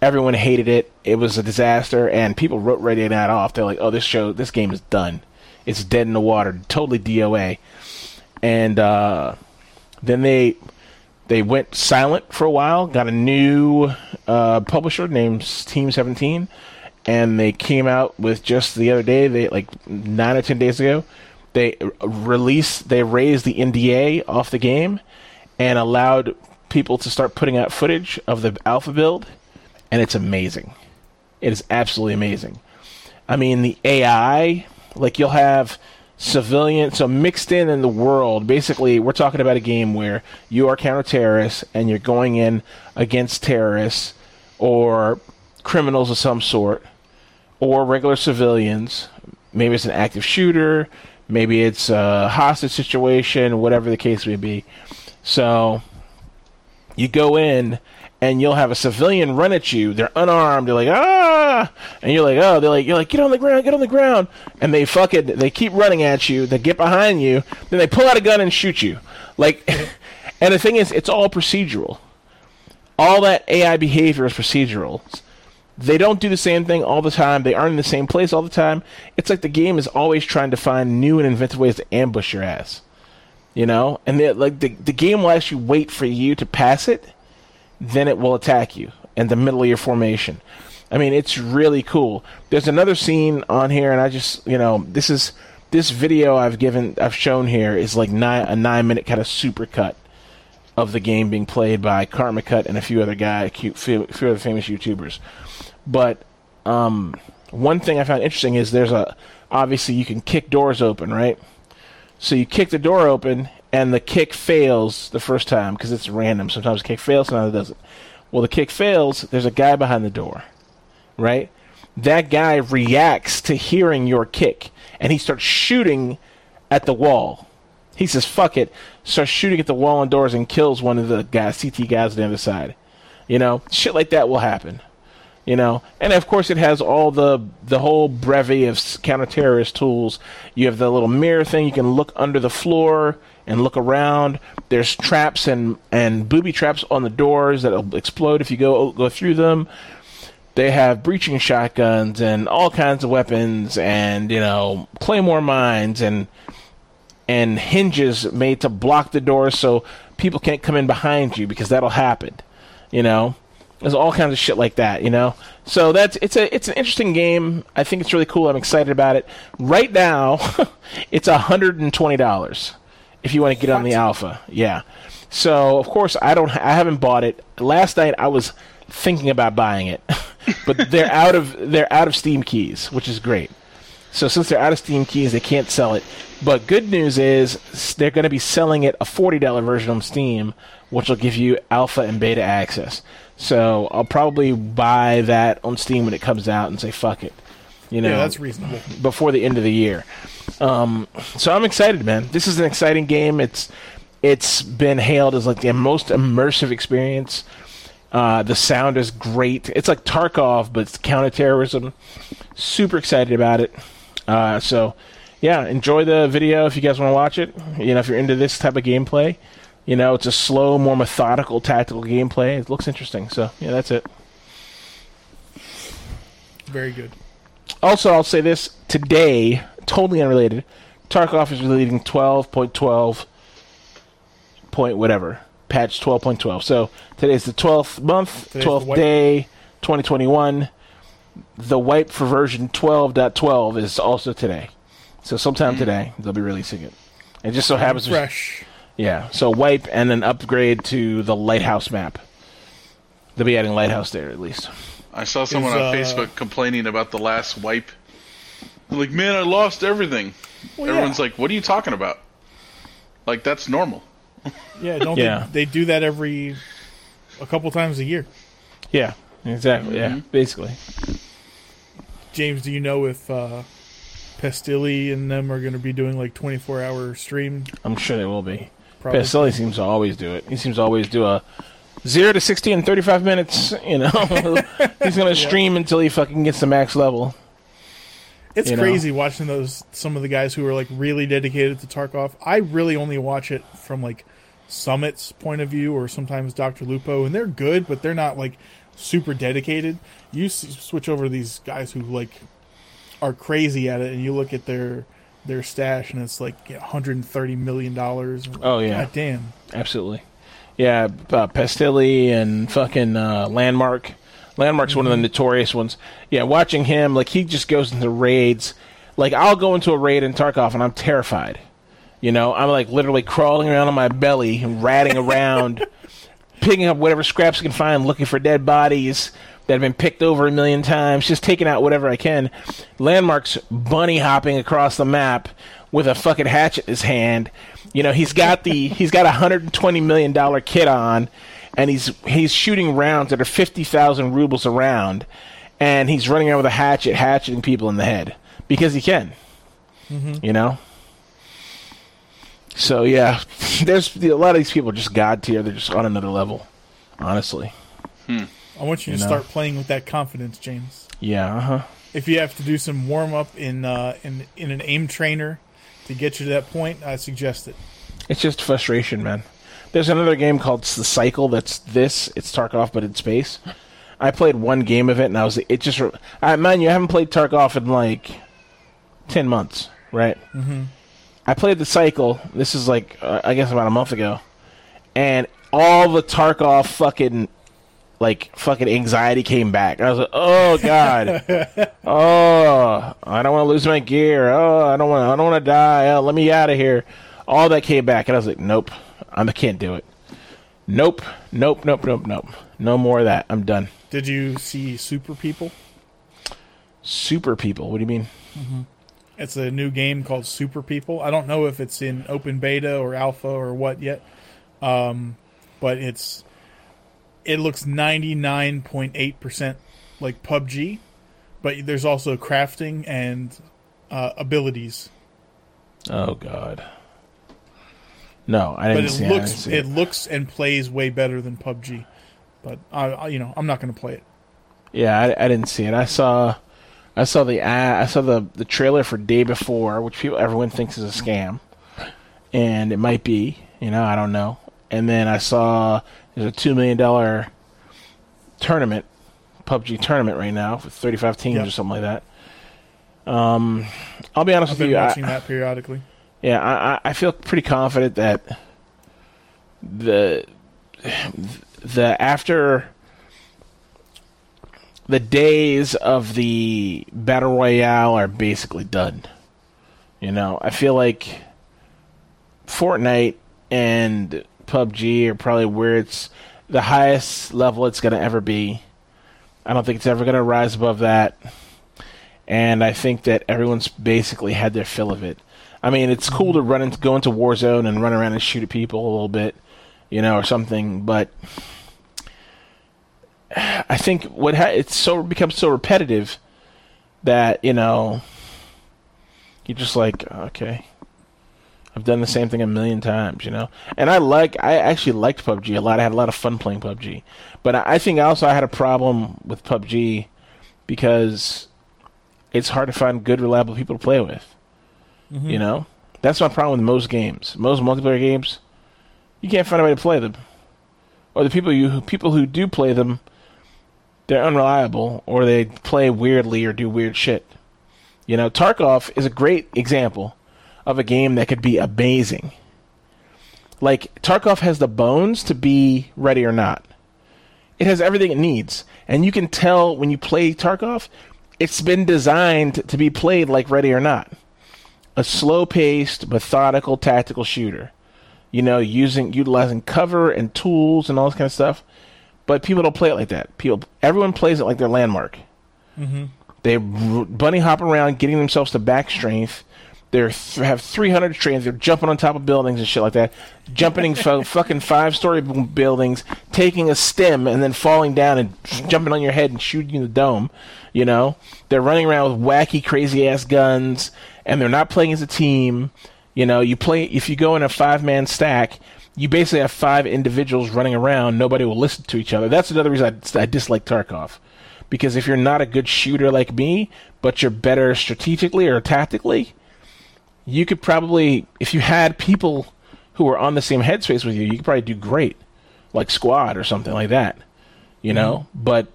Everyone hated it. It was a disaster, and people wrote Ready or Not off. They're like, "Oh, this show, this game is done. It's dead in the water. Totally DOA." And uh, then they they went silent for a while. Got a new uh, publisher named Team Seventeen, and they came out with just the other day, they like nine or ten days ago, they released, they raised the NDA off the game and allowed people to start putting out footage of the alpha build, and it's amazing. It is absolutely amazing. I mean, the AI, like you'll have civilian, so mixed in in the world. Basically, we're talking about a game where you are counter terrorists and you're going in against terrorists or criminals of some sort or regular civilians. Maybe it's an active shooter, maybe it's a hostage situation, whatever the case may be. So you go in and you'll have a civilian run at you. They're unarmed. They're like ah, and you're like oh, they're like you're like get on the ground, get on the ground, and they fucking they keep running at you. They get behind you, then they pull out a gun and shoot you. Like, and the thing is, it's all procedural. All that AI behavior is procedural. They don't do the same thing all the time. They aren't in the same place all the time. It's like the game is always trying to find new and inventive ways to ambush your ass. You know, and like the the game will actually wait for you to pass it then it will attack you in the middle of your formation. I mean, it's really cool. There's another scene on here, and I just, you know, this is this video I've given, I've shown here is like nine, a nine minute kind of super cut of the game being played by Karmakut and a few other guys, a few, few other famous YouTubers. But um, one thing I found interesting is there's a obviously you can kick doors open, right? So you kick the door open, and the kick fails the first time because it's random. Sometimes the kick fails, sometimes it doesn't. Well, the kick fails. There's a guy behind the door, right? That guy reacts to hearing your kick, and he starts shooting at the wall. He says, "Fuck it," starts shooting at the wall and doors, and kills one of the guys, CT guys on the other side. You know, shit like that will happen. You know, and of course it has all the the whole brevy of counter-terrorist tools. You have the little mirror thing. You can look under the floor and look around. There's traps and, and booby traps on the doors that'll explode if you go go through them. They have breaching shotguns and all kinds of weapons and you know claymore mines and and hinges made to block the doors so people can't come in behind you because that'll happen. You know, there's all kinds of shit like that. You know, so that's it's a it's an interesting game. I think it's really cool. I'm excited about it. Right now, it's hundred and twenty dollars if you want to get on the alpha. Yeah. So of course I don't. I haven't bought it. Last night I was thinking about buying it, but they're out of they're out of Steam keys, which is great. So since they're out of Steam keys, they can't sell it. But good news is they're going to be selling it a forty dollar version on Steam, which will give you alpha and beta access. So I'll probably buy that on Steam when it comes out and say fuck it. You know, yeah, that's reasonable. Before the end of the year. Um, so I'm excited, man. This is an exciting game. It's it's been hailed as like the most immersive experience. Uh, the sound is great. It's like Tarkov, but it's counterterrorism. Super excited about it. Uh, so, yeah, enjoy the video if you guys want to watch it. You know, if you're into this type of gameplay, you know, it's a slow, more methodical, tactical gameplay. It looks interesting. So, yeah, that's it. Very good. Also, I'll say this today totally unrelated. Tarkov is releasing 12.12 point whatever patch 12.12. So today's the 12th month, today's 12th day, 2021. The wipe for version 12.12 is also today. So sometime mm. today they'll be releasing it. It just so happens fresh. Yeah. So wipe and then upgrade to the lighthouse map. They'll be adding lighthouse there at least. I saw someone is, on uh, Facebook complaining about the last wipe like, man, I lost everything. Well, Everyone's yeah. like, what are you talking about? Like, that's normal. Yeah, don't yeah. They, they, do that every a couple times a year. Yeah, exactly. Mm-hmm. Yeah, basically. James, do you know if uh, Pestily and them are going to be doing like 24 hour stream? I'm sure they will be. Probably. Seems to always do it. He seems to always do a zero to 60 in 35 minutes. You know, he's going to stream yeah. until he fucking gets to max level. It's crazy know? watching those some of the guys who are like really dedicated to Tarkov. I really only watch it from like Summit's point of view or sometimes Dr. Lupo and they're good, but they're not like super dedicated. You switch over to these guys who like are crazy at it and you look at their their stash and it's like 130 million dollars. Oh yeah. God damn. Absolutely. Yeah, uh, Pestily and fucking uh, Landmark Landmark's one of the notorious ones. Yeah, watching him, like he just goes into raids. Like I'll go into a raid in Tarkov and I'm terrified. You know, I'm like literally crawling around on my belly, and ratting around, picking up whatever scraps I can find, looking for dead bodies that have been picked over a million times, just taking out whatever I can. Landmark's bunny hopping across the map with a fucking hatchet in his hand. You know, he's got the he's got a hundred and twenty million dollar kit on, and he's he's shooting rounds that are fifty thousand rubles a round, and he's running around with a hatchet, hatcheting people in the head because he can. Mm-hmm. You know. So yeah, there's a lot of these people just god tier. They're just on another level, honestly. Hmm. I want you, You to know. start playing with that confidence, James. Yeah. Uh huh. If you have to do some warm up in uh, in in an aim trainer to get you to that point, I suggest it. It's just frustration, man. There's another game called The Cycle that's this. It's Tarkov, but in space. I played one game of it, and I was it just. I man, you haven't played Tarkov in like ten months, right? Mm-hmm. I played The Cycle. This is like uh, I guess about a month ago, and all the Tarkov fucking like fucking anxiety came back. I was like, oh god, oh I don't want to lose my gear. Oh I don't want I don't want to die. Oh, let me out of here. All that came back, and I was like, nope, I can't do it. Nope, nope, nope, nope, nope. No more of that. I'm done. Did you see Super People? Super people. What do you mean? It's a new game called Super People. I don't know if it's in open beta or alpha or what yet, um, but it's it looks ninety nine point eight percent like PUBG, but there's also crafting and uh, abilities. Oh god. No, I But didn't it see it. Looks see it looks and plays way better than PUBG. But I, I you know I'm not going to play it. Yeah, I, I didn't see it. I saw, I saw the ad, I saw the the trailer for Day Before, which people everyone thinks is a scam, and it might be. You know, I don't know. And then I saw there's a two million dollar tournament, PUBG tournament right now with 35 teams Yeah. or something like that. Um, I'll be honest I've with been you. I- watching that periodically. yeah, I, I- I feel pretty confident that the the after the days of the battle royale are basically done. You know, I feel like Fortnite and PUBG are probably where it's the highest level it's going to ever be. I don't think it's ever going to rise above that. And I think that everyone's basically had their fill of it. I mean, it's cool to run into go into Warzone and run around and shoot at people a little bit, you know, or something. But I think what ha- it's so becomes so repetitive that you know you're just like, okay, I've done the same thing a million times, you know. And I like, I actually liked PUBG a lot. I had a lot of fun playing PUBG, but I think also I had a problem with PUBG because it's hard to find good, reliable people to play with. Mm-hmm. You know, that's my problem with most games. Most multiplayer games, you can't find a way to play them, or the people you people who do play them, they're unreliable, or they play weirdly or do weird shit. You know, Tarkov is a great example of a game that could be amazing. Like Tarkov has the bones to be ready or not. It has everything it needs, and you can tell when you play Tarkov, it's been designed to be played like Ready or Not a slow-paced, methodical tactical shooter. You know, using utilizing cover and tools and all this kind of stuff. But people don't play it like that. People, everyone plays it like their landmark. Mm-hmm. They bunny hop around, getting themselves to back strength. They have 300 strength. They're jumping on top of buildings and shit like that. Jumping fo- fucking five-story buildings, taking a stim and then falling down and jumping on your head and shooting you in the dome. You know, they're running around with wacky, crazy-ass guns, and they're not playing as a team. You know, you play if you go in a five-man stack. You basically have five individuals running around. Nobody will listen to each other. That's another reason I, I dislike Tarkov because if you're not a good shooter like me, but you're better strategically or tactically, you could probably, if you had people who were on the same headspace with you, you could probably do great, like squad or something like that, you know. But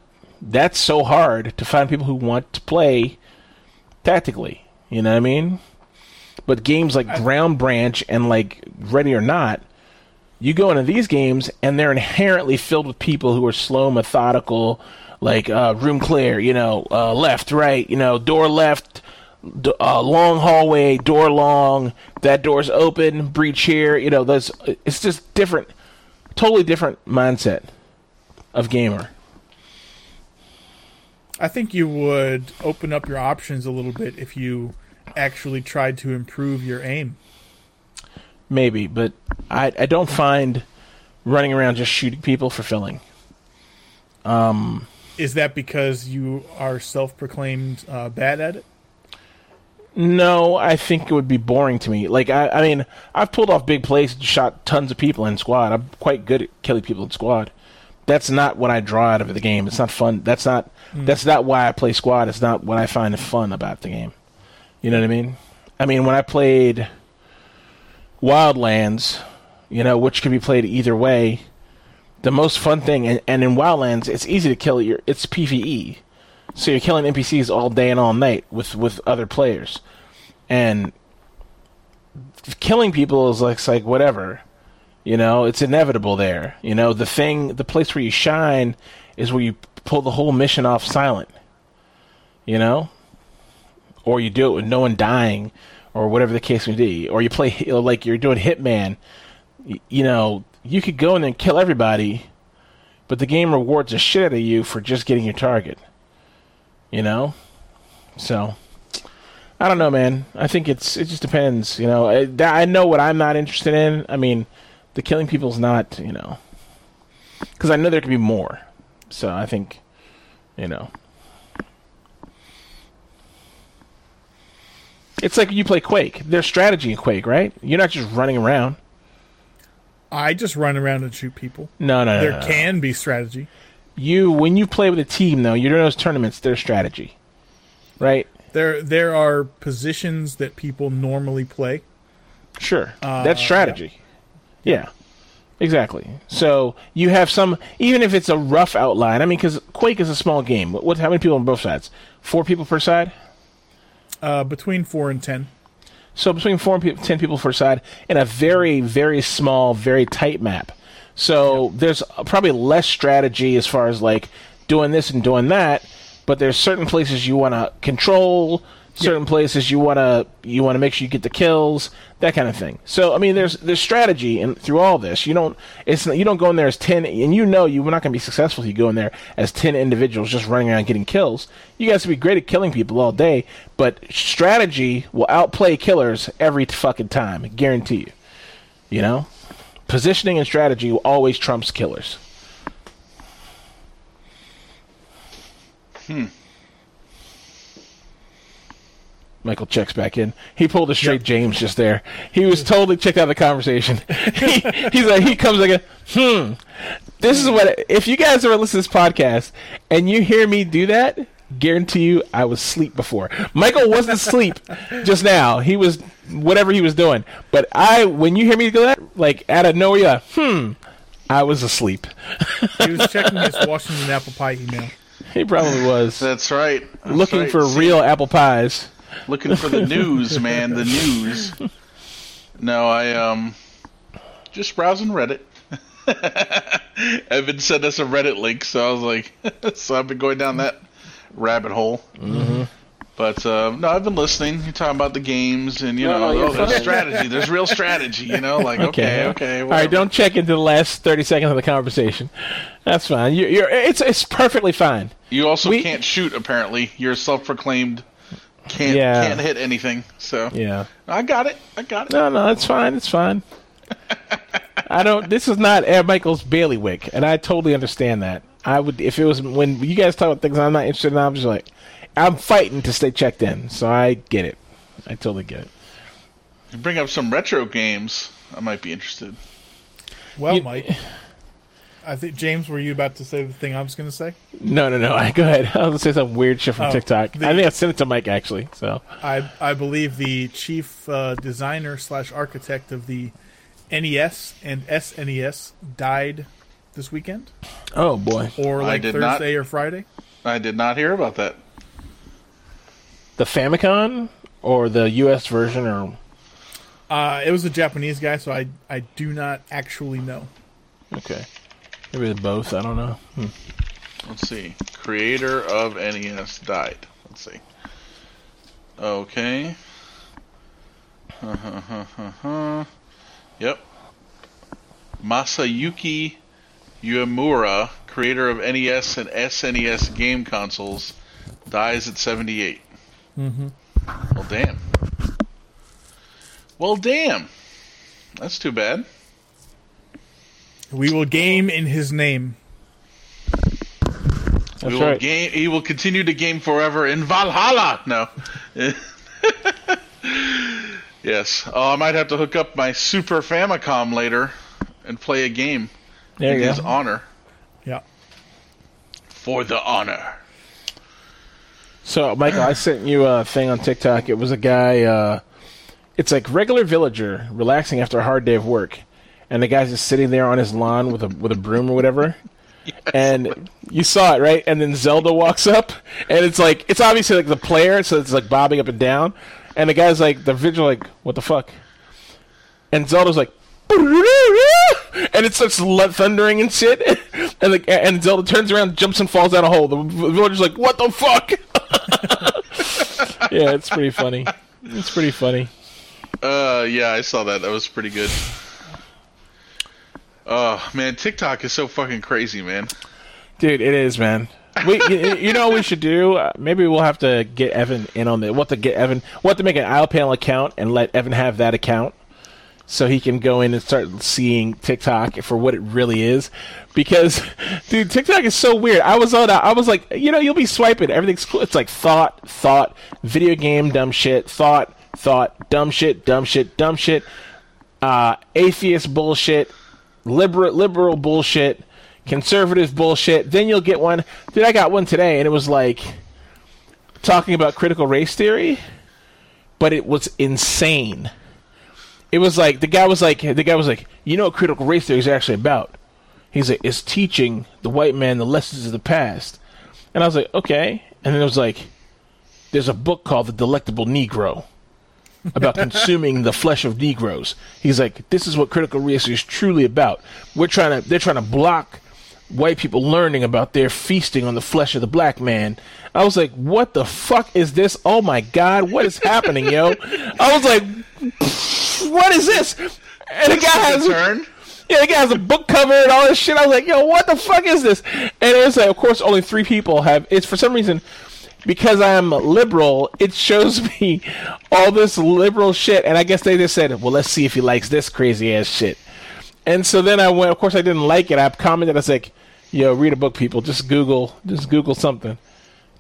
that's so hard to find people who want to play tactically. You know what I mean? But games like Ground Branch and like Ready or Not, You go into these games, and they're inherently filled with people who are slow, methodical, like uh, room clear, you know, uh, left, right, you know, door left, uh, long hallway, door long, that door's open, breach here, you know, there's, it's just different, totally different mindset of gamer. I think you would open up your options a little bit if you actually tried to improve your aim. Maybe, but I, I don't find running around just shooting people fulfilling. Um, Is that because you are self-proclaimed uh, bad at it? No, I think it would be boring to me. Like I, I mean, I've pulled off big plays and shot tons of people in squad. I'm quite good at killing people in squad. That's not what I draw out of the game. It's not fun. That's not hmm. that's not why I play squad. It's not what I find fun about the game. You know what I mean? I mean, when I played Wildlands, you know, which can be played either way, the most fun thing, and, and in Wildlands, it's easy to kill. Your it's PVE, so you're killing NPCs all day and all night with with other players, and killing people is like like whatever, you know, it's inevitable there. You know, the thing, the place where you shine is where you pull the whole mission off silent. You know, or you do it with no one dying, or whatever the case may be, or you play you know, like you're doing Hitman. Y- You know, you could go in and kill everybody, but the game rewards the shit out of you for just getting your target. You know, so I don't know, man. I think it's it just depends. You know, I, I know what I'm not interested in. I mean, the killing people's not. You know, because I know there could be more. So I think, you know. It's like you play Quake. There's strategy in Quake, right? You're not just running around. I just run around and shoot people. No, no, no. There no, no. can be strategy. You when you play with a team though, you're in those tournaments. There's strategy, right? There there are positions that people normally play. Sure, Uh, that's strategy. Yeah. exactly. So you have some, even if it's a rough outline. I mean, because Quake is a small game. What? How many people on both sides? Four people per side. Uh, between four and ten. So between four and pe- ten people per side in a very, very small, very tight map. So there's probably less strategy as far as like doing this and doing that, but there's certain places you want to control, certain places you want to you want to make sure you get the kills, that kind of thing. So I mean, there's there's strategy and through all this. You don't it's not- you don't go in there as ten, and you know you're not going to be successful if you go in there as ten individuals just running around getting kills. You guys will be great at killing people all day, but strategy will outplay killers every fucking time. I guarantee you. You know, positioning and strategy always trumps killers. Hmm. Michael checks back in. He pulled a straight Yep. James just there. He was totally checked out of the conversation. he, he's like, he comes like, a, hmm. This is what. If you guys ever listen to this podcast and you hear me do that, guarantee you I was asleep before. Michael wasn't asleep just now. He was whatever he was doing. But I, when you hear me do that, like out of nowhere, you're like, hmm. I was asleep. He was checking his Washington apple pie email. He probably was That's right. That's looking right. for See, real apple pies. Looking for the news, man. The news. No, I um, just browsing Reddit. Evan sent us a Reddit link, so I was like, so I've been going down that rabbit hole. Mm-hmm. But uh, no, I've been listening. You're talking about the games, and you No, know, no, oh, there's fine. strategy. There's real strategy. You know, like okay, okay. All right, don't check into the last thirty seconds of the conversation. That's fine. You're, you're it's it's perfectly fine. You also we- can't shoot. Apparently, you're self-proclaimed can't Yeah. can't hit anything. So Yeah. I got it. I got it. No, no, it's fine. It's fine. I don't. This is not Ed Michael's bailiwick, and I totally understand that. I would if it was when you guys talk about things I'm not interested in. I'm just like, I'm fighting to stay checked in, so I get it. I totally get it. You bring up some retro games. I might be interested. Well, You- Mike, I think James, were you about to say the thing I was going to say? No, no, no. I go ahead. I was gonna say some weird shit from Oh, TikTok. the- I think I sent it to Mike actually. So I I believe the chief uh, designer slash architect of the NES and SNES died this weekend, oh boy, or like did not- Thursday or Friday. I did not hear about that. the Famicom or the U.S. version or Uh, it was a Japanese guy, so I I do not actually know. Okay. Maybe they're both. I don't know. Hmm. Let's see. Creator of NES died. Let's see. Okay. yep. Masayuki Uemura, creator of NES and SNES game consoles, dies at 78. Mm-hmm. Well, damn. Well, damn. That's too bad. We will game in his name. That's we will right. game. He will continue to game forever in Valhalla. No. yes. Oh, I might have to hook up my Super Famicom later and play a game There in you his go. honor. Yeah. For the honor. So, Michael, I sent you a thing on TikTok. It was a guy. Uh, it's like regular villager relaxing after a hard day of work, and the guy's just sitting there on his lawn with a with a broom or whatever. And you saw it, right? And then Zelda walks up, and it's like it's obviously like the player, so it's like bobbing up and down. And the guy's like, the vigil, like, what the fuck? And Zelda's like, and it starts thundering and shit. And the, and Zelda turns around, jumps and falls down a hole. The villager's like, "What the fuck?" yeah, it's pretty funny. It's pretty funny. Uh, yeah, I saw that. That was pretty good. Oh man, TikTok is so fucking crazy, man. Dude, it is, man. We, you, you know what we should do? Uh, maybe we'll have to get Evan in on the. What to get Evan? What to make an IO panel account and let Evan have that account, so he can go in and start seeing TikTok for what it really is. Because, dude, TikTok is so weird. I was on. I was like, you know, you'll be swiping. Everything's cool. It's like thought, thought, video game, dumb shit, thought, thought, dumb shit, dumb shit, dumb shit, uh, atheist bullshit, liberal liberal bullshit, conservative bullshit. Then you'll get one. Dude, I got one today, and it was like talking about critical race theory, but it was insane. It was like the guy was like the guy was like, you know what critical race theory is actually about? He's like, it's teaching the white man the lessons of the past. And I was like, okay. And then it was like, there's a book called The Delectable Negro about consuming the flesh of Negroes. He's like, this is what critical race is truly about. We're trying to, they're trying to block white people learning about their feasting on the flesh of the black man. I was like, what the fuck is this? Oh my god, what is happening, yo? I was like, what is this? And the guy has Turn. yeah, the guy has a book cover and all this shit. I was like, yo, what the fuck is this? And it's like, of course, only three people have. It's for some reason because I am liberal. It shows me all this liberal shit, and I guess they just said, well, let's see if he likes this crazy ass shit. And so then I went. Of course, I didn't like it. I commented. I was like, yo, read a book, people. Just Google. Just Google something.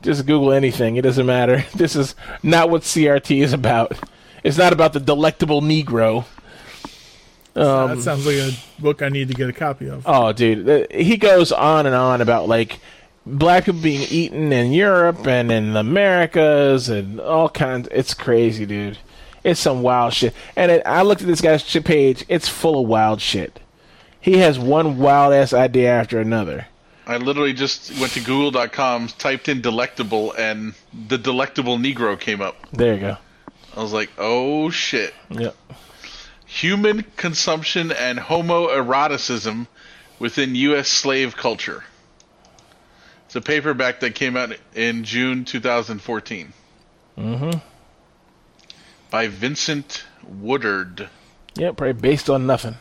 Just Google anything. It doesn't matter. This is not what CRT is about. It's not about the delectable Negro. that um, sounds like a book I need to get a copy of. Oh, dude, uh, he goes on and on about like black people being eaten in Europe and in the Americas and all kinds. It's crazy, dude. It's some wild shit. And it, I looked at this guy's page. It's full of wild shit. He has one wild ass idea after another. I literally just went to Google.com, typed in delectable, and the delectable Negro came up. There you go. I was like, oh shit. Yep. Human consumption and homoeroticism within U.S. slave culture. It's a paperback that came out in June 2014. Mm-hmm. By Vincent Woodard. Yep. Probably based on nothing.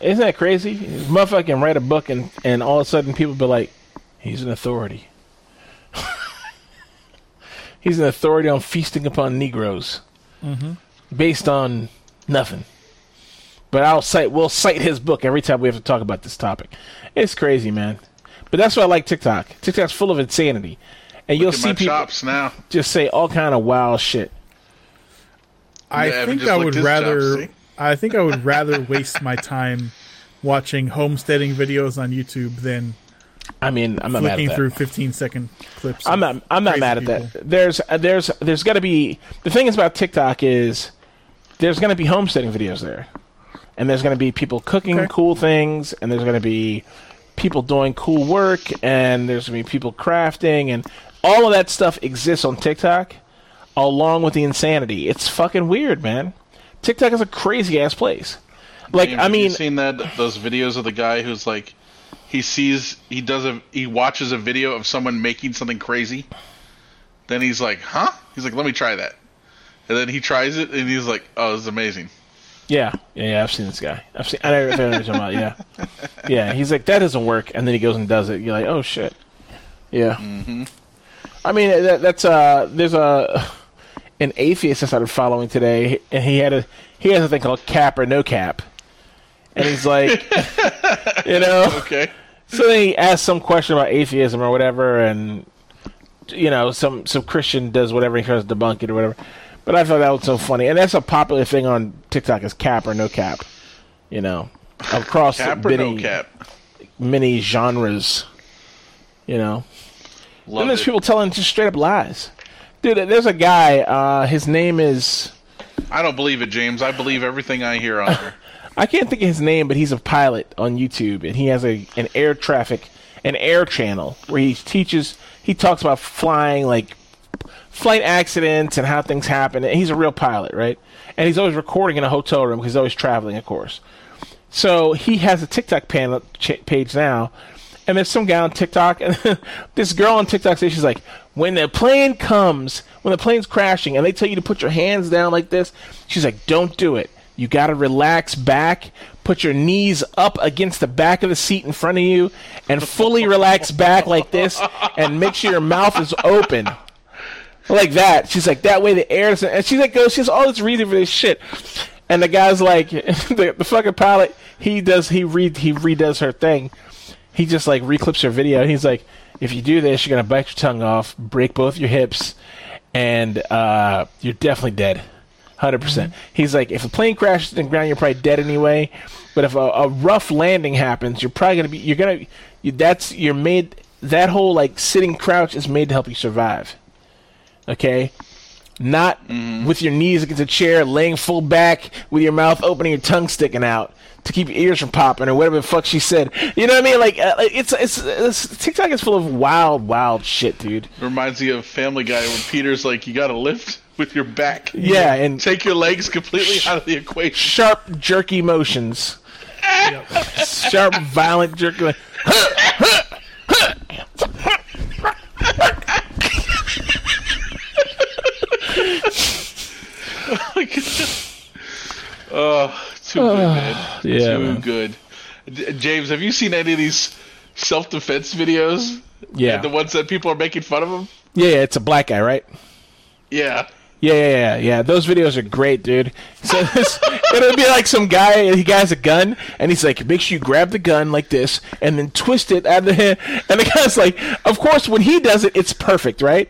Isn't that crazy? This motherfucker can write a book and, and all of a sudden people be like, he's an authority. he's an authority on feasting upon Negroes. Mm-hmm. Based on nothing. But I'll cite we'll cite his book every time we have to talk about this topic. It's crazy, man. But that's why I like TikTok. TikTok's full of insanity. And you'll at see my people chops now. just say all kind of wild shit. I Yeah, think I would rather. chops, see? I think I would rather waste my time watching homesteading videos on YouTube than I mean, I'm not mad at that. through 15 second clips. I'm not. I'm not mad at people. that. There's. There's. There's got to be. The thing is about TikTok is there's going to be homesteading videos there, and there's going to be people cooking Okay. cool things, and there's going to be people doing cool work, and there's going to be people crafting, and all of that stuff exists on TikTok, along with the insanity. It's fucking weird, man. TikTok is a crazy ass place. Like James, I have you mean, seen that those videos of the guy who's like, he sees, he does a, he watches a video of someone making something crazy. Then he's like, huh? He's like, let me try that. And then he tries it, and he's like, oh, this is amazing. yeah, yeah, yeah, I've seen this guy. I've seen. I know what you're talking about. Yeah, yeah. He's like that doesn't work, and then he goes and does it. You're like, oh shit. Yeah. Mm-hmm. I mean, that, that's uh, there's a an atheist I started following today, and he had a he has a thing called cap or no cap, and he's like, you know, Okay. so then he asks some question about atheism or whatever, and you know, some some Christian does whatever he tries to debunk it or whatever. But I thought that was so funny, and that's a popular thing on TikTok is cap or no cap, you know, across Cap many no cap? many genres, you know. Then there's it. people telling just straight up lies. Dude, there's a guy. Uh, his name is I don't believe it, James. I believe everything I hear on here. I can't think of his name, but he's a pilot on YouTube, and he has a an air traffic, an air channel where he teaches. He talks about flying, like flight accidents and how things happen. And he's a real pilot, right? And he's always recording in a hotel room because he's always traveling, of course. So he has a TikTok panel, ch- page now, and there's some guy on TikTok, and this girl on TikTok says she's like, when the plane comes, when the plane's crashing, and they tell you to put your hands down like this, she's like, don't do it. You got to relax back, put your knees up against the back of the seat in front of you, and fully relax back like this, and make sure your mouth is open like that. She's like, that way the air doesn't. And she's like, goes, she has all this reason for this shit. And the guy's like, the, the fucking pilot, he does, he read, he redoes her thing. He just like reclips her video. And he's like, if you do this, you're gonna bite your tongue off, break both your hips, and uh, you're definitely dead. 100%. percent He's like, if a plane crashes to the ground, you're probably dead anyway. But if a, a rough landing happens, you're probably gonna be, you're gonna, you, that's, you're made, that whole like sitting crouch is made to help you survive okay? Not with your knees against a chair, laying full back with your mouth open and your tongue sticking out to keep your ears from popping or whatever the fuck she said. You know what I mean? Like, uh, it's, it's it's TikTok is full of wild, wild shit, dude. Reminds me of Family Guy when Peter's like, you got to lift with your back. Yeah, and Take your legs completely out of the equation. sharp, jerky motions, sharp, violent jerky. Like, oh, too good, ah, man. yeah, too man. good. D- James, have you seen any of these self-defense videos? Yeah, The ones that people are making fun of them? yeah, yeah. It's a black guy, right? Yeah. Yeah, yeah, yeah, yeah. Those videos are great, dude. So this, it'll be like some guy, he has a gun, and he's like, make sure you grab the gun like this, and then twist it out of the hand. And the guy's like, of course, when he does it, it's perfect, right?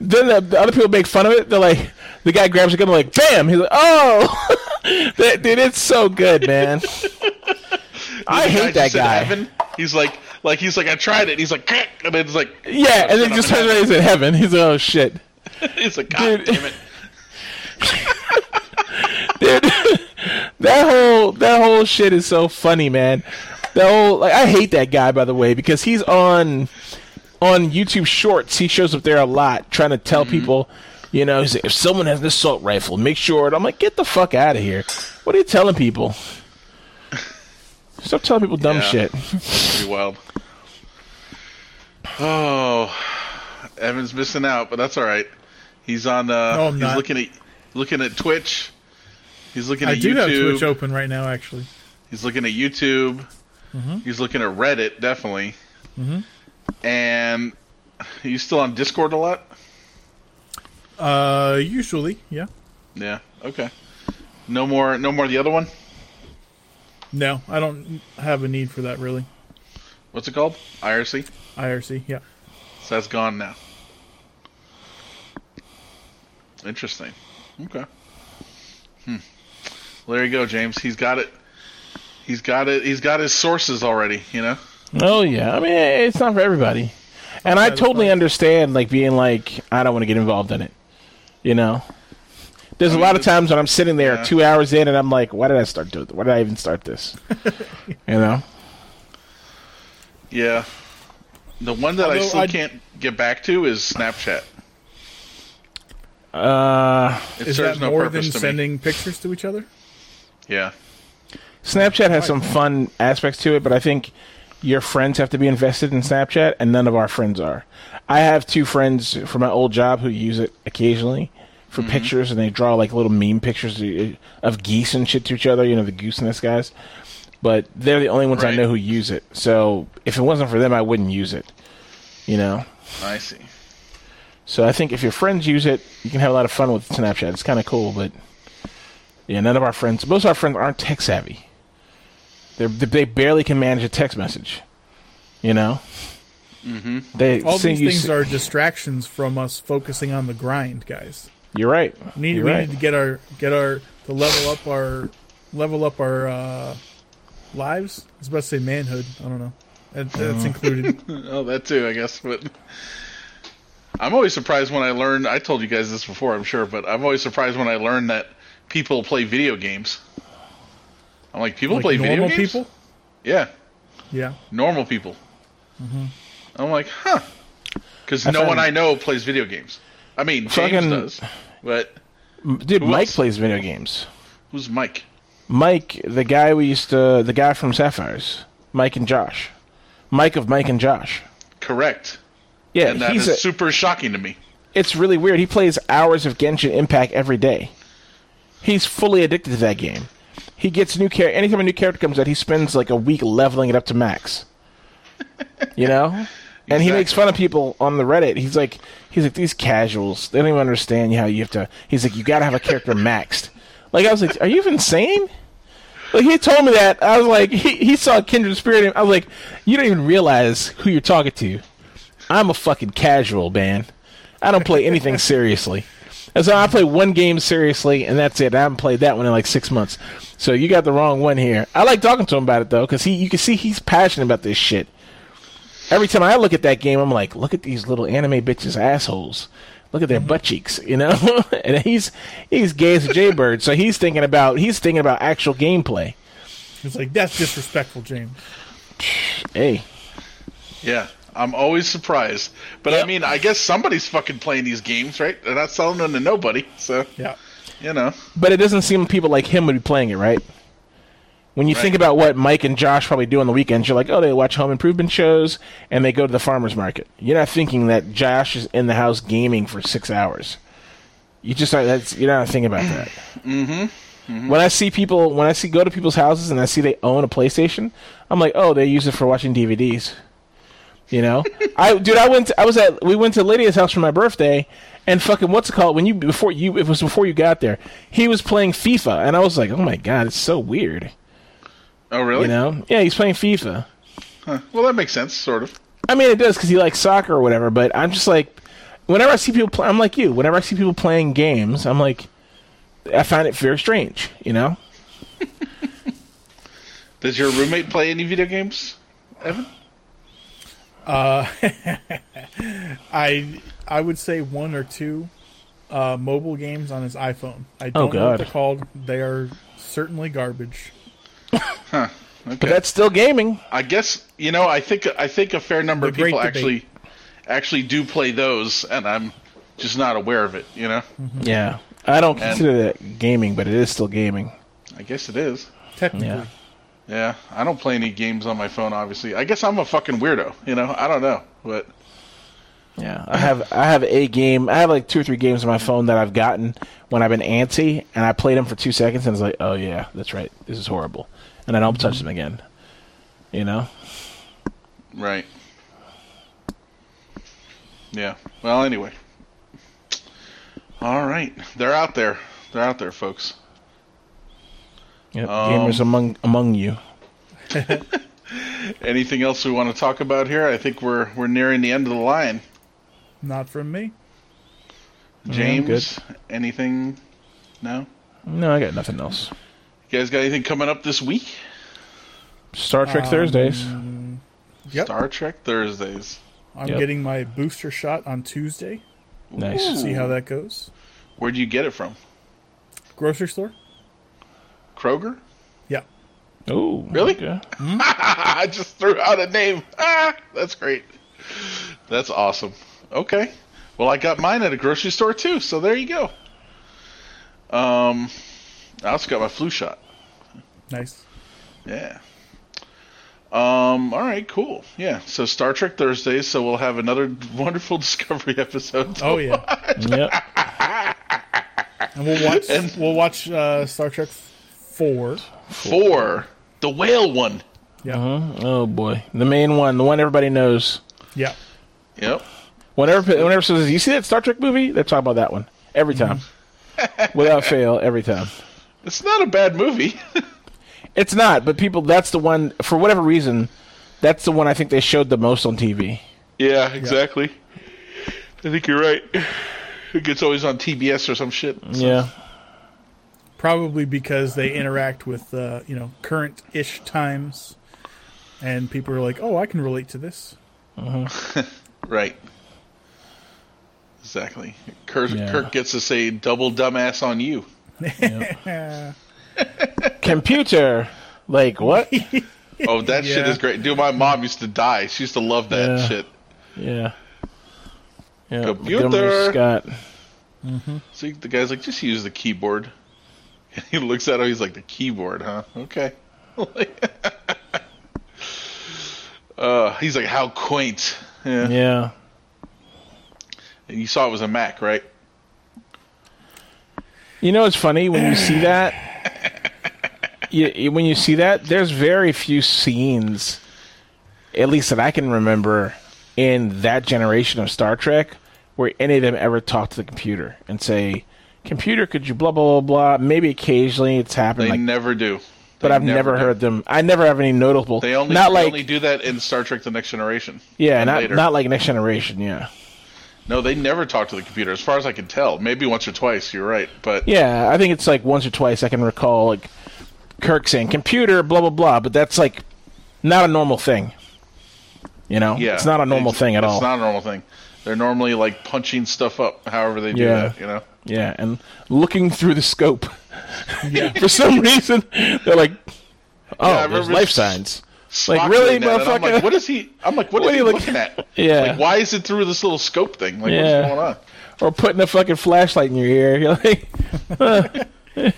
Then the, the other people make fun of it. They're like, the guy grabs the gun, like, bam! He's like, oh! that, dude, it's so good, man. I hate that guy. heaven, he's like, like he's like, I tried it. He's like, and then it's like, Yeah, and then he just turns around, he's in heaven. He's like, oh, shit. he's like, God Dude. damn it. dude. that whole that whole shit is so funny, man. The whole like I hate that guy by the way because he's on on YouTube Shorts. He shows up there a lot trying to tell mm-hmm. people, you know, he's like, if someone has an assault rifle, make sure. I'm like, get the fuck out of here. What are you telling people? Stop telling people dumb Yeah. shit. Pretty wild. Oh, Evan's missing out, but that's all right. He's on. Uh, No, I'm he's not. looking at looking at Twitch. He's looking I at do have YouTube. Twitch open right now, actually. He's looking at YouTube. Mm-hmm. He's looking at Reddit, definitely. And you still on Discord a lot. Uh, usually, yeah. Yeah. Okay. No more. No more. The other one. No, I don't have a need for that really. What's it called? IRC. IRC, yeah. So that's gone now. Interesting. Okay. Hmm. Well, there you go, James. He's got it. He's got it. He's got his sources already. You know. Oh yeah, I mean it's not for everybody, and I totally understand like being like I don't want to get involved in it. You know, there's I a mean, lot of times when I'm sitting there yeah. two hours in and I'm like, why did I start doing? Why did I even start this? you know, Yeah. The one that I still I'd- can't get back to is Snapchat. Uh, It Is serves that no more than purpose to me. sending pictures to each other? Yeah. Snapchat has some fun aspects to it, but I think your friends have to be invested in Snapchat, and none of our friends are. I have two friends from my old job who use it occasionally for mm-hmm. pictures, and they draw like little meme pictures of geese and shit to each other. You know, the goose nest guys. But they're the only ones I know who use it. So if it wasn't for them, I wouldn't use it. You know. I see. So I think if your friends use it, you can have a lot of fun with Snapchat. It's kind of cool, but yeah, none of our friends, most of our friends aren't tech savvy. They they barely can manage a text message. You know. Mm-hmm. They All these things s- are distractions from us focusing on the grind, guys. You're right. We need, You're we right. need to get our get our to level up our level up our uh, lives. I was about to say manhood. I don't know. That, that's Uh. included. Oh, that too, I guess. But I'm always surprised when I learn. I told you guys this before, I'm sure, but I'm always surprised when I learn that people play video games. I'm like, people like play video normal games. people. Yeah, Yeah. normal people. I'm like, huh? Because Mm-hmm. No one I know plays video games. I mean, James Fucking- does, but Dude, Mike else? plays video games. who's Mike? Mike, the guy we used to, the guy from Sapphires, Mike and Josh, Mike of Mike and Josh. Correct. Yeah, And that he's is a, super shocking to me. it's really weird. He plays hours of Genshin Impact every day. He's fully addicted to that game. He gets new character. Anytime a new character comes out, he spends like a week leveling it up to max. You know, and he makes fun of people on the Reddit. He's like, he's like these casuals. They don't even understand how you have to. He's like, you got to have a character maxed. Like I was like, are you insane? Like he told me that. I was like, he, he saw Kindred Spirit. I was like, you don't even realize who you're talking to. I'm a fucking casual, man. I don't play anything seriously. And so I play one game seriously, and that's it. I haven't played that one in like six months. So you got the wrong one here. I like talking to him about it though, because he, you can see he's passionate about this shit. Every time I look at that game, I'm like, look at these little anime bitches assholes. Look at their mm-hmm. butt cheeks, you know. and he's he's gay as a jaybird, so he's thinking about he's thinking about actual gameplay. It's like that's disrespectful, James. Hey, Yeah, I'm always surprised. But I mean, I guess somebody's fucking playing these games, right? They're not selling them to nobody, so Yeah. you know. but it doesn't seem people like him would be playing it, right? When you Right. think about what Mike and Josh probably do on the weekends, you're like, oh, they watch home improvement shows and they go to the farmers market. You're not thinking that Josh is in the house gaming for six hours. You just are, that's you're not thinking about that. mm-hmm. When I see people, when I see go to people's houses and I see they own a PlayStation, I'm like, oh, they use it for watching DVDs. You know, I dude, I went. To, I was at. We went to Lydia's house for my birthday, and fucking what's it called? When you before you, it was before you got there. He was playing FIFA, and I was like, oh my god, it's so weird. Oh, really? You know? Yeah, he's playing FIFA. Huh. Well, that makes sense, sort of. I mean, it does because he likes soccer or whatever. But I'm just like, whenever I see people, play, I'm like you. Whenever I see people playing games, I'm like, I find it very strange. You know? Does your roommate play any video games, Evan? I I would say one or two uh, mobile games on his iPhone. I don't know God. what they're called. They are certainly garbage. Okay. But that's still gaming. I guess you know. I think I think a fair number The of people actually actually do play those, and I'm just not aware of it. You know. Yeah, I don't And- consider that gaming, but it is still gaming. I guess it is. Technically, Yeah. Yeah, I don't play any games on my phone. Obviously, I guess I'm a fucking weirdo. You know, I don't know, but Yeah, I have I have a game. I have like two or three games on my phone that I've gotten when I've been antsy, and I played them for two seconds, and it's like, oh yeah, that's right, this is horrible, and I don't touch them again. You know? right. Yeah. Well, anyway. All right, they're out there. They're out there, folks. Yep, Um, gamers among among you. Anything else we want to talk about here? I think we're we're nearing the end of the line. not from me. James, anything? No. No, I got nothing else. You guys got anything coming up this week? Star Trek Um, Thursdays. Yep, Star Trek Thursdays. I'm Yep. getting my booster shot on Tuesday. Nice. See how that goes. Where'd you get it from? Grocery store. Kroger? Yeah. Oh, Really? okay. I just threw out a name. Ah, that's great. That's awesome. Okay. Well, I got mine at a grocery store too, so there you go. Um, I also got my flu shot. Nice. Yeah. Um. All right. Cool. Yeah. So Star Trek Thursday, So we'll have another wonderful Discovery episode. Oh yeah, Yep. and we'll watch. And- we'll watch uh, Star Trek Four. Four. The whale one. Yeah, uh-huh. Oh boy, the main one, the one everybody knows. yeah. Yep. Whenever, whenever says, "You see that Star Trek movie?" They're talking about that one every mm-hmm. time, without fail, every time. It's not a bad movie. It's not, but people, that's the one for whatever reason. That's the one I think they showed the most on TV. yeah. Exactly. I think you're right. It gets always on TBS or some shit. Yeah, Probably because they interact with uh, you know current-ish times, and people are like, "Oh, I can relate to this." Right. Exactly. Kirk, Yeah. Kirk gets to say double dumbass on you. Yeah. computer. Like what? Oh, that shit is great. Dude, my mom used to die. She used to love that Yeah. shit. Yeah. Yeah. Computer. Montgomery Scott. See, the guy's like, just use the keyboard. And he looks at him. He's like, the keyboard, huh? Okay. uh, he's like, how quaint. Yeah. Yeah. And you saw it was a Mac, right? You know, it's funny when you see that. you, when you see that, there's very few scenes, at least that I can remember, in that generation of Star Trek, where any of them ever talk to the computer and say, "Computer, could you blah blah blah blah?" Maybe occasionally it's happened, They like, never do. but I've never do. heard them. I never have any notable. They only, not they like only do that in Star Trek: The Next Generation. yeah, not later. not like Next Generation. Yeah, No, they never talk to the computer, as far as I can tell. Maybe once or twice. You're right, but yeah. I think it's like once or twice I can recall like Kirk saying "computer," blah blah blah, but that's like not a normal thing. You know, yeah, it's not a normal thing at all. it's not a normal thing. They're normally like punching stuff up, however they do Yeah. that. You know. Yeah, and looking through the scope. Yeah. For some reason, they're like, "Oh, Yeah, there's life signs." Like, really, doing that, and I'm motherfucker? like, what is he? I'm like, what is What are you looking looking- at? Yeah. Like, why is it through this little scope thing? Like, Yeah. what's going on? Or putting a fucking flashlight in your ear. You're like,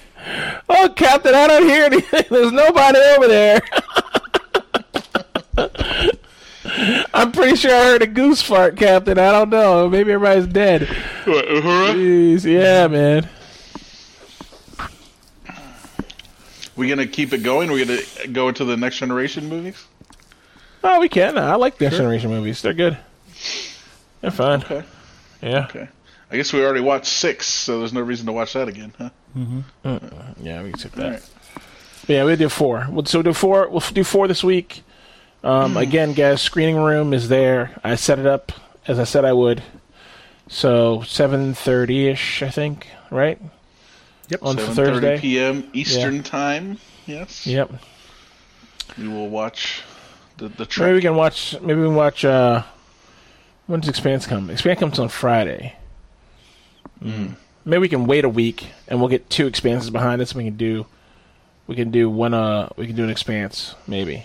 "Oh, Captain, I don't hear anything. There's nobody over there." I'm pretty sure I heard a goose fart, Captain. I don't know. Maybe everybody's dead. What, Uhura? Jeez, yeah, man. We gonna keep it going? We gonna go into the next generation movies? Oh, we can. I like the Next Generation movies. They're good. They're fun. Okay. Yeah. Okay. I guess we already watched six, so there's no reason to watch that again, huh? Mm-hmm. Yeah, we can skip that. All right. But yeah, we'll do four. So we'll do four. We'll do four this week. Um, again, guys, screening room is there. I set it up as I said I would. So seven thirty ish, I think. Right Yep. on 7:30 Thursday. p.m. Eastern time. Yes. Yep. We will watch the the Maybe we can watch. Maybe we can watch. Uh, when does Expanse come? Expanse comes on Friday. Mm. Maybe we can wait a week and we'll get two expanses behind us. And we can do. We can do one. Uh, we can do an expanse maybe.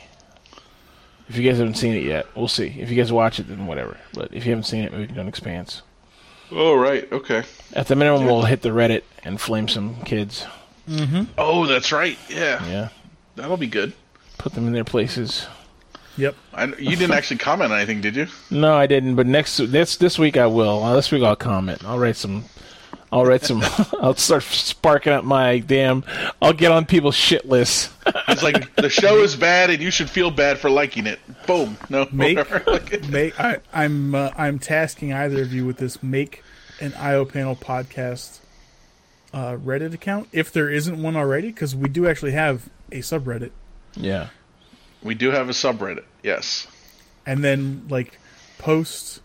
If you guys haven't seen it yet, we'll see. If you guys watch it, then whatever. But if you haven't seen it, maybe we can do an expanse. Oh right. Okay. At the minimum, we'll hit the Reddit and flame some kids. Mm-hmm. Oh, that's right. Yeah. Yeah, That'll be good. put them in their places. Yep. I, you didn't actually comment on anything, did you? No, I didn't. But next this this week I will. Uh, this week I'll comment. I'll write some. I'll write some. I'll start sparking up my damn. I'll get on people's shit lists. It's like the show is bad, and you should feel bad for liking it. Boom. No. Make- Make I, I'm uh, I'm tasking either of you with this. Make an IO panel podcast uh, Reddit account if there isn't one already, because we do actually have a subreddit, Yeah. we do have a subreddit. Yes. and then like post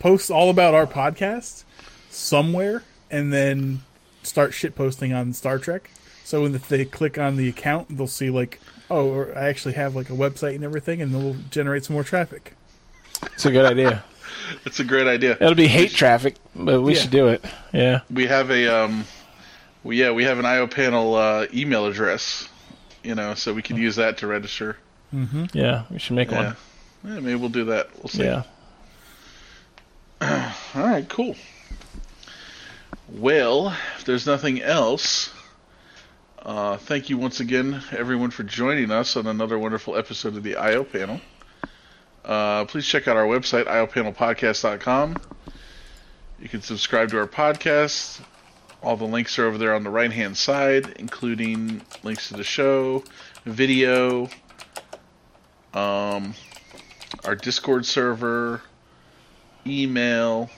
post all about our podcast somewhere, and then start shit posting on Star Trek. So when if they click on the account, they'll see like, oh, or I actually have like a website and everything, and they'll generate some more traffic. It's a good idea. It's a great idea. It'll be hate traffic, but we Yeah. should do it. Yeah. We have a um, we, yeah, we have an IO panel uh, email address. You know, so we can use that to register. Yeah. We should make Yeah. one. Yeah, maybe we'll do that. We'll see. Yeah. All right, cool. Well, if there's nothing else, uh, thank you once again, everyone, for joining us on another wonderful episode of the IO panel. Uh, please check out our website, iopanelpodcast.com. You can subscribe to our podcast. All the links are over there on the right hand side, including links to the show, video, um, our Discord server, email,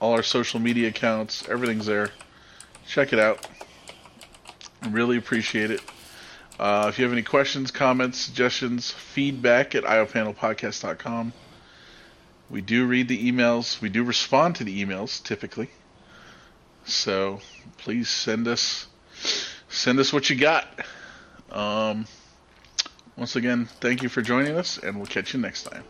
all our social media accounts. Everything's there. Check it out. Really appreciate it. Uh, if you have any questions, comments, suggestions, feedback at iopanelpodcast.com. We do read the emails. We do respond to the emails typically. So please send us send us what you got. Um, once again, thank you for joining us, and we'll catch you next time.